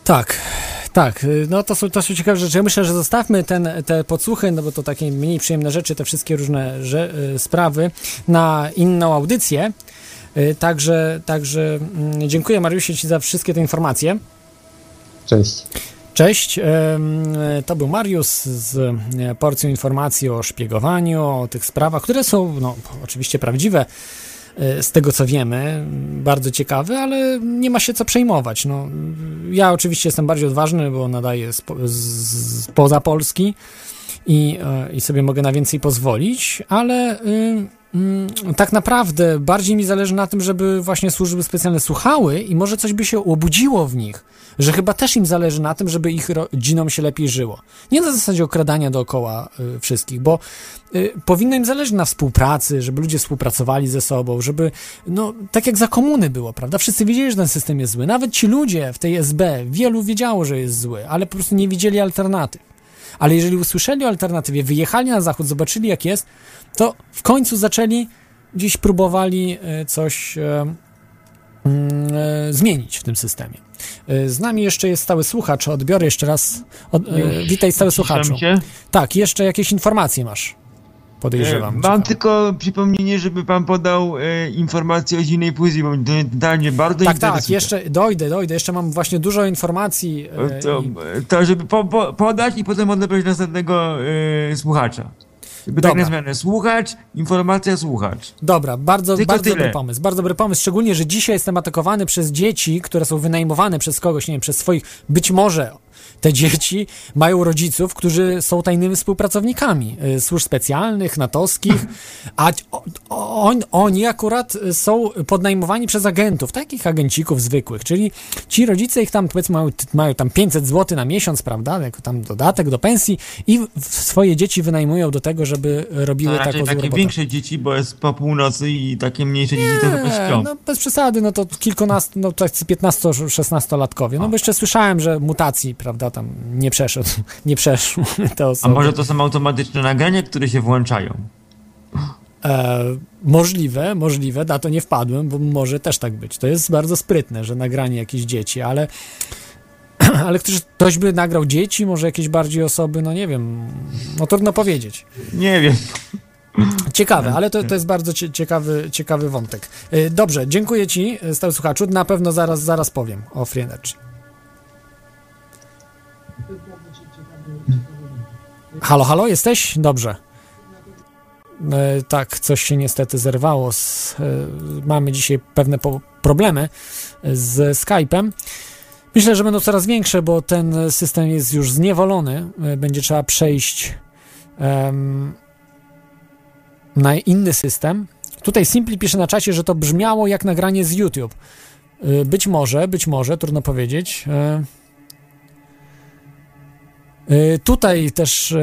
Tak, tak, no to są, to są ciekawe rzeczy. Ja myślę, że zostawmy ten, te podsłuchy, no bo to takie mniej przyjemne rzeczy, te wszystkie różne że, y, sprawy na inną audycję. Y, Także, także mm, dziękuję Mariusie Ci za wszystkie te informacje. Cześć. Cześć, em, to był Mariusz z e, porcją informacji o szpiegowaniu, o tych sprawach, które są no, oczywiście prawdziwe e, z tego co wiemy, bardzo ciekawe, ale nie ma się co przejmować. No, ja oczywiście jestem bardziej odważny, bo nadaję spo, z, poza Polski i, e, i sobie mogę na więcej pozwolić, ale y, tak naprawdę bardziej mi zależy na tym, żeby właśnie służby specjalne słuchały i może coś by się obudziło w nich, że chyba też im zależy na tym, żeby ich rodzinom się lepiej żyło. Nie na zasadzie okradania dookoła y, wszystkich, bo y, powinno im zależeć na współpracy, żeby ludzie współpracowali ze sobą, żeby, no, tak jak za komuny było, prawda? Wszyscy wiedzieli, że ten system jest zły. Nawet ci ludzie w tej SB, wielu wiedziało, że jest zły, ale po prostu nie widzieli alternatyw. Ale jeżeli usłyszeli o alternatywie, wyjechali na zachód, zobaczyli jak jest, to w końcu zaczęli, gdzieś próbowali e, coś e, mm, e, zmienić w tym systemie. Z nami jeszcze jest stały słuchacz, odbiorę jeszcze raz. Od, witaj stały słuchaczu. się. Tak, jeszcze jakieś informacje masz. Podejrzewam. E, Mam tylko przypomnienie, żeby pan podał e, informację o zimnej fuzji, bo mnie totalnie bardzo tak, tak, interesuje. jeszcze dojdę, dojdę. Jeszcze mam właśnie dużo informacji. e, To, i- to żeby po, po, podać i potem odebrać następnego e, słuchacza. Jakby tak na zmianę. Słuchacz, informacja, słuchacz. Dobra, bardzo, Tylko bardzo tyle. dobry pomysł. Bardzo dobry pomysł, szczególnie, że dzisiaj jestem atakowany przez dzieci, które są wynajmowane przez kogoś, nie wiem, przez swoich, być może te dzieci mają rodziców, którzy są tajnymi współpracownikami y, służb specjalnych, natowskich, a on, oni akurat są podnajmowani przez agentów, takich agencików zwykłych, czyli ci rodzice ich tam, powiedzmy, mają, mają tam 500 zł na miesiąc, prawda, jako tam dodatek do pensji i swoje dzieci wynajmują do tego, żeby robiły taką złą takie robotę. większe dzieci, bo jest po północy i takie mniejsze dzieci to chyba Nie, śpią. no bez przesady, no to kilkunastu, no tacy 15-16-latkowie. No bo jeszcze słyszałem, że mutacji, prawda, tam nie przeszedł, nie przeszły te A osoby. może to są automatyczne nagrania, które się włączają? E, możliwe, możliwe, na to nie wpadłem, bo może też tak być. To jest bardzo sprytne, że nagranie jakieś dzieci, ale ale ktoś, ktoś by nagrał dzieci, może jakieś bardziej osoby, no nie wiem, no trudno powiedzieć. Nie wiem. Ciekawe, ale to, to jest bardzo cie, ciekawy, ciekawy wątek. Y, Dobrze, dziękuję Ci, y, stały słuchaczu. Na pewno zaraz, zaraz powiem o Free Energy. Halo, halo, jesteś? Dobrze. E, tak, coś się niestety zerwało. Z, e, mamy dzisiaj pewne po, problemy z Skype'em. Myślę, że będą coraz większe, bo ten system jest już zniewolony. E, Będzie trzeba przejść em, na inny system. Tutaj Simply pisze na czacie, że to brzmiało jak nagranie z YouTube. Być może, być może, trudno powiedzieć. Y, Tutaj też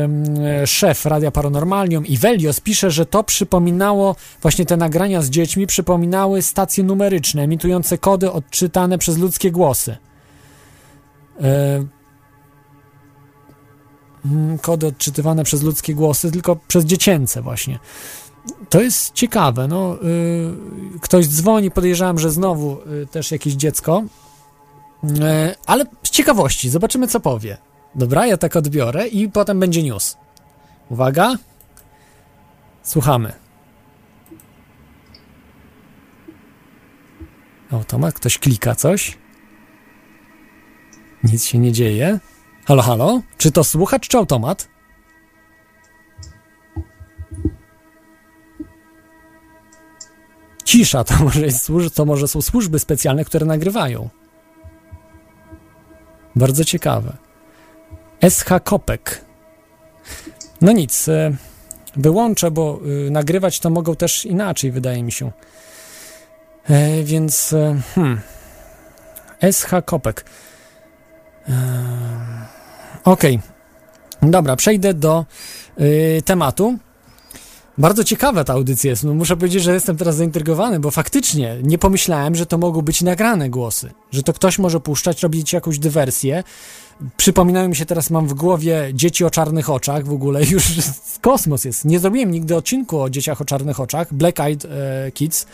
szef Radia Paranormalium i Velios pisze, że to przypominało, właśnie te nagrania z dziećmi przypominały stacje numeryczne, emitujące kody odczytane przez ludzkie głosy. Y, mm, Kody odczytywane przez ludzkie głosy, tylko przez dziecięce właśnie. To jest ciekawe, no. y, ktoś dzwoni, podejrzewam, że znowu y, też jakieś dziecko, y, ale z ciekawości, zobaczymy co powie. Dobra, ja tak odbiorę i potem będzie news. Uwaga. Słuchamy. Automat, ktoś klika coś. Nic się nie dzieje. Halo, halo? Czy to słuchacz, czy automat? Cisza to może, jest, to może są służby specjalne, które nagrywają. Bardzo ciekawe. SH Kopek. No nic, e, wyłączę, bo y, nagrywać to mogą też inaczej, wydaje mi się. E, więc, e, hmm. SH Kopek. E, Okej. Dobra, przejdę do tematu. Bardzo ciekawa ta audycja jest. No, muszę powiedzieć, że jestem teraz zaintrygowany, bo faktycznie nie pomyślałem, że to mogą być nagrane głosy. Że to ktoś może puszczać, robić jakąś dywersję. Przypominają mi się teraz, mam w głowie dzieci o czarnych oczach, w ogóle już kosmos jest. Nie zrobiłem nigdy odcinku o dzieciach o czarnych oczach, Black Eyed e, Kids.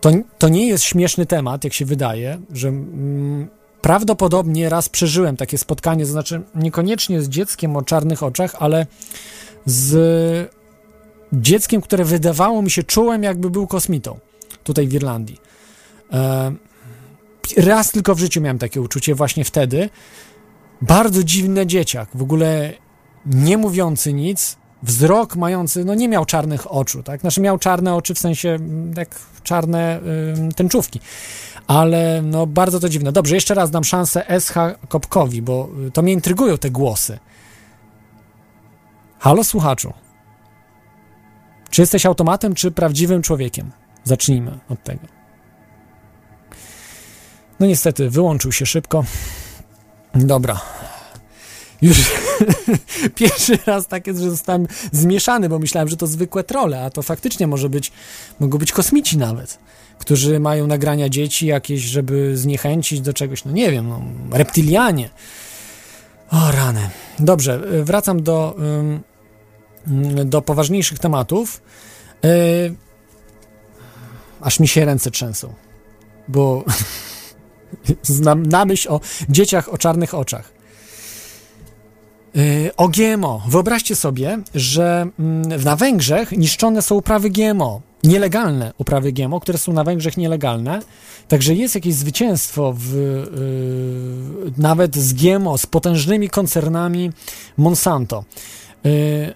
To, to nie jest śmieszny temat, jak się wydaje, że mm, prawdopodobnie raz przeżyłem takie spotkanie, to znaczy niekoniecznie z dzieckiem o czarnych oczach, ale z dzieckiem, które wydawało mi się, czułem jakby był kosmitą tutaj w Irlandii. E, raz tylko w życiu miałem takie uczucie właśnie wtedy. Bardzo dziwny dzieciak, w ogóle nie mówiący nic, wzrok mający, no nie miał czarnych oczu, tak? Znaczy miał czarne oczy w sensie mm, jak czarne ym, tęczówki. Ale no bardzo to dziwne. Dobrze, jeszcze raz dam szansę SH Kopkowi, bo y, to mnie intrygują te głosy. Halo słuchaczu. Czy jesteś automatem, czy prawdziwym człowiekiem? Zacznijmy od tego. No niestety, wyłączył się szybko. Dobra. Już pierwszy raz tak jest, że zostałem zmieszany, bo myślałem, że to zwykłe trole, a to faktycznie może być, mogą być kosmici nawet, którzy mają nagrania dzieci jakieś, żeby zniechęcić do czegoś, no nie wiem, no, reptilianie. O rany. Dobrze, y, wracam do, do poważniejszych tematów. Yy, aż mi się ręce trzęsą, bo znam na myśl o dzieciach o czarnych oczach. Yy, o GMO. Wyobraźcie sobie, że mm, na Węgrzech niszczone są uprawy GMO. Nielegalne uprawy GMO, które są na Węgrzech nielegalne. Także jest jakieś zwycięstwo w, yy, nawet z GMO, z potężnymi koncernami Monsanto. Yy,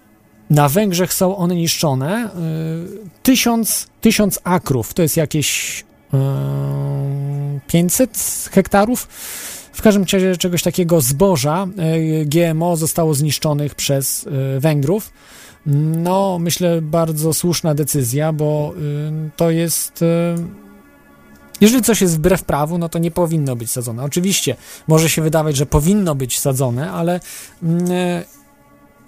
Na Węgrzech są one niszczone. y, Tysiąc, tysiąc akrów to jest jakieś 500 hektarów. W każdym razie czegoś takiego zboża y, GMO zostało zniszczonych przez y, Węgrów. No, myślę, bardzo słuszna decyzja, bo to jest. Jeżeli coś jest wbrew prawu, no to nie powinno być sadzone. Oczywiście może się wydawać, że powinno być sadzone, ale mm, e,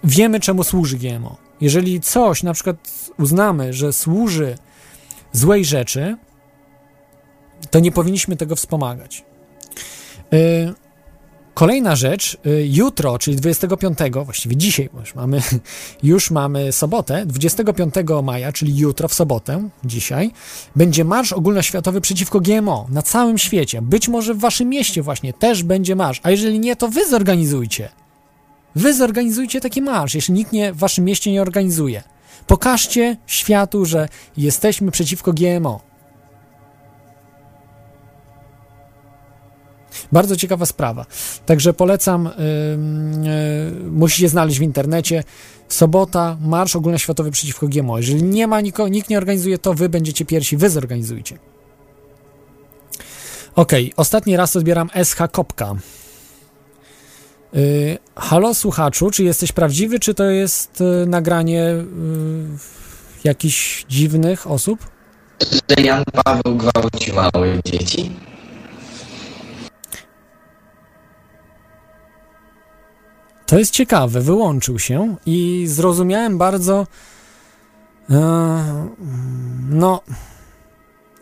wiemy, czemu służy GMO. Jeżeli coś na przykład uznamy, że służy złej rzeczy, to nie powinniśmy tego wspomagać. Y, Kolejna rzecz, y, jutro, czyli 25, właściwie dzisiaj, bo już mamy, już mamy sobotę, 25 maja, czyli jutro w sobotę, dzisiaj, będzie Marsz Ogólnoświatowy przeciwko GMO na całym świecie. Być może w waszym mieście właśnie też będzie marsz, a jeżeli nie, to wy zorganizujcie. Wy zorganizujcie taki marsz, jeśli nikt nie, w waszym mieście nie organizuje. Pokażcie światu, że jesteśmy przeciwko GMO. Bardzo ciekawa sprawa. Także polecam, ym, y, musicie znaleźć w internecie. Sobota, Marsz Ogólnoświatowy przeciwko GMO. Jeżeli nie ma nikogo, nikt nie organizuje, to wy będziecie pierwsi, wy zorganizujcie. Ok, ostatni raz odbieram SH Kopka. Y, halo słuchaczu, czy jesteś prawdziwy, czy to jest y, nagranie y, jakichś dziwnych osób? że Jan Paweł gwałci małe dzieci? To jest ciekawe, wyłączył się i zrozumiałem bardzo. E, no,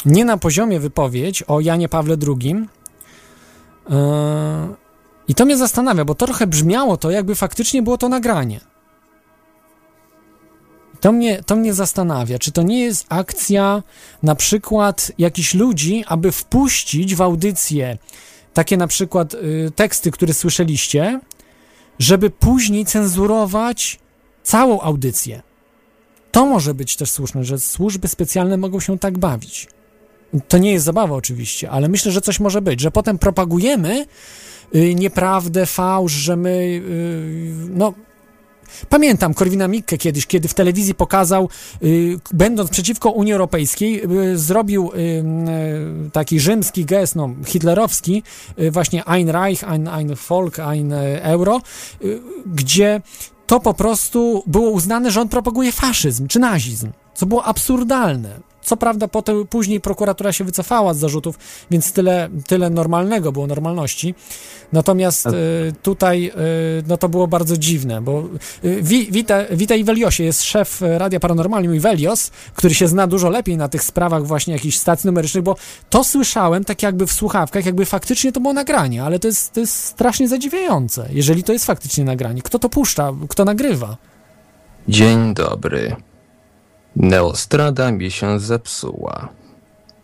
nie na poziomie wypowiedź o Janie Pawle II. E, I to mnie zastanawia, bo to trochę brzmiało to, jakby faktycznie było to nagranie. To mnie, to mnie zastanawia, czy to nie jest akcja na przykład jakichś ludzi, aby wpuścić w audycję takie na przykład y, teksty, które słyszeliście, żeby później cenzurować całą audycję. To może być też słuszne, że służby specjalne mogą się tak bawić. To nie jest zabawa oczywiście, ale myślę, że coś może być, że potem propagujemy y, nieprawdę, fałsz, że my, y, no... Pamiętam Korwina Mikke kiedyś, kiedy w telewizji pokazał, y, będąc przeciwko Unii Europejskiej, y, zrobił y, y, taki rzymski gest, no, hitlerowski, y, właśnie Ein Reich, ein, ein Volk, ein y, Euro, y, gdzie to po prostu było uznane, że on propaguje faszyzm czy nazizm, co było absurdalne. Co prawda potem, później prokuratura się wycofała z zarzutów, więc tyle, tyle normalnego było, normalności. Natomiast y, tutaj y, no to było bardzo dziwne, bo y, wi, Wita, Witaj Weliosie jest szef Radia Paranormalnie, mój Welios, który się zna dużo lepiej na tych sprawach właśnie jakichś stacji numerycznych, bo to słyszałem tak jakby w słuchawkach, jakby faktycznie to było nagranie, ale to jest, to jest strasznie zadziwiające, jeżeli to jest faktycznie nagranie. Kto to puszcza? Kto nagrywa? Dzień dobry. Neostrada mi się zepsuła.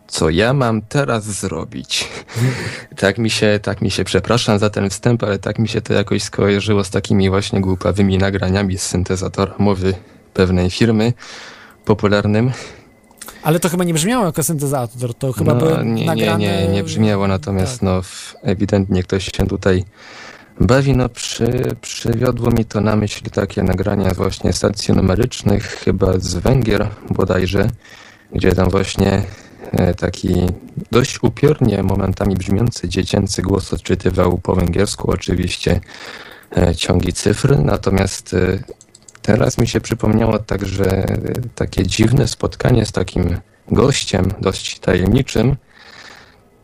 Co ja mam teraz zrobić? tak mi się, tak mi się, przepraszam za ten wstęp, ale tak mi się to jakoś skojarzyło z takimi właśnie głupawymi nagraniami z syntezatora mowy pewnej firmy popularnym. Ale to chyba nie brzmiało jako syntezator, to chyba no, były nie, nagrane... nie, nie, nie brzmiało, natomiast Tak. no, ewidentnie ktoś się tutaj bawi. No, przy, przywiodło mi to na myśl takie nagrania właśnie stacji numerycznych, chyba z Węgier bodajże, gdzie tam właśnie e, taki dość upiornie momentami brzmiący dziecięcy głos odczytywał po węgiersku oczywiście e, ciągi cyfr, natomiast e, teraz mi się przypomniało także takie dziwne spotkanie z takim gościem dość tajemniczym.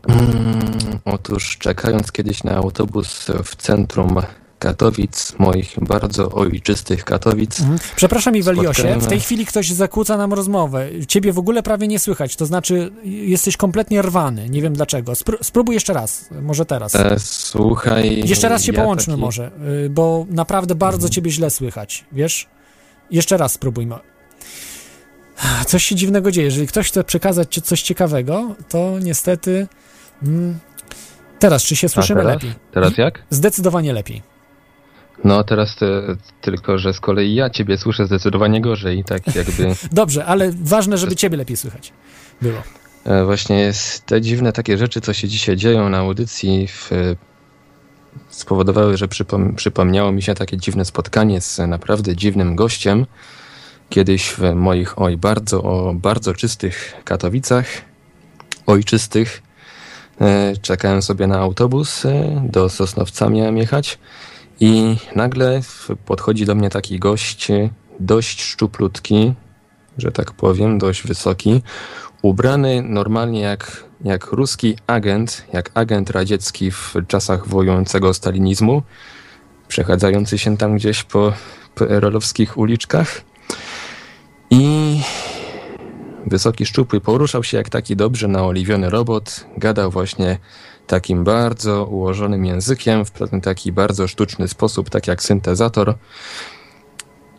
Mm, Otóż czekając kiedyś na autobus w centrum Katowic, moich bardzo ojczystych Katowic, Mhm. Przepraszam, Iweliosie, Spotkałem- w tej chwili ktoś zakłóca nam rozmowę. Ciebie w ogóle prawie nie słychać, to znaczy jesteś kompletnie rwany, nie wiem dlaczego. Spró- spróbuj jeszcze raz, może teraz. e, słuchaj... Jeszcze raz się ja połączmy taki- może, y, bo naprawdę bardzo ciebie źle słychać, wiesz? Jeszcze raz spróbujmy. Coś się dziwnego dzieje. Jeżeli ktoś chce przekazać ci coś ciekawego, to niestety... Mm, teraz, czy się słyszymy teraz? lepiej? Teraz jak? Zdecydowanie lepiej. No teraz te, tylko, że z kolei ja ciebie słyszę zdecydowanie gorzej, tak jakby Dobrze, ale ważne, żeby ciebie lepiej słychać było. e, właśnie jest te dziwne takie rzeczy, co się dzisiaj dzieją na audycji w, spowodowały, że przypom przypomniało mi się takie dziwne spotkanie z naprawdę dziwnym gościem. Kiedyś w moich, oj, bardzo, o bardzo czystych Katowicach, ojczystych, e, czekałem sobie na autobus, e, do Sosnowca miałem jechać i nagle podchodzi do mnie taki gość, e, dość szczuplutki, że tak powiem, dość wysoki, ubrany normalnie jak, jak ruski agent, jak agent radziecki w czasach wojującego stalinizmu, przechadzający się tam gdzieś po PRL-owskich uliczkach. I wysoki, szczupły poruszał się jak taki dobrze naoliwiony robot, gadał właśnie takim bardzo ułożonym językiem, w taki bardzo sztuczny sposób, tak jak syntezator.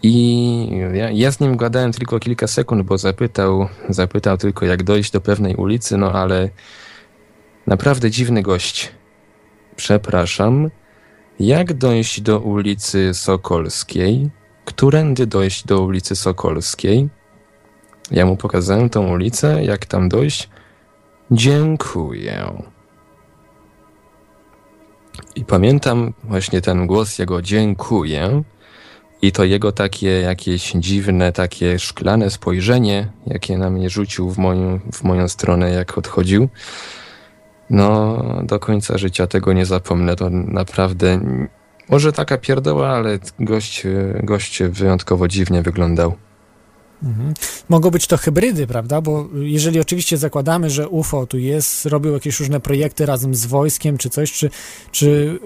I ja, ja z nim gadałem tylko kilka sekund, bo zapytał, zapytał tylko jak dojść do pewnej ulicy, no ale naprawdę dziwny gość. Przepraszam, jak dojść do ulicy Sokolskiej? Którędy dojść do ulicy Sokolskiej? Ja mu pokazałem tą ulicę, jak tam dojść. Dziękuję. I pamiętam właśnie ten głos jego dziękuję i to jego takie jakieś dziwne, takie szklane spojrzenie, jakie na mnie rzucił w moją, w moją stronę, jak odchodził. No, do końca życia tego nie zapomnę. To naprawdę, może taka pierdoła, ale gość, gość wyjątkowo dziwnie wyglądał. Mhm. Mogą być to hybrydy, prawda? Bo jeżeli oczywiście zakładamy, że UFO tu jest, robił jakieś różne projekty razem z wojskiem czy coś, czy, czy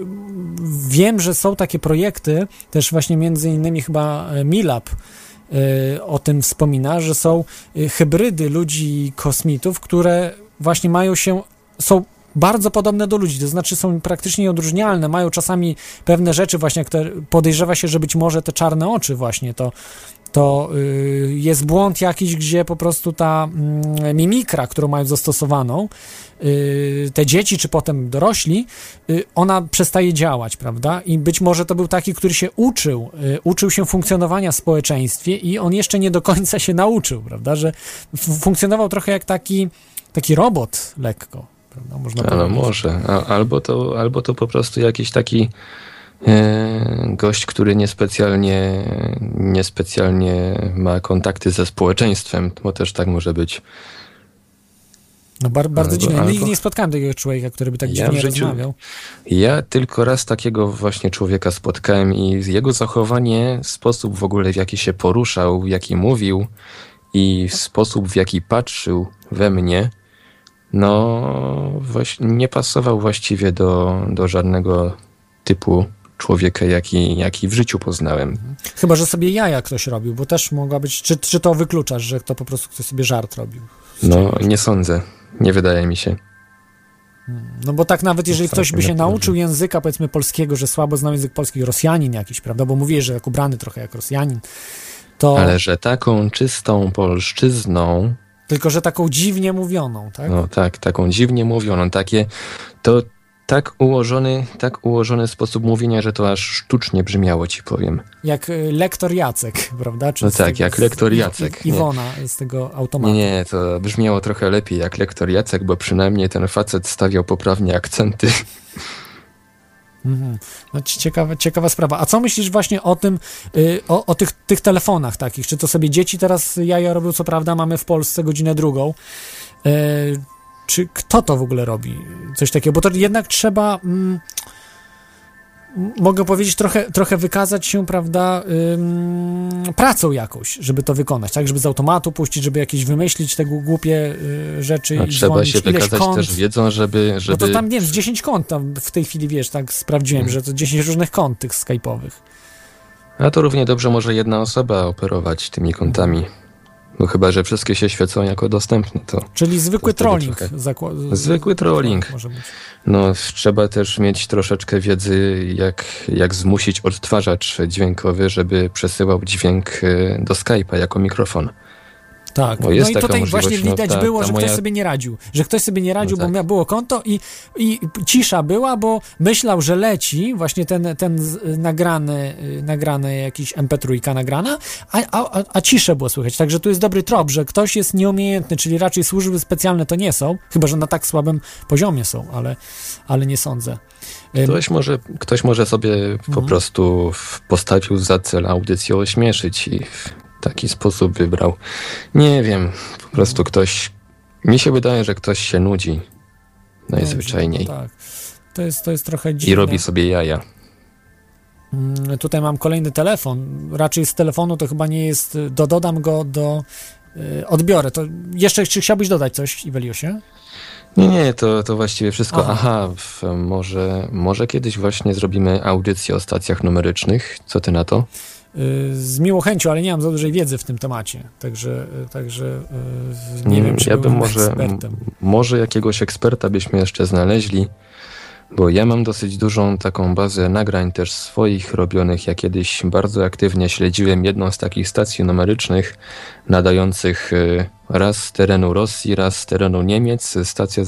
wiem, że są takie projekty, też właśnie między innymi chyba Milab y, o tym wspomina, że są y, hybrydy ludzi kosmitów, które właśnie mają się, są bardzo podobne do ludzi, to znaczy są praktycznie odróżnialne, mają czasami pewne rzeczy właśnie, te, podejrzewa się, że być może te czarne oczy właśnie to to y, jest błąd jakiś, gdzie po prostu ta y, mimikra, którą mają zastosowaną, y, te dzieci czy potem dorośli, y, ona przestaje działać, prawda? I być może to był taki, który się uczył, uczył się funkcjonowania w społeczeństwie i on jeszcze nie do końca się nauczył, prawda? Że funkcjonował trochę jak taki, taki robot lekko. Prawda? Można Ale powiedzieć. może. Albo, to, albo to po prostu jakiś taki gość, który niespecjalnie, niespecjalnie ma kontakty ze społeczeństwem, bo też tak może być. No bar, bardzo Albo- dziwne. albo- Nigdy nie spotkałem takiego człowieka, który by tak Ja dziwnie życiu- rozmawiał. Ja tylko raz takiego właśnie człowieka spotkałem i jego zachowanie, sposób w ogóle w jaki się poruszał, w jaki mówił i sposób w jaki patrzył we mnie, no właśnie nie pasował właściwie do, do żadnego typu człowieka, jaki, jaki w życiu poznałem. Chyba, że sobie jaja ktoś robił, bo też mogła być. Czy, czy to wykluczasz, że to po prostu ktoś sobie żart robił? No nie sądzę, nie wydaje mi się. No bo tak nawet jeżeli ktoś by się nauczył języka, powiedzmy polskiego, że słabo znał język polski, Rosjanin jakiś, prawda? Bo mówiłeś, że jak ubrany trochę jak Rosjanin, to Ale że taką czystą polszczyzną, tylko, że taką dziwnie mówioną, tak? No tak, taką dziwnie mówioną, takie to tak ułożony, tak ułożony sposób mówienia, że to aż sztucznie brzmiało, ci powiem. Jak y, lektor Jacek, prawda? Czy No tak, tego- jak lektor Jacek, I, nie. Iwona z tego automatu. Nie, nie, to brzmiało trochę lepiej jak lektor Jacek, bo przynajmniej ten facet stawiał poprawnie akcenty. Mhm. No, ci- ciekawa, ciekawa sprawa. A co myślisz właśnie o tym, y, o, o tych, tych telefonach takich? Czy to sobie dzieci teraz jaja robią, co prawda mamy w Polsce godzinę drugą. Y, czy kto to w ogóle robi? Coś takiego, bo to jednak trzeba... Mm, Mogę powiedzieć, trochę, trochę wykazać się, prawda, ym, pracą jakąś, żeby to wykonać, tak? Żeby z automatu puścić, żeby jakieś wymyślić te gł- głupie y, rzeczy A i trzeba dzwonić, się wykazać kont. też wiedzą, żeby... No żeby... to tam, nie wiem, z 10 kont tam w tej chwili, wiesz, tak sprawdziłem, że to 10 różnych kont tych skype'owych. A to równie dobrze może jedna osoba operować tymi kontami. No chyba, że wszystkie się świecą jako dostępne, to... Czyli zwykły to trolling. zakła- Zwykły trolling. Może być. No, trzeba też mieć troszeczkę wiedzy, jak, jak zmusić odtwarzacz dźwiękowy, żeby przesyłał dźwięk e, do Skype'a jako mikrofon. Tak, Bo no i tutaj właśnie no, widać ta- było, ta że moja- ktoś sobie nie radził. Że ktoś sobie nie radził, No bo tak. miał było konto i, i cisza była, bo myślał, że leci właśnie ten, ten nagrany, y, nagrany jakiś MP3 nagrana, a, a, a- ciszę było słychać. Także tu jest dobry trop, że ktoś jest nieumiejętny, czyli raczej służby specjalne to nie są, chyba że na tak słabym poziomie są, ale, ale nie sądzę. Ktoś może, ktoś może sobie po Mhm. prostu w- postawił za cel audycję ośmieszyć i taki sposób wybrał. Nie wiem, po prostu ktoś. Mi się wydaje, że ktoś się nudzi najzwyczajniej Tak. To jest, to jest trochę dziwne. i robi sobie jaja. Mm, Tutaj mam kolejny telefon. Raczej z telefonu to chyba nie jest. Do, dodam go do. y, Odbiorę. To jeszcze czy chciałbyś dodać coś, Iweliosie? Nie, nie, to, to właściwie wszystko. Aha. Aha, w, może, może kiedyś właśnie zrobimy audycję o stacjach numerycznych. Co ty na to? Y, Z miłą chęcią, ale nie mam za dużej wiedzy w tym temacie. Także, y, także y, nie Mm, wiem, czy ja bym może, ekspertem. może jakiegoś eksperta byśmy jeszcze znaleźli, bo ja mam dosyć dużą taką bazę nagrań też swoich robionych. Ja kiedyś bardzo aktywnie śledziłem jedną z takich stacji numerycznych nadających y, raz z terenu Rosji, raz z terenu Niemiec. Stacja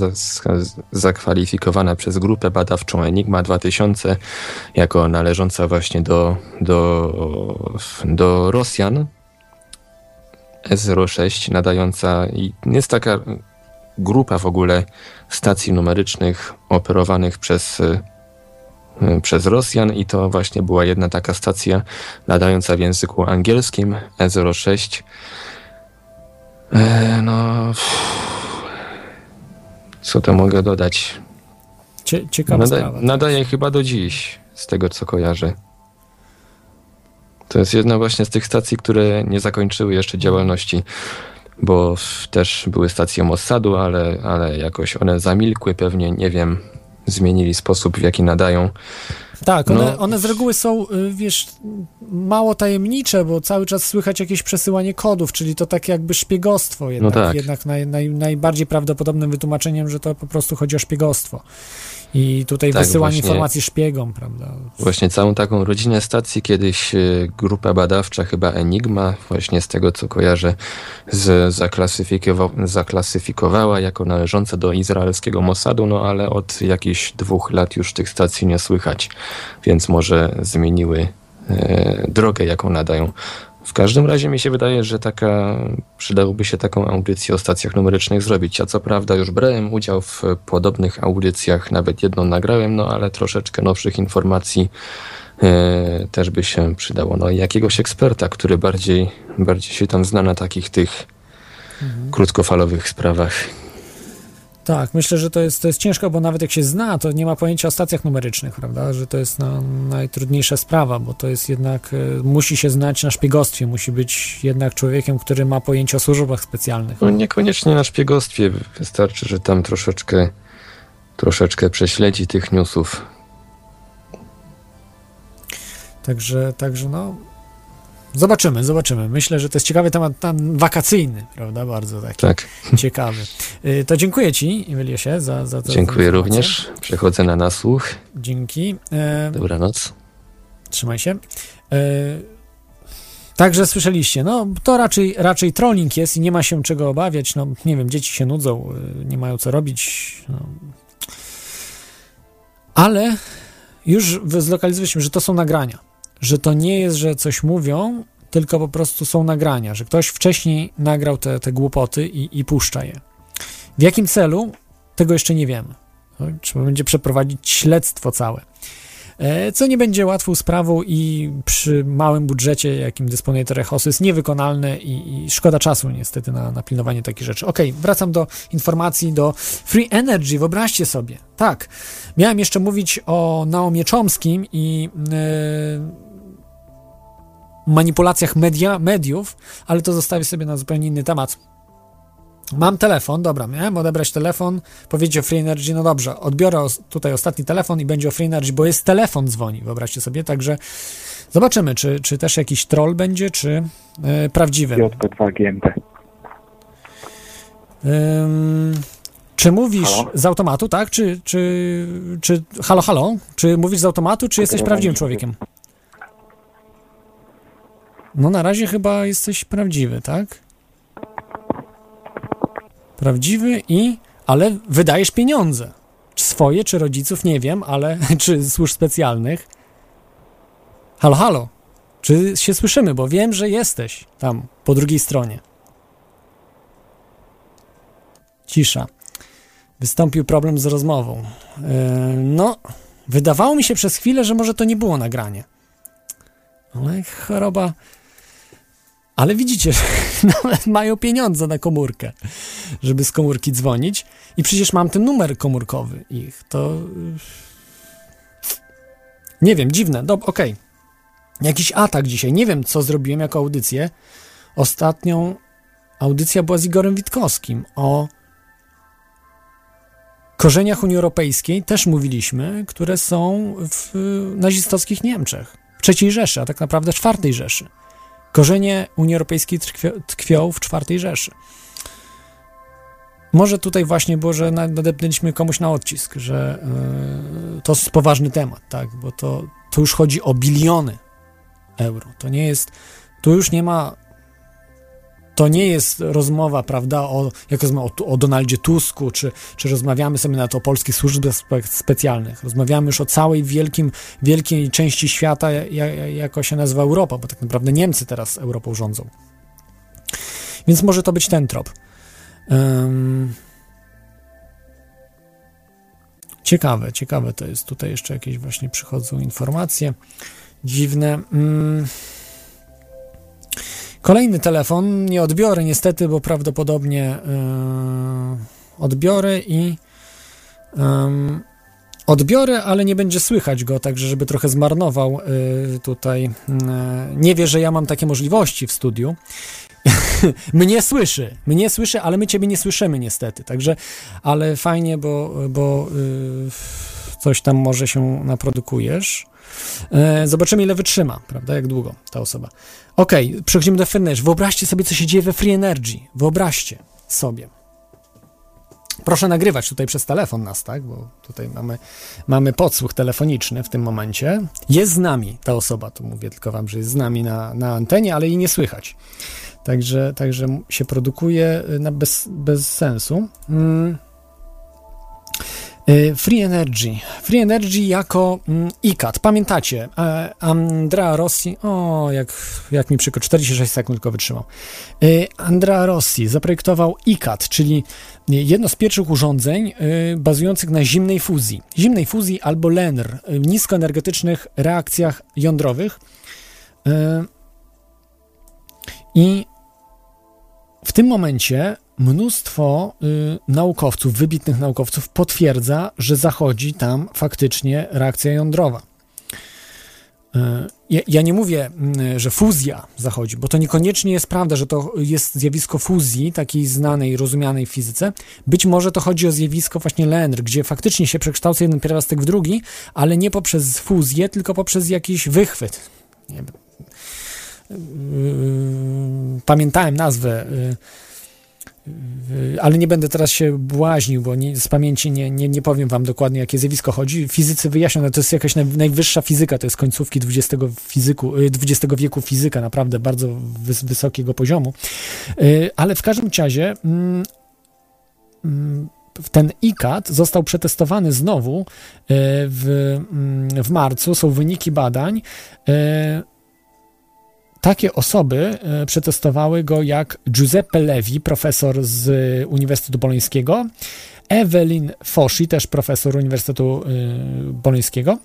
zakwalifikowana przez grupę badawczą Enigma 2000 jako należąca właśnie do, do, do Rosjan. S06 nadająca i jest taka grupa w ogóle stacji numerycznych operowanych przez, y, y, przez Rosjan i to właśnie była jedna taka stacja nadająca w języku angielskim E06. E, no, co to mogę dodać? Cie, ciekawa Nada, sprawa. nadaje chyba do dziś, z tego co kojarzę. To jest jedna właśnie z tych stacji, które nie zakończyły jeszcze działalności, bo też były stacje Mossadu, ale, ale jakoś one zamilkły, pewnie nie wiem, zmienili sposób, w jaki nadają. Tak, one, No. one z reguły są, y, wiesz, mało tajemnicze, bo cały czas słychać jakieś przesyłanie kodów, czyli to tak jakby szpiegostwo jednak. tak. Jednak naj, naj, najbardziej prawdopodobnym wytłumaczeniem, że to po prostu chodzi o szpiegostwo. I tutaj Tak, wysyłanie właśnie. informacji szpiegom, prawda? Właśnie całą taką rodzinę stacji kiedyś e, grupa badawcza, chyba Enigma, właśnie z tego co kojarzę, z, zaklasyfikowa- zaklasyfikowała jako należące do izraelskiego Mossadu, no ale od jakichś dwóch lat już tych stacji nie słychać, więc może zmieniły e, drogę, jaką nadają. W każdym razie mi się wydaje, że taka, przydałoby się taką audycję o stacjach numerycznych zrobić. Ja co prawda już brałem udział w podobnych audycjach, nawet jedną nagrałem, no ale troszeczkę nowszych informacji e, też by się przydało. No i jakiegoś eksperta, który bardziej, bardziej się tam zna na takich tych krótkofalowych sprawach. Tak, myślę, że to jest, to jest ciężko, bo nawet jak się zna, to nie ma pojęcia o stacjach numerycznych, prawda? Że to jest na, najtrudniejsza sprawa, bo to jest jednak, e, musi się znać na szpiegostwie, musi być jednak człowiekiem, który ma pojęcie o służbach specjalnych. No niekoniecznie na szpiegostwie, wystarczy, że tam troszeczkę, troszeczkę prześledzi tych newsów. Także, także no. Zobaczymy, zobaczymy. Myślę, że to jest ciekawy temat tam wakacyjny, prawda? Bardzo taki Tak. ciekawy. Y, To dziękuję Ci, Iweliosie, za, za, za Dziękuję również. Przechodzę na nasłuch. Dzięki. E, Dobranoc. Trzymaj się. E, Także słyszeliście, no to raczej, raczej trolling jest i nie ma się czego obawiać. No nie wiem, dzieci się nudzą, y, nie mają co robić. No. Ale już zlokalizowaliśmy, że to są nagrania. Że to nie jest, że coś mówią, tylko po prostu są nagrania, że ktoś wcześniej nagrał te, te głupoty i, i puszcza je. W jakim celu? Tego jeszcze nie wiemy. No, Trzeba będzie przeprowadzić śledztwo całe. E, Co nie będzie łatwą sprawą i przy małym budżecie, jakim dysponuje Terechos, jest niewykonalne i, i szkoda czasu niestety na, na pilnowanie takich rzeczy. Okej, wracam do informacji, do Free Energy, wyobraźcie sobie. Tak, miałem jeszcze mówić o Naomie Chomskim i e, manipulacjach media, mediów, ale to zostawię sobie na zupełnie inny temat. Mam telefon, dobra, miałem odebrać telefon, powiedzieć o Free Energy, no dobrze, odbiorę tutaj ostatni telefon i będzie o Free Energy, bo jest telefon dzwoni, wyobraźcie sobie, także zobaczymy, czy, czy też jakiś troll będzie, czy e, prawdziwy. JP2 GMT. Ym, czy mówisz Halo? z automatu, tak? Czy, czy, czy, halo, halo? Czy mówisz z automatu, czy jesteś prawdziwym człowiekiem? No na razie chyba jesteś prawdziwy, tak? Prawdziwy i, ale wydajesz pieniądze. Czy swoje, czy rodziców, nie wiem, ale czy służb specjalnych. Halo, halo. Czy się słyszymy, bo wiem, że jesteś tam po drugiej stronie. Cisza. Wystąpił problem z rozmową. Yy, no, wydawało mi się przez chwilę, że może to nie było nagranie. Ale choroba. Ale widzicie, nawet mają pieniądze na komórkę, żeby z komórki dzwonić. I przecież mam ten numer komórkowy ich. To. yy, Nie wiem, dziwne. Dob- Okej. Jakiś atak dzisiaj. Nie wiem, co zrobiłem jako audycję. Ostatnią audycja była z Igorem Witkowskim o korzeniach Unii Europejskiej. Też mówiliśmy, które są w y, nazistowskich Niemczech. W III Rzeszy, a tak naprawdę czwartej Rzeszy. Korzenie Unii Europejskiej tkwią, w czwartej Rzeszy. Może tutaj właśnie było, że na- nadepnęliśmy komuś na odcisk, że y, to jest poważny temat, tak, bo to, to już chodzi o biliony euro. To nie jest, tu już nie ma, to nie jest rozmowa, prawda, o, jak o, o Donaldzie Tusku, czy, czy rozmawiamy sobie nawet o polskich służbach spe, specjalnych. Rozmawiamy już o całej wielkim, wielkiej części świata, ja, ja- jako się nazywa Europa, bo tak naprawdę Niemcy teraz Europą rządzą. Więc może to być ten trop. Ym, Ciekawe, ciekawe to jest. Tutaj jeszcze jakieś właśnie przychodzą informacje dziwne. Mm. Kolejny telefon, nie odbiorę niestety, bo prawdopodobnie yy, odbiorę i ym, odbiorę, ale nie będzie słychać go, także żeby trochę zmarnował yy, tutaj. Yy, nie wie, że ja mam takie możliwości w studiu. mnie słyszy, mnie słyszy, ale my ciebie nie słyszymy niestety, także, ale fajnie, bo, bo yy, coś tam może się naprodukujesz. E, Zobaczymy, ile wytrzyma, prawda? Jak długo ta osoba. Okej, przechodzimy do Energy. Wyobraźcie sobie, co się dzieje we Free Energy. Wyobraźcie sobie. Proszę nagrywać tutaj przez telefon nas, tak? Bo tutaj mamy, mamy podsłuch telefoniczny w tym momencie. Jest z nami ta osoba, to mówię tylko wam, że jest z nami na, na antenie, ale jej nie słychać. Także, także się produkuje y, na bez, bez sensu. Mm. Y, Free Energy. Free Energy jako mm, ICAT. Pamiętacie, e, Andrea Rossi, o, jak, jak mi przykro, 46 sekund tylko wytrzymał. Y, Andrea Rossi zaprojektował ICAT, czyli jedno z pierwszych urządzeń bazujących na zimnej fuzji. Zimnej fuzji albo LENR, niskoenergetycznych reakcjach jądrowych. I w tym momencie mnóstwo y, naukowców, wybitnych naukowców potwierdza, że zachodzi tam faktycznie reakcja jądrowa. Y, ja, ja nie mówię, y, że fuzja zachodzi, bo to niekoniecznie jest prawda, że to jest zjawisko fuzji, takiej znanej, rozumianej w fizyce. Być może to chodzi o zjawisko właśnie LENR, gdzie faktycznie się przekształca jeden pierwiastek w drugi, ale nie poprzez fuzję, tylko poprzez jakiś wychwyt. Yy, pamiętałem nazwę, yy, ale nie będę teraz się błaźnił, bo nie, z pamięci nie, nie, nie powiem wam dokładnie, jakie zjawisko chodzi. Fizycy wyjaśnią, no to jest jakaś naj, najwyższa fizyka, to jest końcówki XX, fizyku, XX wieku fizyka, naprawdę bardzo wys, wysokiego poziomu. Yy, ale w każdym razie mm, mm, ten ICAT został przetestowany znowu yy, w, mm, w marcu, są wyniki badań. Takie osoby e, przetestowały go jak Giuseppe Levi, profesor z Uniwersytetu Bolońskiego, Evelyn Foschi, też profesor Uniwersytetu y, Bolońskiego,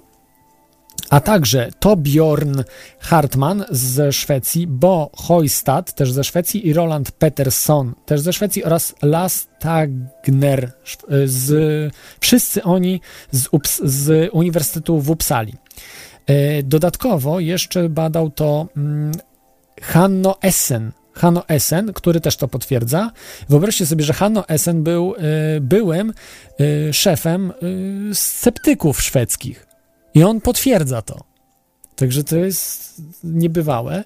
a także Torbjorn Hartman ze Szwecji, Bo Hojstad też ze Szwecji i Roland Peterson też ze Szwecji oraz Lars Tagner, z, wszyscy oni z, Ups, z Uniwersytetu w Uppsali. Dodatkowo jeszcze badał to mm, Hanno Essen. Hanno Essen, który też to potwierdza. Wyobraźcie sobie, że Hanno Essen był y, byłym y, szefem y, sceptyków szwedzkich. I on potwierdza to. Także to jest niebywałe.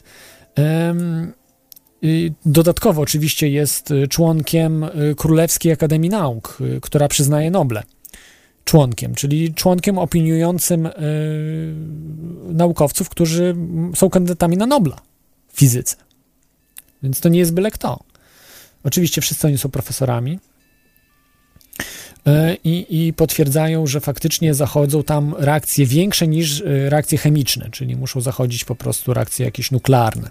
Dodatkowo oczywiście jest y, członkiem y, Królewskiej Akademii Nauk, y, która przyznaje Noble. Członkiem, czyli członkiem opiniującym naukowców, którzy są kandydatami na Nobla fizyce. Więc to nie jest byle kto. Oczywiście wszyscy oni są profesorami, e, i, i potwierdzają, że faktycznie zachodzą tam reakcje większe niż e, reakcje chemiczne, czyli muszą zachodzić po prostu reakcje jakieś nuklearne.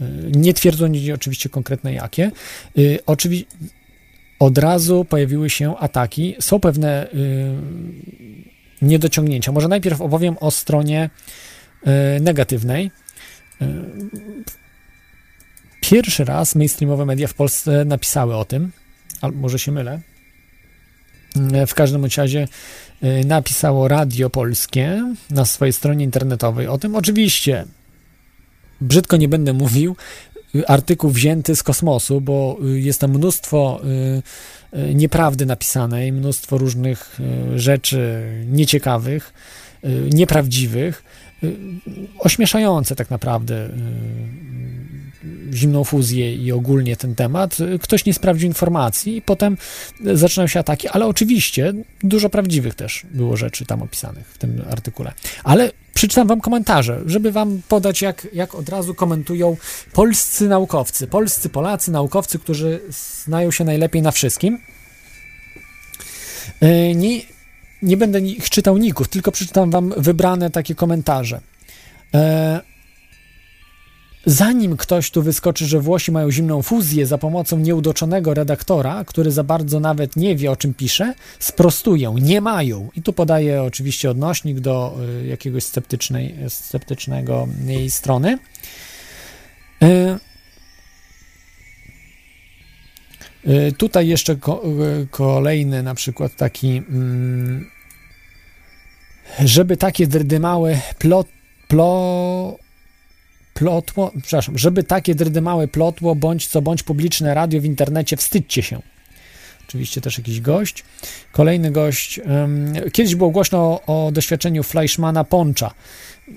E, Nie twierdzą oczywiście konkretne jakie. Oczywiście od razu pojawiły się ataki. Są pewne niedociągnięcia. Może najpierw opowiem o stronie negatywnej. Pierwszy raz mainstreamowe media w Polsce napisały o tym, albo może się mylę. Y, W każdym razie y, napisało Radio Polskie na swojej stronie internetowej o tym. Oczywiście, brzydko nie będę mówił, y, artykuł wzięty z kosmosu, bo jest tam mnóstwo nieprawdy napisanej, mnóstwo różnych rzeczy nieciekawych, nieprawdziwych, ośmieszające tak naprawdę y, zimną fuzję i ogólnie ten temat. Y, Ktoś nie sprawdził informacji i potem y, zaczynają się ataki, ale oczywiście dużo prawdziwych też było rzeczy tam opisanych w tym artykule. Ale przeczytam wam komentarze, żeby wam podać, jak, jak od razu komentują polscy naukowcy, polscy Polacy, naukowcy, którzy znają się najlepiej na wszystkim. E, Nie, nie będę ich czytał ników, tylko przeczytam wam wybrane takie komentarze. E, Zanim ktoś tu wyskoczy, że Włosi mają zimną fuzję za pomocą nieudoczonego redaktora, który za bardzo nawet nie wie o czym pisze, sprostuję. Nie mają. I tu podaję oczywiście odnośnik do y, jakiegoś sceptycznej, sceptycznego jej strony. Y, Tutaj jeszcze ko- y, kolejny na przykład taki mm, żeby takie drdymały plot, plo, plotło, przepraszam, żeby takie drydymałe plotło, bądź co bądź publiczne radio w internecie, wstydźcie się. Oczywiście też jakiś gość. Kolejny gość. em, kiedyś było głośno o, o doświadczeniu Fleischmana Poncza.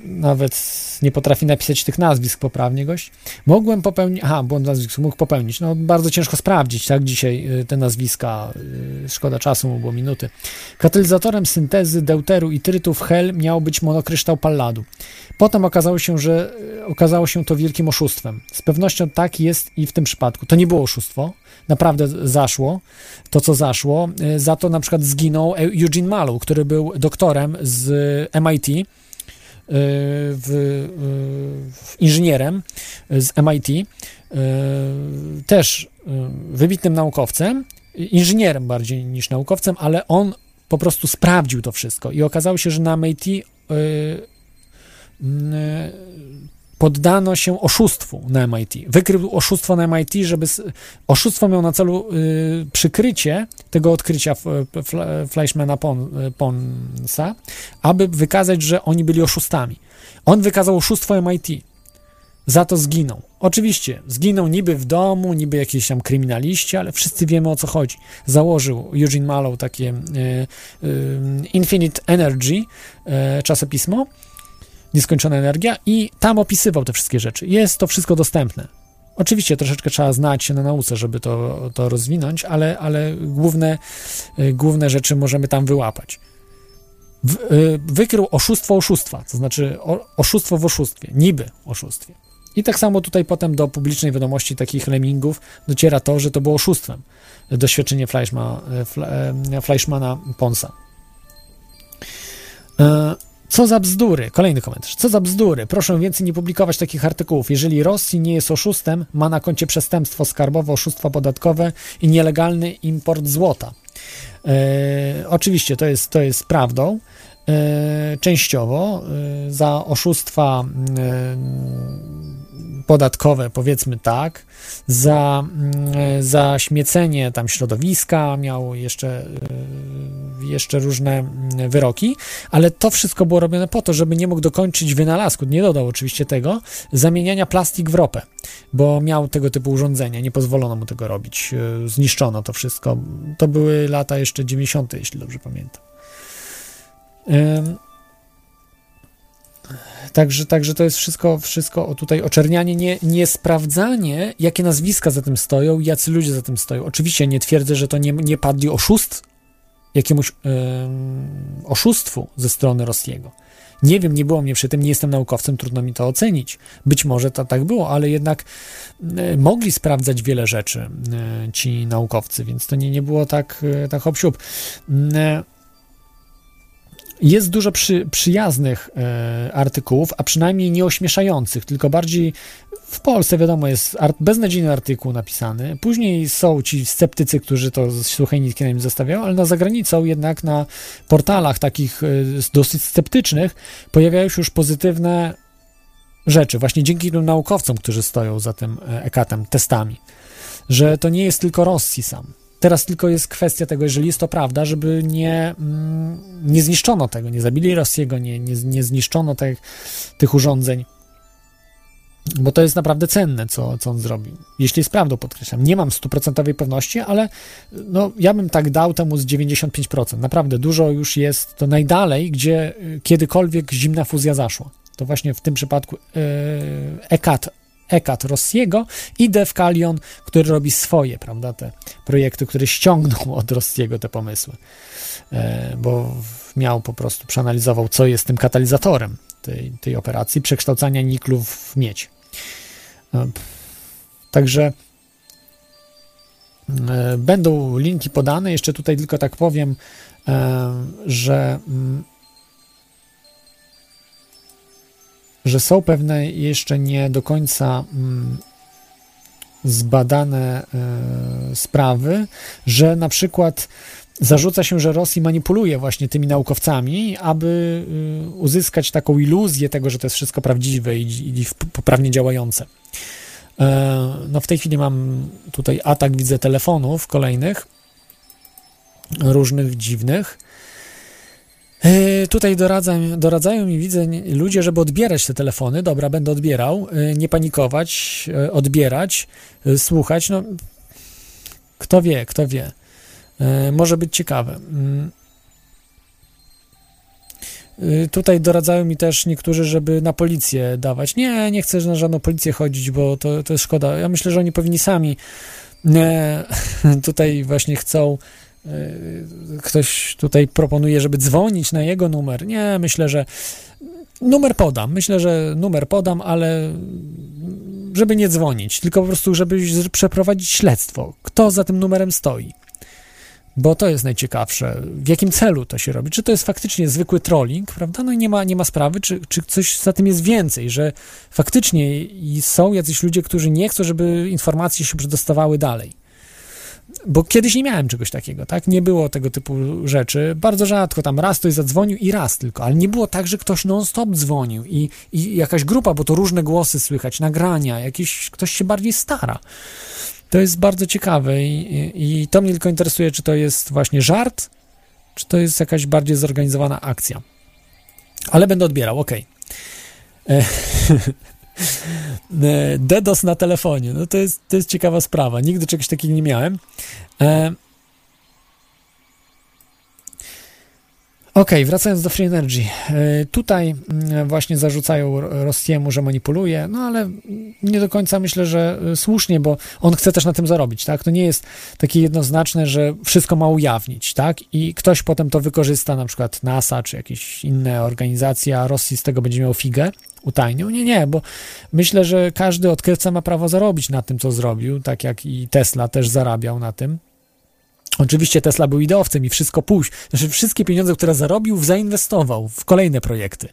Nawet nie potrafi napisać tych nazwisk poprawnie gość. Mogłem popełnić, aha, błąd nazwisk mógł popełnić. No bardzo ciężko sprawdzić, tak, dzisiaj y, te nazwiska, y, szkoda czasu, mu było minuty. Katalizatorem syntezy deuteru i trytu w hel miał być monokryształ palladu. Potem okazało się, że y, okazało się to wielkim oszustwem. Z pewnością tak jest i w tym przypadku. To nie było oszustwo, naprawdę zaszło to, co zaszło. Za to na przykład zginął Eugene Mallow, który był doktorem z MIT, w, w inżynierem z MIT, y, też y, wybitnym naukowcem, inżynierem bardziej niż naukowcem, ale on po prostu sprawdził to wszystko i okazało się, że na MIT y, poddano się oszustwu na MIT. Wykrył oszustwo na MIT, żeby. Oszustwo miało na celu y, przykrycie tego odkrycia Fleischmana Pon, Ponsa, aby wykazać, że oni byli oszustami. On wykazał oszustwo MIT. Za to zginął. Oczywiście, zginął niby w domu, niby jakiś tam kryminaliści, ale wszyscy wiemy o co chodzi. Założył Eugene Mallow takie y, y, Infinite Energy y, czasopismo, Nieskończona Energia i tam opisywał te wszystkie rzeczy. Jest to wszystko dostępne. Oczywiście troszeczkę trzeba znać się na nauce, żeby to, to rozwinąć, ale, ale główne, y, główne rzeczy możemy tam wyłapać. W, y, wykrył oszustwo oszustwa, to znaczy oszustwo w oszustwie, niby oszustwie. I tak samo tutaj potem do publicznej wiadomości takich lemmingów dociera to, że to było oszustwem doświadczenie Fleischma, Fle, e, Fleischmana Ponsa. E, Co za bzdury? Kolejny komentarz. Co za bzdury? Proszę więcej nie publikować takich artykułów. Jeżeli Rosji nie jest oszustem, ma na koncie przestępstwo skarbowe, oszustwo podatkowe i nielegalny import złota. E, oczywiście to jest, to jest prawdą. E, częściowo e, za oszustwa e, podatkowe, powiedzmy tak, za, mm, za śmiecenie tam środowiska, miał jeszcze, y, jeszcze różne mm, wyroki, ale to wszystko było robione po to, żeby nie mógł dokończyć wynalazku, nie dodał oczywiście tego, zamieniania plastik w ropę, bo miał tego typu urządzenia, nie pozwolono mu tego robić, y, zniszczono to wszystko. To były lata jeszcze 90., jeśli dobrze pamiętam. Także, także to jest wszystko, wszystko tutaj oczernianie, nie, nie sprawdzanie, jakie nazwiska za tym stoją, jacy ludzie za tym stoją. Oczywiście nie twierdzę, że to nie, nie padli oszust, jakiemuś oszustwu ze strony Rosjiego. Nie wiem, nie było mnie przy tym, nie jestem naukowcem, trudno mi to ocenić. Być może to tak było, ale jednak e, mogli sprawdzać wiele rzeczy e, ci naukowcy, więc to nie, nie było tak, e, tak hop jest dużo przy, przyjaznych e, artykułów, a przynajmniej nie ośmieszających, tylko bardziej w Polsce, wiadomo, jest art, beznadziejny artykuł napisany. Później są ci sceptycy, którzy to suchej nitki na nim zostawiają, ale na zagranicą jednak na portalach takich e, dosyć sceptycznych pojawiają się już pozytywne rzeczy, właśnie dzięki tym naukowcom, którzy stoją za tym e, ekatem, testami, że to nie jest tylko Rosji sam Teraz tylko jest kwestia tego, jeżeli jest to prawda, żeby nie, mm, nie zniszczono tego, nie zabili Rosjiego, nie, nie, nie zniszczono tych, tych urządzeń. Bo to jest naprawdę cenne, co, co on zrobił. Jeśli jest prawdą, podkreślam. Nie mam stuprocentowej pewności, ale no, ja bym tak dał temu z 95%. Naprawdę dużo już jest to najdalej, gdzie y, kiedykolwiek zimna fuzja zaszła. To właśnie w tym przypadku yy, Ekat Rossiego i Defkalion, który robi swoje, prawda, te projekty, które ściągnął od Rossiego te pomysły, e, bo miał po prostu, przeanalizował, co jest tym katalizatorem tej, tej operacji przekształcania niklu w miedź. E, także e, Będą linki podane. Jeszcze tutaj tylko tak powiem, że że są pewne jeszcze nie do końca mm, zbadane e, sprawy, że na przykład zarzuca się, że Rosji manipuluje właśnie tymi naukowcami, aby y, uzyskać taką iluzję tego, że to jest wszystko prawdziwe i, i poprawnie działające. E, no w tej chwili mam tutaj atak, widzę telefonów kolejnych, różnych dziwnych. E, tutaj doradzają, doradzają mi, widzę, ludzie, żeby odbierać te telefony. Dobra, będę odbierał. E, nie panikować, e, odbierać, słuchać. No, kto wie, kto wie. Może być ciekawe. Mm. Tutaj doradzają mi też niektórzy, żeby na policję dawać. Nie, nie chcę na żadną policję chodzić, bo to, to jest szkoda. Ja myślę, że oni powinni sami. Tutaj właśnie chcą ktoś tutaj proponuje, żeby dzwonić na jego numer. Nie, myślę, że numer podam. Myślę, że numer podam, ale żeby nie dzwonić, tylko po prostu, żeby przeprowadzić śledztwo. Kto za tym numerem stoi? Bo to jest najciekawsze. W jakim celu to się robi? Czy to jest faktycznie zwykły trolling, prawda? No i nie ma, nie ma sprawy, czy, czy coś za tym jest więcej, że faktycznie są jacyś ludzie, którzy nie chcą, żeby informacje się przedostawały dalej bo kiedyś nie miałem czegoś takiego, tak? Nie było tego typu rzeczy. Bardzo rzadko tam raz ktoś zadzwonił i raz tylko, ale nie było tak, że ktoś non-stop dzwonił i, i jakaś grupa, bo to różne głosy słychać, nagrania, jakiś ktoś się bardziej stara. To jest bardzo ciekawe i, i, i to mnie tylko interesuje, czy to jest właśnie żart, czy to jest jakaś bardziej zorganizowana akcja. Ale będę odbierał, ok. E, DDoS na telefonie. No to jest, to jest ciekawa sprawa. Nigdy czegoś takiego nie miałem. E... Ok, wracając do Free Energy. E, tutaj mm, właśnie zarzucają Rosjemu, że manipuluje, no ale nie do końca myślę, że e, słusznie, bo on chce też na tym zarobić, tak? To nie jest takie jednoznaczne, że wszystko ma ujawnić, tak? I ktoś potem to wykorzysta, na przykład NASA czy jakieś inne organizacje, a Rosji z tego będzie miał figę, utajnił. Nie, nie, bo myślę, że każdy odkrywca ma prawo zarobić na tym, co zrobił, tak jak i Tesla też zarabiał na tym. Oczywiście Tesla był ideowcem i wszystko pójść. Znaczy, wszystkie pieniądze, które zarobił, zainwestował w kolejne projekty.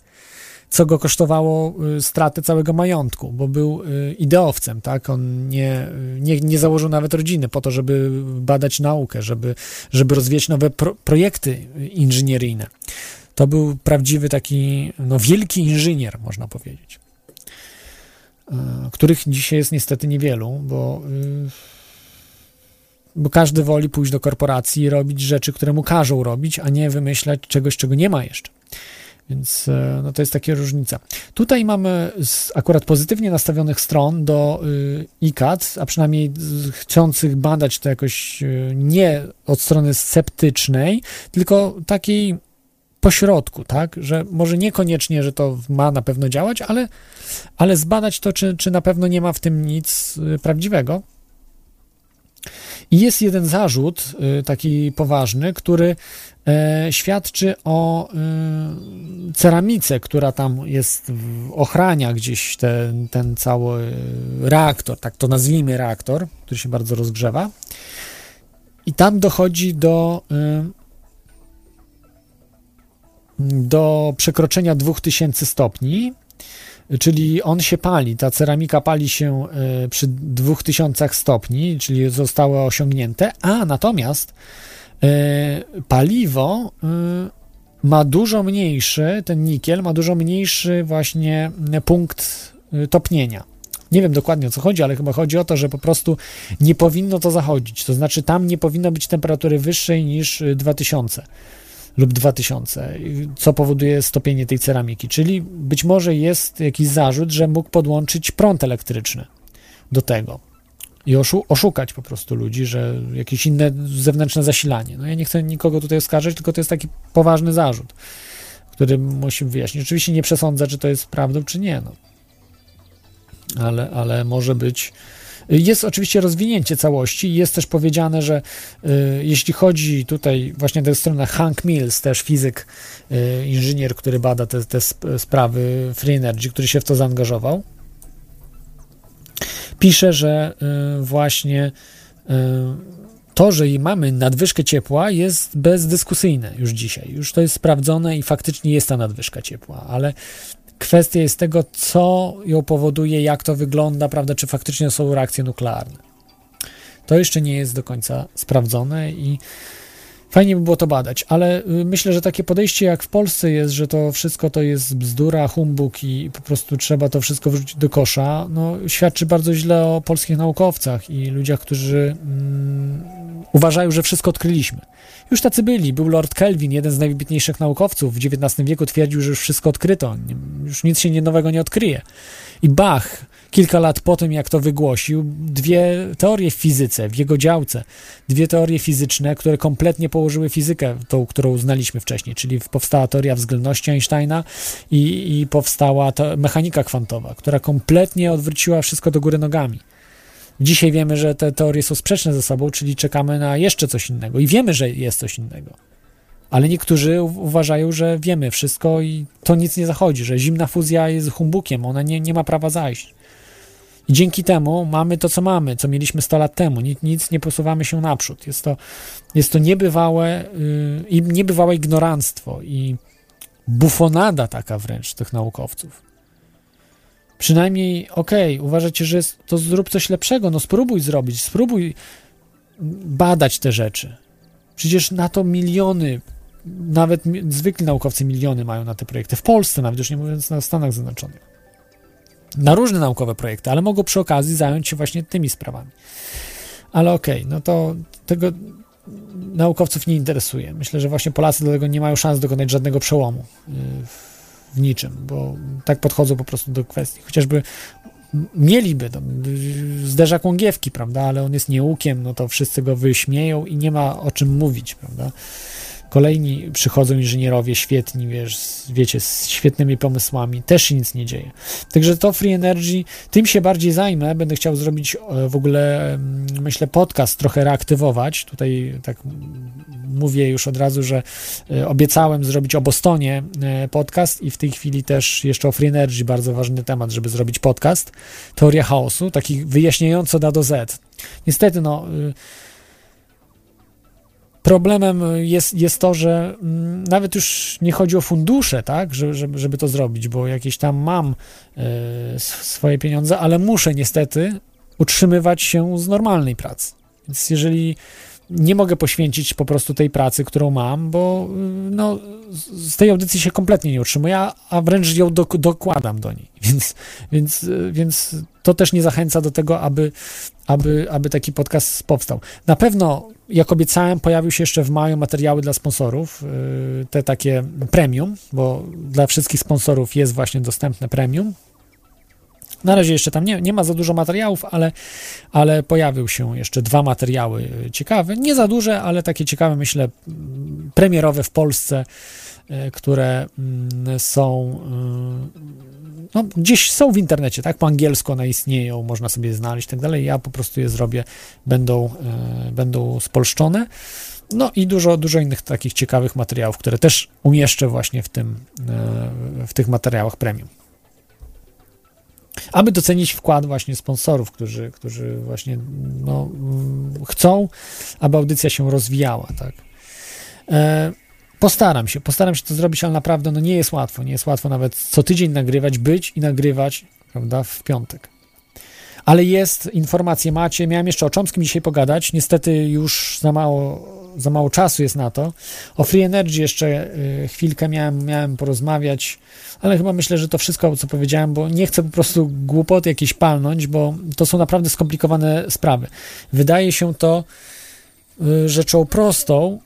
Co go kosztowało y, stratę całego majątku, bo był y, ideowcem, tak? On nie, nie, nie założył nawet rodziny po to, żeby badać naukę, żeby, żeby rozwijać nowe pro, projekty inżynieryjne. To był prawdziwy taki, no wielki inżynier, można powiedzieć, e, których dzisiaj jest niestety niewielu, bo, y, bo każdy woli pójść do korporacji i robić rzeczy, które mu każą robić, a nie wymyślać czegoś, czego nie ma jeszcze. Więc e, no to jest taka różnica. Tutaj mamy akurat pozytywnie nastawionych stron do y, ICAT, a przynajmniej chcących badać to jakoś y, nie od strony sceptycznej, tylko takiej pośrodku, tak, że może niekoniecznie, że to ma na pewno działać, ale, ale zbadać to, czy, czy na pewno nie ma w tym nic y, prawdziwego. I jest jeden zarzut, y, taki poważny, który e, świadczy o y, ceramice, która tam jest, ochrania gdzieś ten, ten cały reaktor, tak to nazwijmy reaktor, który się bardzo rozgrzewa. I tam dochodzi do, do przekroczenia 2000 stopni, czyli on się pali, ta ceramika pali się y, przy 2000 stopni, czyli zostało osiągnięte, a natomiast y, paliwo y, ma dużo mniejszy, ten nikiel ma dużo mniejszy właśnie punkt topnienia. Nie wiem dokładnie o co chodzi, ale chyba chodzi o to, że po prostu nie powinno to zachodzić. To znaczy, tam nie powinno być temperatury wyższej niż y, 2000 lub 2000, y, co powoduje stopienie tej ceramiki. Czyli być może jest jakiś zarzut, że mógł podłączyć prąd elektryczny do tego i oszu- oszukać po prostu ludzi, że jakieś inne zewnętrzne zasilanie. No ja nie chcę nikogo tutaj oskarżyć, tylko to jest taki poważny zarzut, który musimy wyjaśnić. Oczywiście nie przesądzę, czy to jest prawdą, czy nie. No ale, ale może być. Jest oczywiście rozwinięcie całości. Jest też powiedziane, że y, jeśli chodzi tutaj właśnie tę stronę Hank Mills, też fizyk, y, inżynier, który bada te, te sp- sprawy Free Energy, który się w to zaangażował, pisze, że y, właśnie to, że mamy nadwyżkę ciepła jest bezdyskusyjne już dzisiaj. Już to jest sprawdzone i faktycznie jest ta nadwyżka ciepła, ale kwestia jest tego, co ją powoduje, jak to wygląda, prawda, czy faktycznie są reakcje nuklearne. To jeszcze nie jest do końca sprawdzone i fajnie by było to badać, ale y, myślę, że takie podejście jak w Polsce jest, że to wszystko to jest bzdura, humbug i po prostu trzeba to wszystko wrzucić do kosza, no świadczy bardzo źle o polskich naukowcach i ludziach, którzy mm, uważają, że wszystko odkryliśmy. Już tacy byli. Był Lord Kelvin, jeden z najwybitniejszych naukowców w XIX wieku, twierdził, że już wszystko odkryto, już nic się nowego nie odkryje. I Bach, kilka lat po tym, jak to wygłosił, dwie teorie w fizyce, w jego działce, dwie teorie fizyczne, które kompletnie położyły fizykę, tą, którą znaliśmy wcześniej, czyli powstała teoria względności Einsteina i, i powstała mechanika kwantowa, która kompletnie odwróciła wszystko do góry nogami. Dzisiaj wiemy, że te teorie są sprzeczne ze sobą, czyli czekamy na jeszcze coś innego i wiemy, że jest coś innego. Ale niektórzy uważają, że wiemy wszystko i to nic nie zachodzi, że zimna fuzja jest humbukiem, ona nie, nie ma prawa zajść. I dzięki temu mamy to, co mamy, co mieliśmy 100 lat temu. Nic, nic nie posuwamy się naprzód. Jest to, jest to niebywałe, yy, niebywałe ignoranstwo i bufonada taka wręcz tych naukowców. Przynajmniej, okej, okay, uważacie, że jest, to zrób coś lepszego, no spróbuj zrobić, spróbuj badać te rzeczy. Przecież na to miliony, nawet zwykli naukowcy miliony mają na te projekty. W Polsce nawet, już nie mówiąc na Stanach Zjednoczonych. Na różne naukowe projekty, ale mogą przy okazji zająć się właśnie tymi sprawami. Ale okej, okay, no to tego naukowców nie interesuje. Myślę, że właśnie Polacy do tego nie mają szans dokonać żadnego przełomu w niczym, bo tak podchodzą po prostu do kwestii. Chociażby mieliby tam, zderza kłągiewki, prawda, ale on jest nieukiem, no to wszyscy go wyśmieją i nie ma o czym mówić, prawda. Kolejni przychodzą inżynierowie świetni, wiesz, wiecie, z świetnymi pomysłami, też się nic nie dzieje. Także to Free Energy, tym się bardziej zajmę, będę chciał zrobić w ogóle, myślę, podcast, trochę reaktywować. Tutaj tak mówię już od razu, że obiecałem zrobić o Bostonie podcast i w tej chwili też jeszcze o Free Energy, bardzo ważny temat, żeby zrobić podcast. Teoria chaosu, taki wyjaśniający od A do Z. Niestety, no Problemem jest, jest to, że mm, nawet już nie chodzi o fundusze, tak, żeby, żeby to zrobić, bo jakieś tam mam y, swoje pieniądze, ale muszę niestety utrzymywać się z normalnej pracy. Więc jeżeli nie mogę poświęcić po prostu tej pracy, którą mam, bo no, z tej audycji się kompletnie nie utrzymuję, a wręcz ją do, dokładam do niej. Więc, więc, więc to też nie zachęca do tego, aby, aby, aby taki podcast powstał. Na pewno, jak obiecałem, pojawił się jeszcze w maju materiały dla sponsorów, te takie premium, bo dla wszystkich sponsorów jest właśnie dostępne premium, na razie jeszcze tam nie, nie ma za dużo materiałów, ale, ale pojawił się jeszcze dwa materiały ciekawe. Nie za duże, ale takie ciekawe, myślę, premierowe w Polsce e, które mm, są y, no, gdzieś są w internecie, tak? Po angielsku one istnieją, można sobie znaleźć i tak dalej. Ja po prostu je zrobię, będą, e, będą spolszczone. No i dużo, dużo innych takich ciekawych materiałów, które też umieszczę właśnie w tym, e, w tych materiałach premium. Aby docenić wkład właśnie sponsorów, którzy, którzy właśnie no, mm, chcą, aby audycja się rozwijała, tak. E, Postaram się, postaram się to zrobić, ale naprawdę no nie jest łatwo. Nie jest łatwo nawet co tydzień nagrywać, być i nagrywać, prawda, w piątek. Ale jest, informacje macie. Miałem jeszcze o Czomskim dzisiaj pogadać. Niestety już za mało, za mało czasu jest na to. O Free Energy jeszcze y, chwilkę miałem, miałem porozmawiać, ale chyba myślę, że to wszystko, co powiedziałem, bo nie chcę po prostu głupoty jakieś palnąć, bo to są naprawdę skomplikowane sprawy. Wydaje się to y, rzeczą prostą,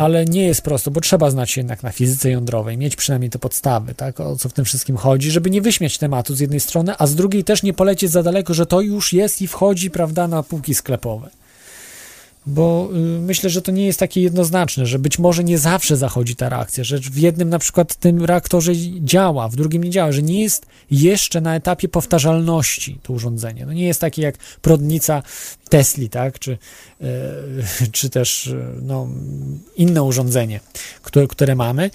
ale nie jest prosto, bo trzeba znać się jednak na fizyce jądrowej, mieć przynajmniej te podstawy, tak, o co w tym wszystkim chodzi, żeby nie wyśmiać tematu z jednej strony, a z drugiej też nie polecieć za daleko, że to już jest i wchodzi, prawda, na półki sklepowe bo y, myślę, że to nie jest takie jednoznaczne, że być może nie zawsze zachodzi ta reakcja, że w jednym na przykład tym reaktorze działa, w drugim nie działa, że nie jest jeszcze na etapie powtarzalności to urządzenie. No nie jest takie jak prodnica Tesli, tak, czy, y, czy też y, no, inne urządzenie, które, które mamy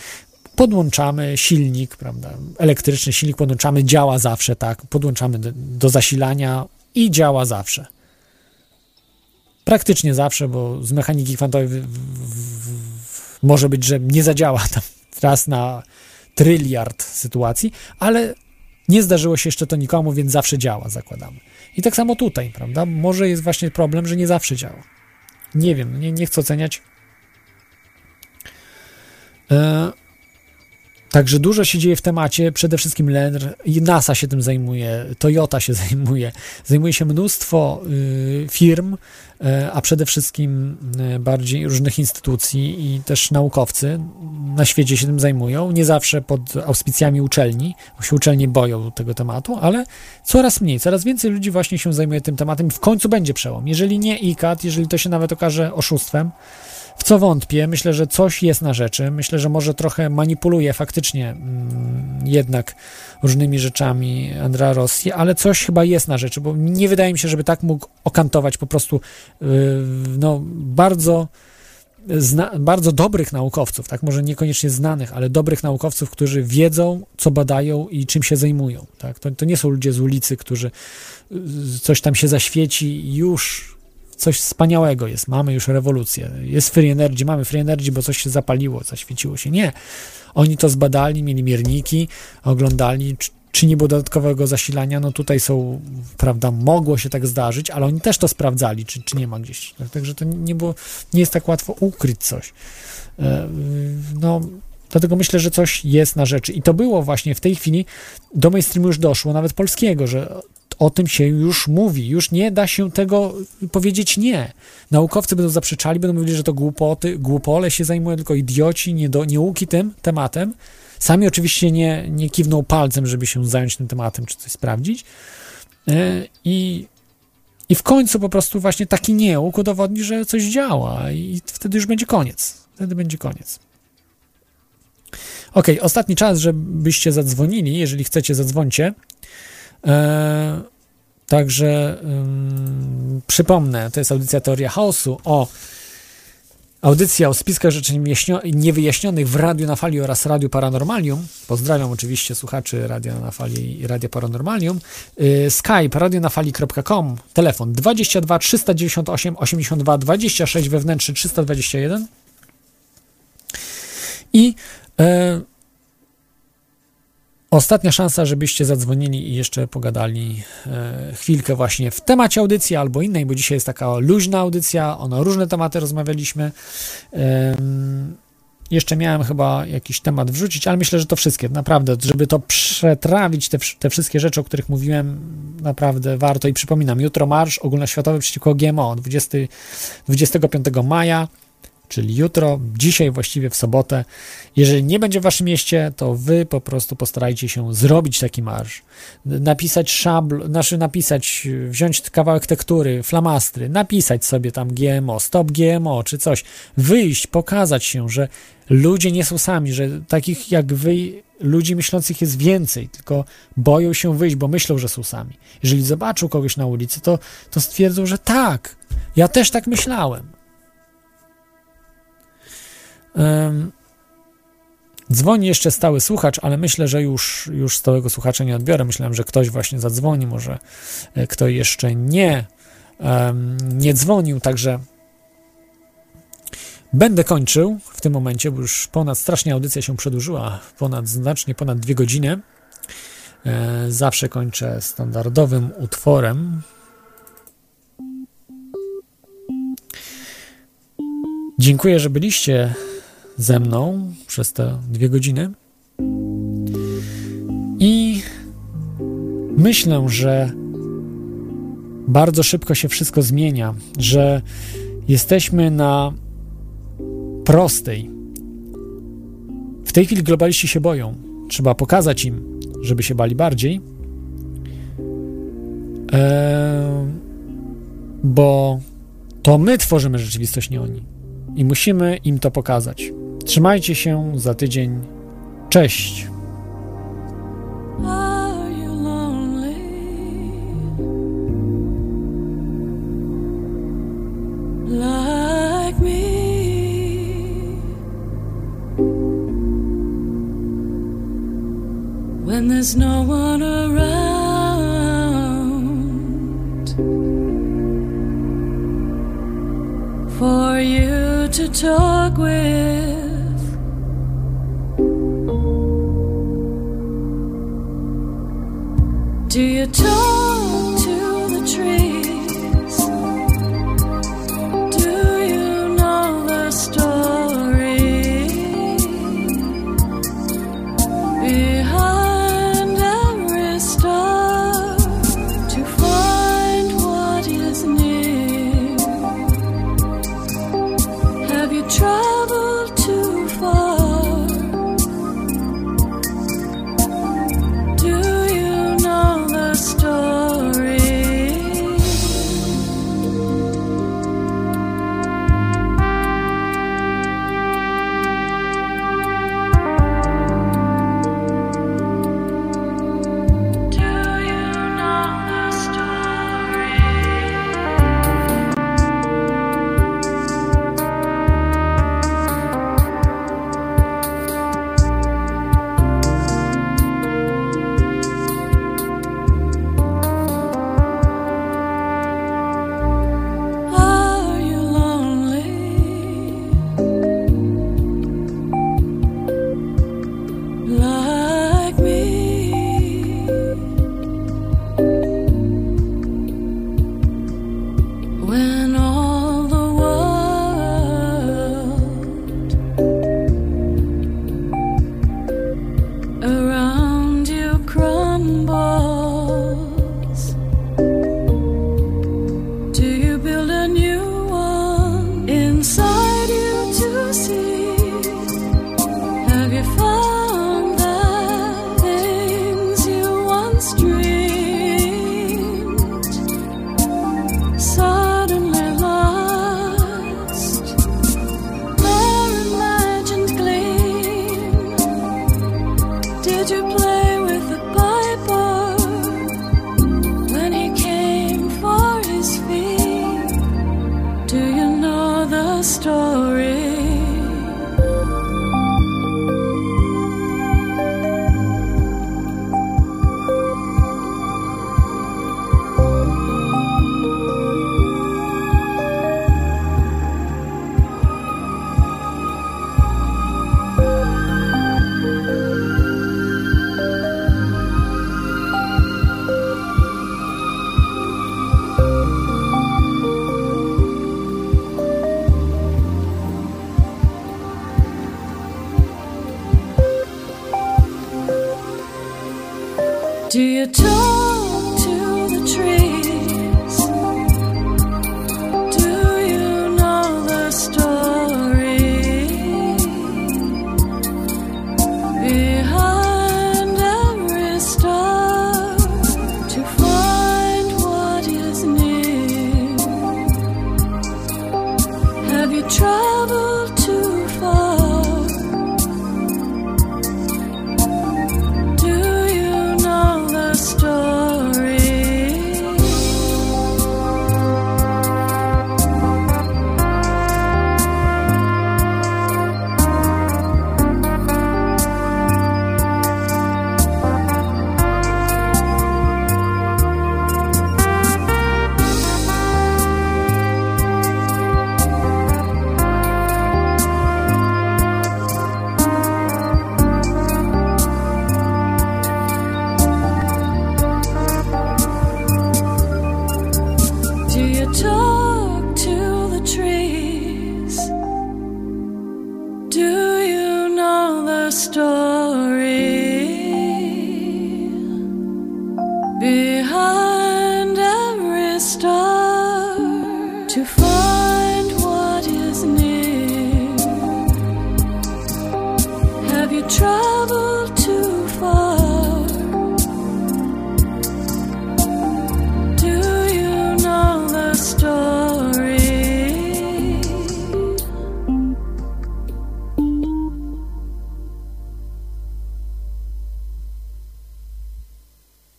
podłączamy silnik, prawda, elektryczny silnik podłączamy, działa zawsze, tak, podłączamy do, do zasilania i działa zawsze. Praktycznie zawsze, bo z mechaniki kwantowej w, w, w, może być, że nie zadziała tam raz na tryliard sytuacji, ale nie zdarzyło się jeszcze to nikomu, więc zawsze działa, zakładamy. I tak samo tutaj, prawda? Może jest właśnie problem, że nie zawsze działa. Nie wiem, nie, nie chcę oceniać. E Także dużo się dzieje w temacie, przede wszystkim LENR, NASA się tym zajmuje, Toyota się zajmuje, zajmuje się mnóstwo y, firm, a przede wszystkim y, bardziej różnych instytucji i też naukowcy na świecie się tym zajmują, nie zawsze pod auspicjami uczelni, bo się uczelnie boją tego tematu, ale coraz mniej, coraz więcej ludzi właśnie się zajmuje tym tematem i w końcu będzie przełom. Jeżeli nie ICAT, jeżeli to się nawet okaże oszustwem, w co wątpię, myślę, że coś jest na rzeczy. Myślę, że może trochę manipuluje faktycznie mm, jednak różnymi rzeczami Andrea Rossi, ale coś chyba jest na rzeczy, bo nie wydaje mi się, żeby tak mógł okantować po prostu no, bardzo Zna, bardzo dobrych naukowców, tak, może niekoniecznie znanych, ale dobrych naukowców, którzy wiedzą, co badają i czym się zajmują. Tak? To, to nie są ludzie z ulicy, którzy y, coś tam się zaświeci już coś wspaniałego jest, mamy już rewolucję, jest free energy, mamy free energy, bo coś się zapaliło, zaświeciło się. Nie. Oni to zbadali, mieli mierniki, oglądali, czy, nie było dodatkowego zasilania, no tutaj są, prawda, mogło się tak zdarzyć, ale oni też to sprawdzali, czy, czy nie ma gdzieś. Także to nie było, nie jest tak łatwo ukryć coś. E, no, Dlatego myślę, że coś jest na rzeczy. I to było właśnie w tej chwili do mainstreamu już doszło, nawet polskiego, że o tym się już mówi, już nie da się tego powiedzieć nie. Naukowcy będą zaprzeczali, będą mówili, że to głupoty, głupole się zajmują, tylko idioci, nie do, nieuki tym tematem. Sami oczywiście nie, nie kiwną palcem, żeby się zająć tym tematem, czy coś sprawdzić. E, I, I w końcu po prostu właśnie taki nieuk udowodni, że coś działa i wtedy już będzie koniec. Wtedy będzie koniec. Ok, ostatni czas, żebyście zadzwonili. Jeżeli chcecie, zadzwońcie. E, także przypomnę, to jest audycja Teoria Chaosu o audycja o spiskach rzeczy niewyjaśnionych w Radiu na Fali oraz Radiu Paranormalium. Pozdrawiam oczywiście słuchaczy Radia na Fali i Radia Paranormalium. E, Skype radionafali.com, telefon 22 398 82 26 wewnętrzny 321 i e, Ostatnia szansa, żebyście zadzwonili i jeszcze pogadali e, chwilkę właśnie w temacie audycji albo innej, bo dzisiaj jest taka luźna audycja, ona różne tematy rozmawialiśmy. Jeszcze miałem chyba jakiś temat wrzucić, ale myślę, że to wszystkie, naprawdę, żeby to przetrawić, te, te wszystkie rzeczy, o których mówiłem, naprawdę warto. I przypominam, jutro marsz ogólnoświatowy przeciwko GMO, 20, 25 maja, czyli jutro, dzisiaj właściwie w sobotę. Jeżeli nie będzie w waszym mieście, to wy po prostu postarajcie się zrobić taki marsz. Napisać szabl, znaczy napisać, wziąć kawałek tektury, flamastry, napisać sobie tam GMO, stop GMO czy coś, wyjść, pokazać się, że ludzie nie są sami, że takich jak wy, ludzi myślących jest więcej, tylko boją się wyjść, bo myślą, że są sami. Jeżeli zobaczą kogoś na ulicy, to, to stwierdzą, że tak, ja też tak myślałem. Dzwoni jeszcze stały słuchacz, ale myślę, że już, już stałego słuchacza nie odbiorę. Myślałem, że ktoś właśnie zadzwoni, może e, kto jeszcze nie, nie dzwonił, także Będę kończył w tym momencie, bo już ponad strasznie audycja się przedłużyła, ponad znacznie ponad dwie godziny. E, zawsze kończę standardowym utworem. Dziękuję, że byliście ze mną przez te dwie godziny. I myślę, że bardzo szybko się wszystko zmienia, że jesteśmy na prostej. W tej chwili globaliści się boją. Trzeba pokazać im, żeby się bali bardziej. Eee, bo to my tworzymy rzeczywistość, nie oni. I musimy im to pokazać. Trzymajcie się za tydzień. Cześć. When there's no one around for you to talk with. Do you talk